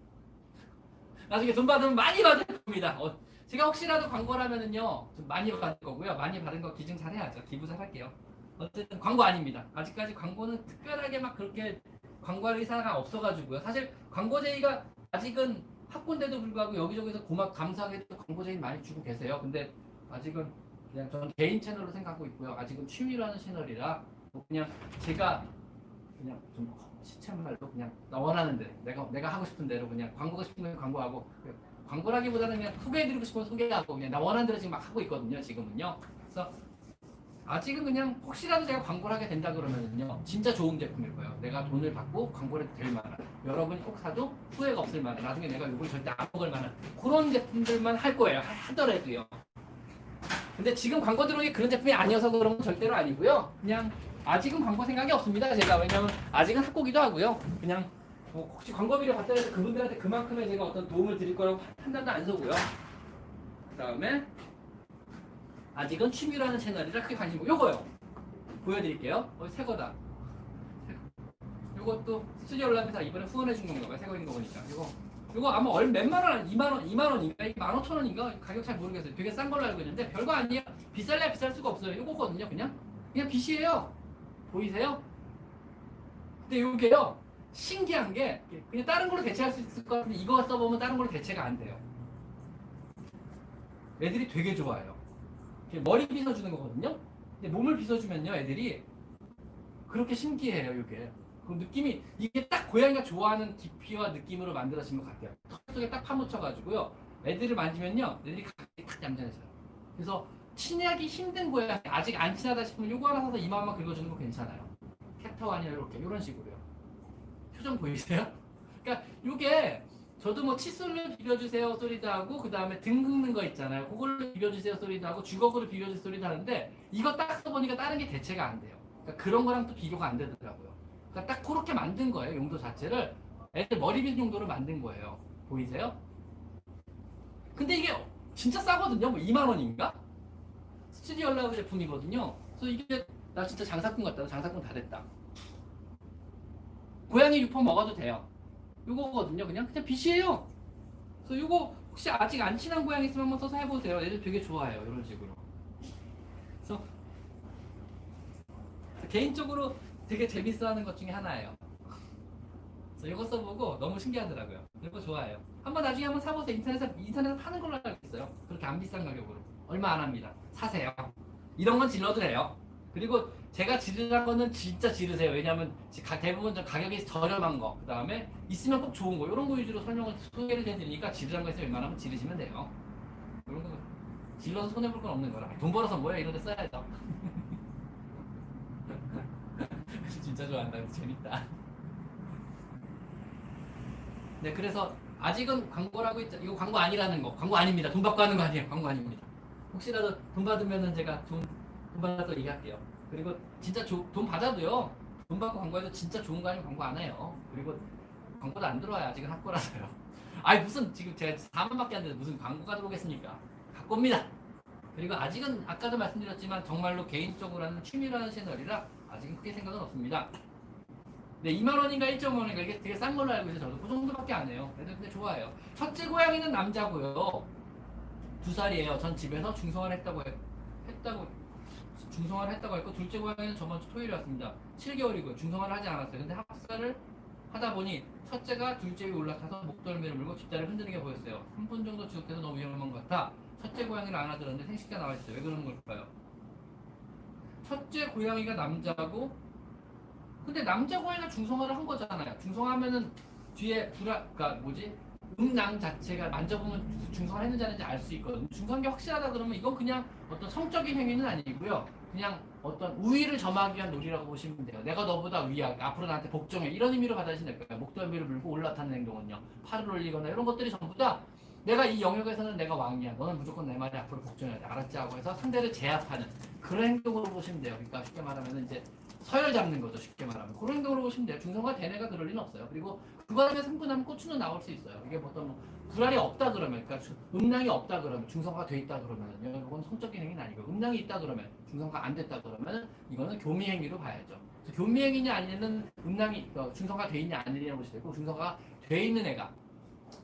나중에 돈 받으면 많이 받을 겁니다. 어, 제가 혹시라도 광고라면은요, 좀 많이 받을 거고요. 많이 받은 거 기증 잘 해야죠. 기부 잘 할게요. 어쨌든 광고 아닙니다. 아직까지 광고는 특별하게 막 그렇게 광고할 의사가 없어가지고요. 사실 광고 제의가 아직은 학군데도 불구하고 여기저기서 고막 감사하게 또 광고 제일 많이 주고 계세요. 근데 아직은 그냥 저는 개인 채널로 생각하고 있고요. 아직은 취미로 하는 채널이라 뭐 그냥 제가 그냥 좀 시체말로 그냥 나 원하는 대 내가 내가 하고 싶은 대로 그냥 광고가 싶은 거 광고하고 광고라기보다는 그냥 소개해드리고 싶으면 소개하고 그냥 나 원하는 대로 지금 막 하고 있거든요. 지금은요. 그래서 아직은 그냥 혹시라도 제가 광고를 하게 된다 그러면은요 진짜 좋은 제품일 거예요. 내가 돈을 받고 광고를 해도 될 만한 여러분이 꼭 사도 후회가 없을 만한 나중에 내가 이걸 절대 안 먹을 만한 그런 제품들만 할 거예요. 하- 하더라도요. 근데 지금 광고 들어오는 게 그런 제품이 아니어서 그런 건 절대로 아니고요. 그냥 아직은 광고 생각이 없습니다. 제가 왜냐면 아직은 학고기도 하고요. 그냥 뭐 혹시 광고비를 받더라도 그분들한테 그만큼의 제가 어떤 도움을 드릴 거라고 판단도 안 서고요. 그 다음에 아직은 취미로 하는 채널이라 크게 관심 없고 요거요. 보여드릴게요. 어, 새 거다. 새 거. 요것도 스튜디오 랩에서 이번에 후원해 준 건가 봐요. 새 거인 거 보니까. 이거 이거 아마 얼 몇만 원, 2만 원, 2만 원인가? 1만 5천 원인가? 가격 잘 모르겠어요. 되게 싼 걸로 알고 있는데 별거 아니에요. 비쌀래 비쌀 수가 없어요. 이거거든요. 그냥 그냥 빛이에요. 보이세요? 근데 이게요 신기한 게 그냥 다른 걸로 대체할 수 있을 것 같은데 이거 써보면 다른 걸로 대체가 안 돼요. 애들이 되게 좋아해요. 머리 빗어주는 거거든요. 근데 몸을 빗어주면요 애들이 그렇게 신기해요 이게. 그 느낌이 이게 딱 고양이가 좋아하는 깊이와 느낌으로 만들어진 것 같아요. 턱 속에 딱 파묻혀가지고요. 애들을 만지면요 애들이 각기 딱 얌전해져요. 그래서 친하기 힘든 고양이 아직 안 친하다 싶으면 요거 하나 사서 이마만 긁어주는 거 괜찮아요. 캣타워 아니야 이렇게 이런 식으로요. 표정 보이세요? 그러니까 요게 저도 뭐 칫솔로 비벼주세요 소리도 하고 그 다음에 등 긁는 거 있잖아요. 그걸로 비벼주세요 소리도 하고 주걱으로 비벼주세요 소리도 하는데 이거 딱 써보니까 다른 게 대체가 안 돼요. 그러니까 그런 거랑 또 비교가 안 되더라고요. 그러니까 딱 그렇게 만든 거예요 용도 자체를 애들 머리 빗 용도로 만든 거예요. 보이세요? 근데 이게 진짜 싸거든요. 뭐 2만 원인가? 스튜디오 라브 제품이거든요. 그래서 이게 나 진짜 장사꾼 같다. 장사꾼 다 됐다. 고양이 유포 먹어도 돼요. 요거거든요. 그냥 그냥 빛이에요. 그래서 요거 혹시 아직 안 친한 고양이 있으면 한번 써서 해보세요. 애들 되게 좋아해요. 이런 식으로. 그래서 개인적으로 되게 재밌어하는 것 중에 하나예요. 그래서 이거 써보고 너무 신기하더라고요. 이거 좋아해요. 한번 나중에 한번 사보세요. 인터넷에 인터넷에 파는 걸로 알고 있어요. 그렇게 안 비싼 가격으로 얼마 안 합니다. 사세요. 이런 건 질러도 돼요. 그리고 제가 지르는 거는 진짜 지르세요. 왜냐하면 대부분 좀 가격이 저렴한 거, 그 다음에 있으면 꼭 좋은 거, 이런 거 위주로 설명을 소개를 해드리니까 지르는 거 있으면 웬만하면 지르시면 돼요. 이런 거 질러서 손해 볼 건 없는 거라. 돈 벌어서 뭐야 이런 데 써야죠. 진짜 좋아한다. 재밌다. 네, 그래서 아직은 광고를 하고 있죠. 이거 광고 아니라는 거. 광고 아닙니다. 돈 받고 하는 거 아니에요. 광고 아닙니다. 혹시라도 돈 받으면은 제가 돈, 돈 받아서 얘기할게요. 그리고 진짜 조- 돈 받아도요. 돈 받고 광고해도 진짜 좋은 거 아니면 광고 안 해요. 그리고 광고도 안 들어와요. 아직은 학고라서요. 아니 무슨 지금 제가 4만밖에 안 되는데 무슨 광고가 들어오겠습니까? 갖고 옵니다. 그리고 아직은 아까도 말씀드렸지만 정말로 개인적으로 하는 취미로 하는 채널이라 아직은 크게 생각은 없습니다. 네, 2만 원인가 1.5 원인가 이게 되게 싼 걸로 알고 있어요. 저도 그 정도밖에 안 해요. 근데 근데 좋아요. 첫째 고양이는 남자고요. 두 살이에요. 전 집에서 중성화를 했다고 해, 했다고 중성화를 했다고 했고 둘째 고양이는 저번 주 토요일에 왔습니다. 7개월이고요. 중성화를 하지 않았어요. 근데 합사를 하다 보니 첫째가 둘째 위에 올라타서 목덜미를 물고 뒷다리를 흔드는 게 보였어요. 3분 정도 지속해서 너무 위험한 것 같아. 첫째 고양이를 안아들었는데 생식기가 나와 있어요. 왜 그러는 걸까요? 첫째 고양이가 남자고 근데 남자 고양이가 중성화를 한 거잖아요. 중성화하면은 뒤에 불안, 그러니까 뭐지? 음낭 자체가 만져보면 중성화 했는지 안 했는지 알 수 있거든요. 중성한 게 확실하다 그러면 이건 그냥 어떤 성적인 행위는 아니고요. 그냥 어떤 우위를 점하기 위한 놀이라고 보시면 돼요. 내가 너보다 위야. 앞으로 나한테 복종해. 이런 의미로 받아주시면 될 거예요. 목덜미를 물고 올라타는 행동은요. 팔을 올리거나 이런 것들이 전부 다 내가 이 영역에서는 내가 왕이야. 너는 무조건 내 말에 앞으로 복종해야 돼. 알았지? 하고 해서 상대를 제압하는 그런 행동으로 보시면 돼요. 그러니까 쉽게 말하면 이제 서열 잡는 거죠. 쉽게 말하면. 그런 행동으로 보시면 돼요. 중성화 된 애가 그럴 리는 없어요. 그리고 그거라면 승분하면 고추는 나올 수 있어요. 이게 뭐 불알이 없다 그러면, 그러니까 주- 음낭이 없다 그러면, 중성화가 돼 있다 그러면요. 이건 성적인 행위는 아니고, 음낭이 있다 그러면, 중성화가 안 됐다 그러면, 이거는 교미 행위로 봐야죠. 교미 행위냐 아니냐는 음낭이 어, 중성화가 돼 있냐 아니냐를 보시면 되고, 중성화가 돼 있는 애가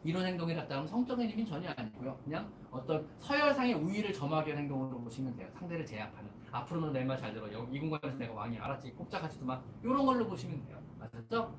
이런 행동을 했다 면 성적인 행위는 전혀 아니고요. 그냥 어떤 서열상의 우위를 점하기 위한 행동으로 보시면 돼요. 상대를 제압하는. 앞으로는 내 말 잘 들어. 이 공간에서 내가 왕이 알았지. 꼼짝하지도 마. 이런 걸로 보시면 돼요. 맞았죠?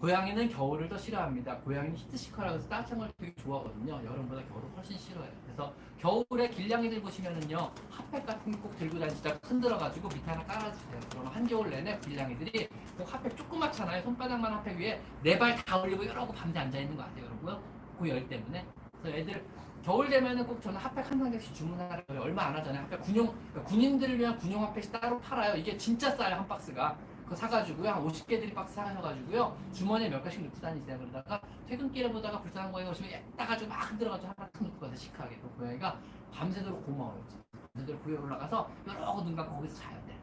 고양이는 겨울을 더 싫어합니다. 고양이는 히트시커라고 해서 따뜻한 걸 되게 좋아하거든요. 여름보다 겨울을 훨씬 싫어해요. 그래서 겨울에 길냥이들 보시면은요 핫팩 같은 거 꼭 들고 다니시다가 흔들어가지고 밑에 하나 깔아주세요. 그러면 한겨울 내내 길냥이들이 꼭 핫팩 조그맣잖아요. 손바닥만 핫팩 위에 네 발 다 올리고 이러고 밤새 앉아있는 거 아세요 여러분? 그 열 때문에. 그래서 애들 겨울 되면은 꼭 저는 핫팩 한 상자씩 주문하라고. 얼마 안 하잖아요. 핫팩 군용, 그러니까 군인들을 위한 군용 핫팩이 따로 팔아요. 이게 진짜 싸요, 한 박스가. 그거 사가지고요. 한 50개들이 박스 사가셔가지고요. 주머니에 몇 개씩 넣고 다니세요. 그러다가 퇴근길에 보다가 불쌍한 고양이 오시면 약 따가지고 막 흔들어가지고 하나 탁 놓고 가서 시크하게. 그 고양이가 밤새도록 고마워요. 밤새도록 구에 올라가서 이러고 눈 감고 거기서 자야 돼.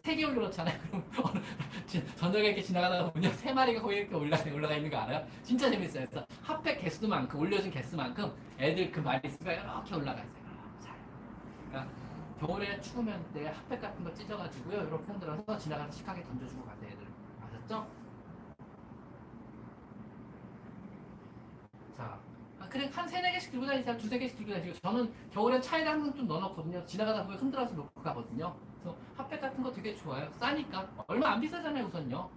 세 개월 그렇잖아요. 그럼 어느 지- 저녁에 이렇게 지나가다가 보면 세 마리가 거기 이렇게 올라가, 올라가 있는 거 알아요? 진짜 재밌어요. 그래서 핫팩 개수만큼, 올려준 개수만큼 애들 그 마리 수가 이렇게 올라가 있어요. 자요. 그러니까 겨울에 추우면 때 핫팩 같은 거 찢어가지고요. 이렇게 흔들어서 지나가서 시크하게 던져주고 가세요, 애들. 아셨죠? 자, 아, 그래 한 세네 개씩 들고 다니세요. 두세 개씩 들고 다니시고 저는 겨울엔 차에다 항상 좀 넣어놓거든요. 지나가다 보면 흔들어서 놓고 가거든요. 그래서 핫팩 같은 거 되게 좋아요. 싸니까 얼마 안 비싸잖아요, 우선요.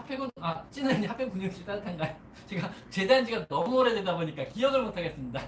핫팩은 아 찌는 핫팩 분유실 따뜻한가요? 제가 제대한 지가 너무 오래되다 보니까 기억을 못 하겠습니다.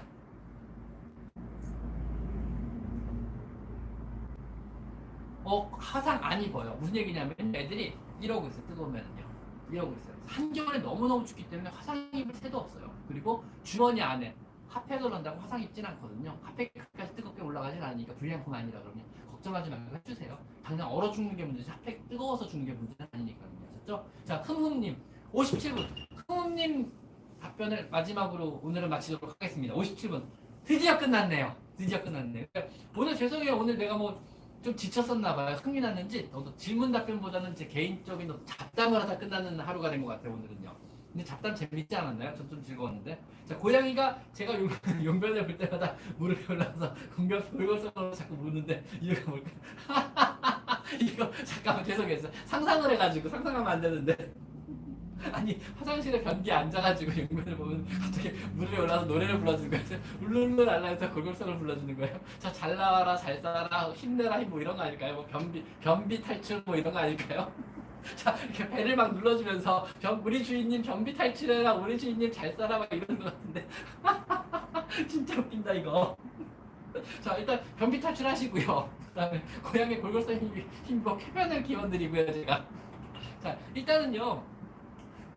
어 화상 안 입어요. 무슨 얘기냐면 애들이 이러고 있어요. 뜨거우면요. 이러고 있어요. 한겨울에 너무너무 춥기 때문에 화상 입을 새도 없어요. 그리고 주머니 안에 핫팩을 넣는다고 화상 입진 않거든요. 핫팩이 그렇게까지 뜨겁게 올라가진 않으니까 불량품 아니라 그러면 걱정하지 말고 해주세요. 당장 얼어 죽는 게 문제지 핫팩 뜨거워서 죽는 게 문제는 아니니까요. 아셨죠? 자, 흠흠님 57분 흠흠님 답변을 마지막으로 오늘은 마치도록 하겠습니다. 57분 드디어 끝났네요. 드디어 끝났네요. 그러니까 오늘 죄송해요. 오늘 내가 뭐 좀 지쳤었나 봐요. 흥이 났는지 질문 답변보다는 제 개인적인 잡담을 하다 끝나는 하루가 된 것 같아요. 오늘은요. 근데 잡담 재밌지 않았나요? 전 좀 즐거웠는데. 자, 고양이가 제가 용, 용변을 볼 때마다 무릎에 올라가서 공격 골골성으로 자꾸 무는데 이유가 뭘까? 이거 잠깐만 죄송해요. 상상을 해가지고 상상하면 안 되는데. 아니 화장실에 변기에 앉아가지고 용변을 보면 갑자기 무릎에 올라서 노래를 불러주는 거예요. 울룰루 랄라해서 골골성을 불러주는 거예요. 자 잘 나와라 잘 살아라 힘내라 뭐 이런 거 아닐까요? 뭐 변비 변비 탈출 뭐 이런 거 아닐까요? 자 이렇게 배를 막 눌러주면서 변, 우리 주인님 변비 탈출해라 우리 주인님 잘 살아 막 이러는 것 같은데 진짜 웃긴다 이거. 자 일단 변비 탈출하시고요. 그다음에 고양이 골골성 힘- 힘입어 쾌변을 기원드리고요 제가. 자 일단은요.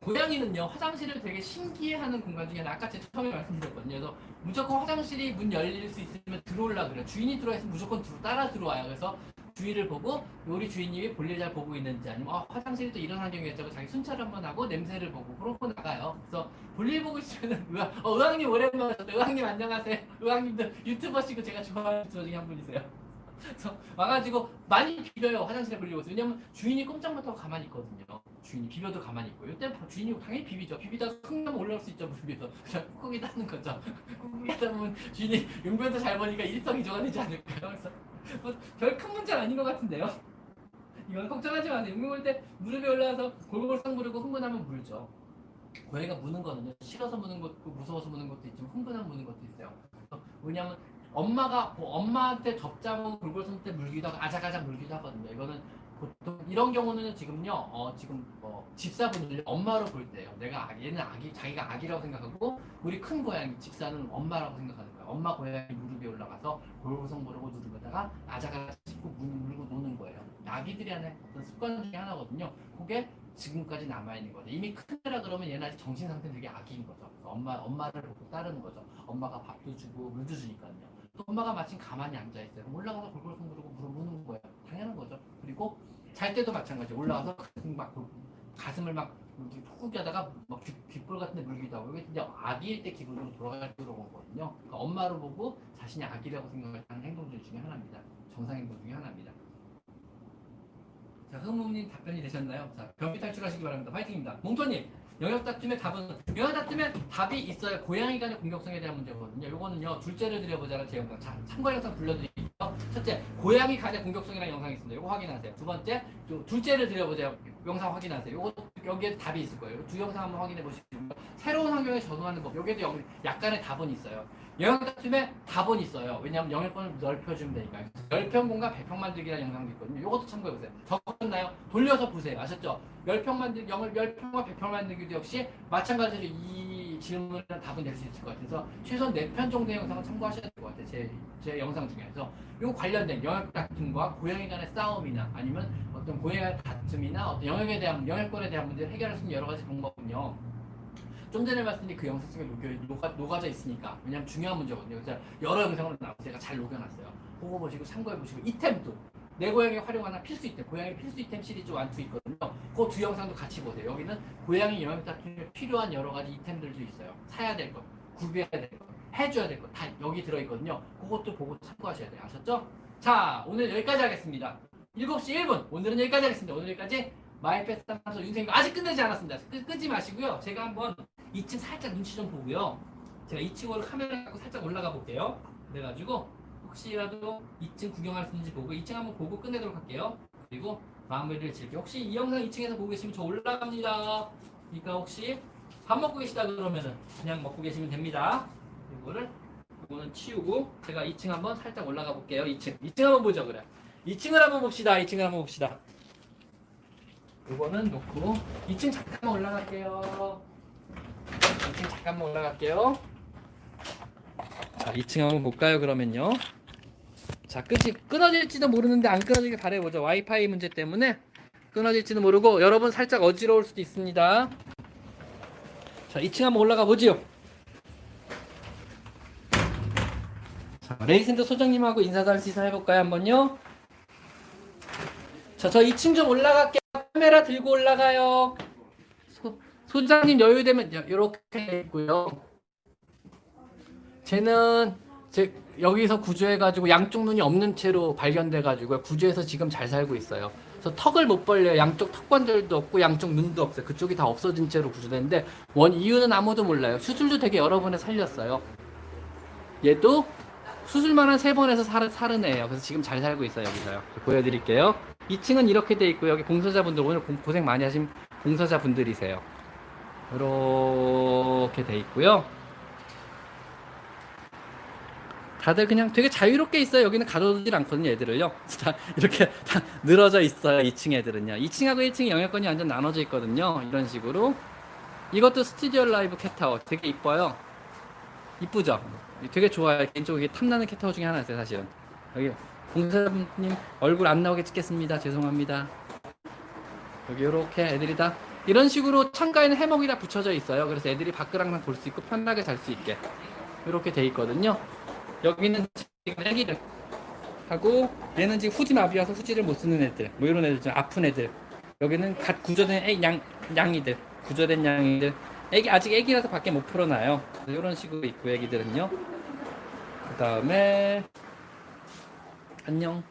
고양이는요 화장실을 되게 신기해하는 공간 중에 하나 아까 제가 처음에 말씀드렸거든요. 그래서 무조건 화장실이 문 열릴 수 있으면 들어올라 그래요. 주인이 들어와 있으면 무조건 따라 들어와요. 그래서 주위를 보고 우리 주인님이 볼일 잘 보고 있는지 아니면 어, 화장실이 또 이런 환경이었다고 자기 순찰 한번 하고 냄새를 보고 그러고 나가요. 그래서 볼일 보고 있으면 의왕, 어, 의왕님 오랜만에 오셨다. 의왕님 안녕하세요. 의왕님도 유튜버시고 제가 좋아하는 유튜버 중에 한 분이세요. 그래서 와가지고 많이 비벼요 화장실에 보고 있어요. 왜냐면 주인이 꼼짝 못하고 가만히 있거든요. 주인이 비벼도 가만히 있고 이때 주인이 당연히 비비죠. 비비다가 콩나면 올라올 수 있죠 물 위에서. 그냥 꾹꾹이 따는 거죠. 꾹꾹이 따다 보면 주인이 용변도 잘 보니까 일석이조가 되지 않을까요? 그래서 뭐 별 큰 문제는 아닌 것 같은데요. 이건 걱정하지 마세요. 용변 볼때 무릎에 올라와서 골골상 부르고 흥분하면 물죠. 고양이가 무는 거는요. 싫어서 무는 것도 무서워서 무는 것도 있지만 흥분하면 무는 것도 있어요. 왜냐하면 엄마가 뭐 엄마한테 접자고 골골선 때 물기도 하고 아작아작 물기도 하거든요. 이거는 보통 이런 경우는 지금요, 어, 지금 뭐 집사분들 엄마로 볼 때요. 내가 얘는 아기, 자기가 아기라고 생각하고 우리 큰 고양이 집사는 엄마라고 생각하는. 엄마 고양이 무릎에 올라가서 골고성 모르고 누르다가 아작아작 짚고 물, 물고 노는 거예요. 아기들이 하는 어떤 습관 중에 하나거든요. 그게 지금까지 남아있는 거죠. 이미 큰 애라 그러면 얘는 아직 정신 상태는 되게 아기인 거죠. 엄마, 엄마를 보고 따르는 거죠. 엄마가 밥도 주고 물도 주니까요. 또 엄마가 마침 가만히 앉아있어요. 올라가서 골골성 부르고 물어 무는 거예요. 당연한 거죠. 그리고 잘 때도 마찬가지. 올라와서 가슴 막 골- 가슴을 막 이렇게 푹 하다가 막 귓- 귓볼 같은 데 하고 이게 진짜 아기일 때 기분으로 돌아갈 때 그런 거거든요. 그러니까 엄마를 보고 자신이 아기라고 생각을 하는 행동들 중에 하나입니다. 정상 행동 중에 하나입니다. 자, 흐무님 답변이 되셨나요? 자, 변비 탈출하시기 바랍니다. 파이팅입니다. 몽토님, 영역 다툼의 답은 영역 다툼에 답이 있어요. 고양이 간의 공격성에 대한 문제거든요. 요거는요, 둘째를 드려보자는 제 영상, 자, 참고 영상 불러드릴게요. 첫째, 고양이 가장 공격성이라는 영상이 있습니다. 이거 확인하세요. 두 번째, 또 둘째를 드려보세요. 영상 확인하세요. 이거 여기에 답이 있을 거예요. 두 영상 한번 확인해 보시고 새로운 환경에 적응하는 법. 여기에도 영- 약간의 답은 있어요. 영역 다툼에 답은 있어요. 왜냐하면 영역권을 넓혀주면 되니까. 열평 공간 100평 만들기라는 영상도 있거든요. 이것도 참고해 보세요. 돌려서 보세요. 아셨죠? 열평 만들, 영을 열평과 100평 만들기도 역시 마찬가지로 이 대한 답은 될 수 있을 것 같아서 최소한 4편 정도의 영상을 참고하셔야 될 것 같아요. 제, 제 영상 중에서. 요 관련된 영역 다툼과 고양이 간의 싸움이나 아니면 어떤 고양이 간의 다툼이나 어떤 영역에 대한, 영역권에 대한 문제를 해결할 수 있는 여러 가지 방법은요. 좀 전에 말씀드린 그 영상 속에 녹여, 녹아, 녹아져 있으니까 왜냐면 중요한 문제거든요 그래서 여러 영상으로 나와서 제가 잘 녹여놨어요 그거 보시고 참고해 보시고 이 템도 내 고양이 활용하는 필수 이템 고양이 필수 이템 시리즈 1, 2 있거든요. 그 두 영상도 같이 보세요. 여기는 고양이 다툼에 필요한 여러 가지 이템들도 있어요. 사야 될 것 구비해야 될 것 해줘야 될 것 다 여기 들어있거든요. 그것도 보고 참고하셔야 돼요. 아셨죠? 자 오늘 여기까지 하겠습니다. 7시 1분. 오늘은 여기까지 하겠습니다. 오늘 여기까지 마이패스 탐소 윤생이 아직 끝내지 않았습니다. 끄, 끄지 마시고요. 제가 한번 2층 살짝 눈치 좀 보고요. 제가 2층으로 카메라 갖고 살짝 올라가 볼게요. 그래가지고 혹시라도 2층 구경할 수 있는지 보고 2층 한번 보고 끝내도록 할게요. 그리고 마무리를 질게요. 혹시 이 영상 2층에서 보고 계시면 저 올라갑니다. 그러니까 혹시 밥 먹고 계시다 그러면은 그냥 먹고 계시면 됩니다. 이거를 이거는 치우고 제가 2층 한번 살짝 올라가 볼게요. 2층 2층 한번 보죠 그래. 2층을 한번 봅시다. 2층을 한번 봅시다. 이거는 놓고 2층 잠깐만 올라갈게요. 2층 잠깐만 올라갈게요. 자, 2층 한번 볼까요, 그러면요. 자, 끝이 끊어질지도 모르는데 안 끊어지길 바라보죠. 와이파이 문제 때문에 끊어질지도 모르고 여러분 살짝 어지러울 수도 있습니다. 자, 2층 한번 올라가 보지요. 자, 레이센터 소장님하고 수 있어 해볼까요, 한번요? 자, 저 2층 좀 올라갈게요. 카메라 들고 올라가요. 소, 소장님 여유되면 이렇게 있고요. 쟤는 제 여기서 구조해가지고 양쪽 눈이 없는 채로 발견돼가지고 구조해서 지금 잘 살고 있어요. 그래서 턱을 못 벌려요. 양쪽 턱관절도 없고 양쪽 눈도 없어요. 그쪽이 다 없어진 채로 구조됐는데 원 이유는 아무도 몰라요. 수술도 되게 여러 번에 살렸어요. 얘도 수술만 한 세 번에서 살은, 살은 애예요. 그래서 지금 잘 살고 있어요. 여기서요. 보여드릴게요. 2층은 이렇게 돼 있고 여기 봉사자분들 오늘 고- 고생 많이 하신 봉사자분들이세요. 이렇게 돼 있고요. 다들 그냥 되게 자유롭게 있어요. 여기는 가둬두질 않거든요, 애들을요. 다 이렇게 다 늘어져 있어요, 2층 애들은요. 2층하고 1층 영역권이 완전 나눠져 있거든요. 이런 식으로. 이것도 스튜디오 라이브 캣타워. 되게 이뻐요. 이쁘죠? 되게 좋아요. 개인적으로 탐나는 캣타워 중에 하나였어요, 사실은. 여기 공사님 얼굴 안 나오게 찍겠습니다. 죄송합니다. 여기 이렇게 애들이 다 이런 식으로 창가에는 해먹이 다 붙여져 있어요. 그래서 애들이 밖을 항상 볼 수 있고 편하게 잘 수 있게 이렇게 돼 있거든요. 여기는 지금 애기들 하고 얘는 지금 후지 마비여서 후지를 못 쓰는 애들 뭐 이런 애들 좀 아픈 애들. 여기는 갓 구조된 애, 양, 양이들 구조된 양이들. 애기 아직 애기라서 밖에 못 풀어놔요. 이런 식으로 있고 애기들은요. 그 다음에 안녕.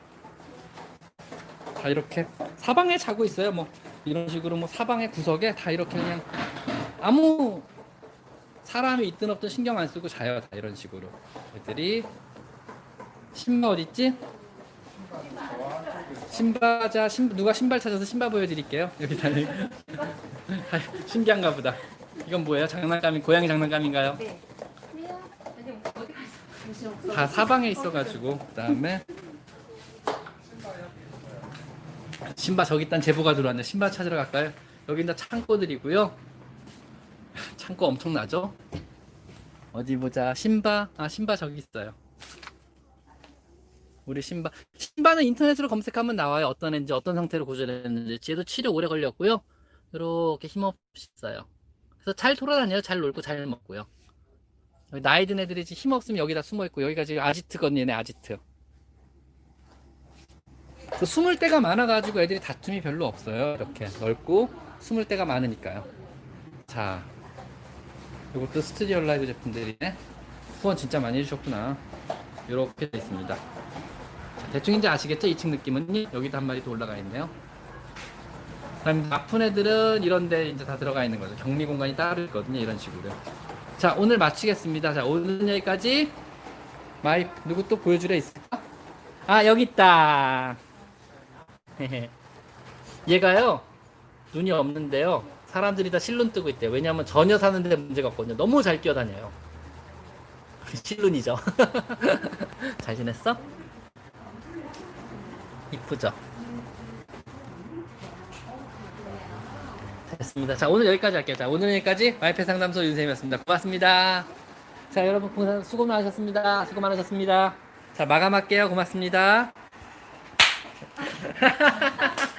다 이렇게 사방에 자고 있어요. 뭐 이런 식으로 뭐 사방의 구석에 다 이렇게 그냥 아무 사람이 있든 없든 신경 안 쓰고 자요 다 이런 식으로 애들이 신바 어딨지? 신바자 신 누가 신발 찾아서 신바 보여드릴게요 여기 다 아, 신기한가 보다 이건 뭐예요 장난감이 고양이 장난감인가요? 네. 어디. 다 사방에 있어가지고 그다음에 신바 저기 있단 제보가 들어왔네 신바 찾으러 갈까요? 여긴 다 창고들이고요 창고 엄청나죠? 어디 보자. 신바? 아 신바 저기 있어요. 우리 신바. 신바는 인터넷으로 검색하면 나와요. 어떤 애인지 어떤 상태로 구조됐는지. 얘도 치료 오래 걸렸고요. 이렇게 힘없이 있어요. 그래서 잘 돌아다녀요. 잘 놀고 잘 먹고요. 나이 든 애들이 힘없으면 여기다 숨어 있고 여기가 지금 아지트거든요 얘네 아지트. 그 숨을 데가 많아가지고 애들이 다툼이 별로 없어요. 이렇게 넓고 숨을 데가 많으니까요. 자 이것도 스튜디오 라이브 제품들이네. 후원 진짜 많이 해주셨구나. 이렇게 돼 있습니다. 자, 대충 이제 아시겠죠? 2층 느낌은? 여기도 한 마리 더 올라가 있네요. 그다음 아픈 애들은 이런데 이제 다 들어가 있는 거죠. 격리 공간이 따로 있거든요 이런 식으로. 자 오늘 마치겠습니다. 자 오늘 여기까지. 마이 누구 또 보여줄 애 있을까? 아 여기 있다. 얘가요 눈이 없는데요. 사람들이 다 실눈 뜨고 있대요. 왜냐하면 전혀 사는데 문제가 없거든요. 너무 잘 뛰어다녀요. 실눈이죠. 잘 지냈어? 이쁘죠? 됐습니다. 자, 오늘 여기까지 할게요. 자, 오늘 여기까지 와이프 상담소 윤쌤이었습니다. 고맙습니다. 자, 여러분 고생- 수고 많으셨습니다. 수고 많으셨습니다. 자, 마감할게요. 고맙습니다.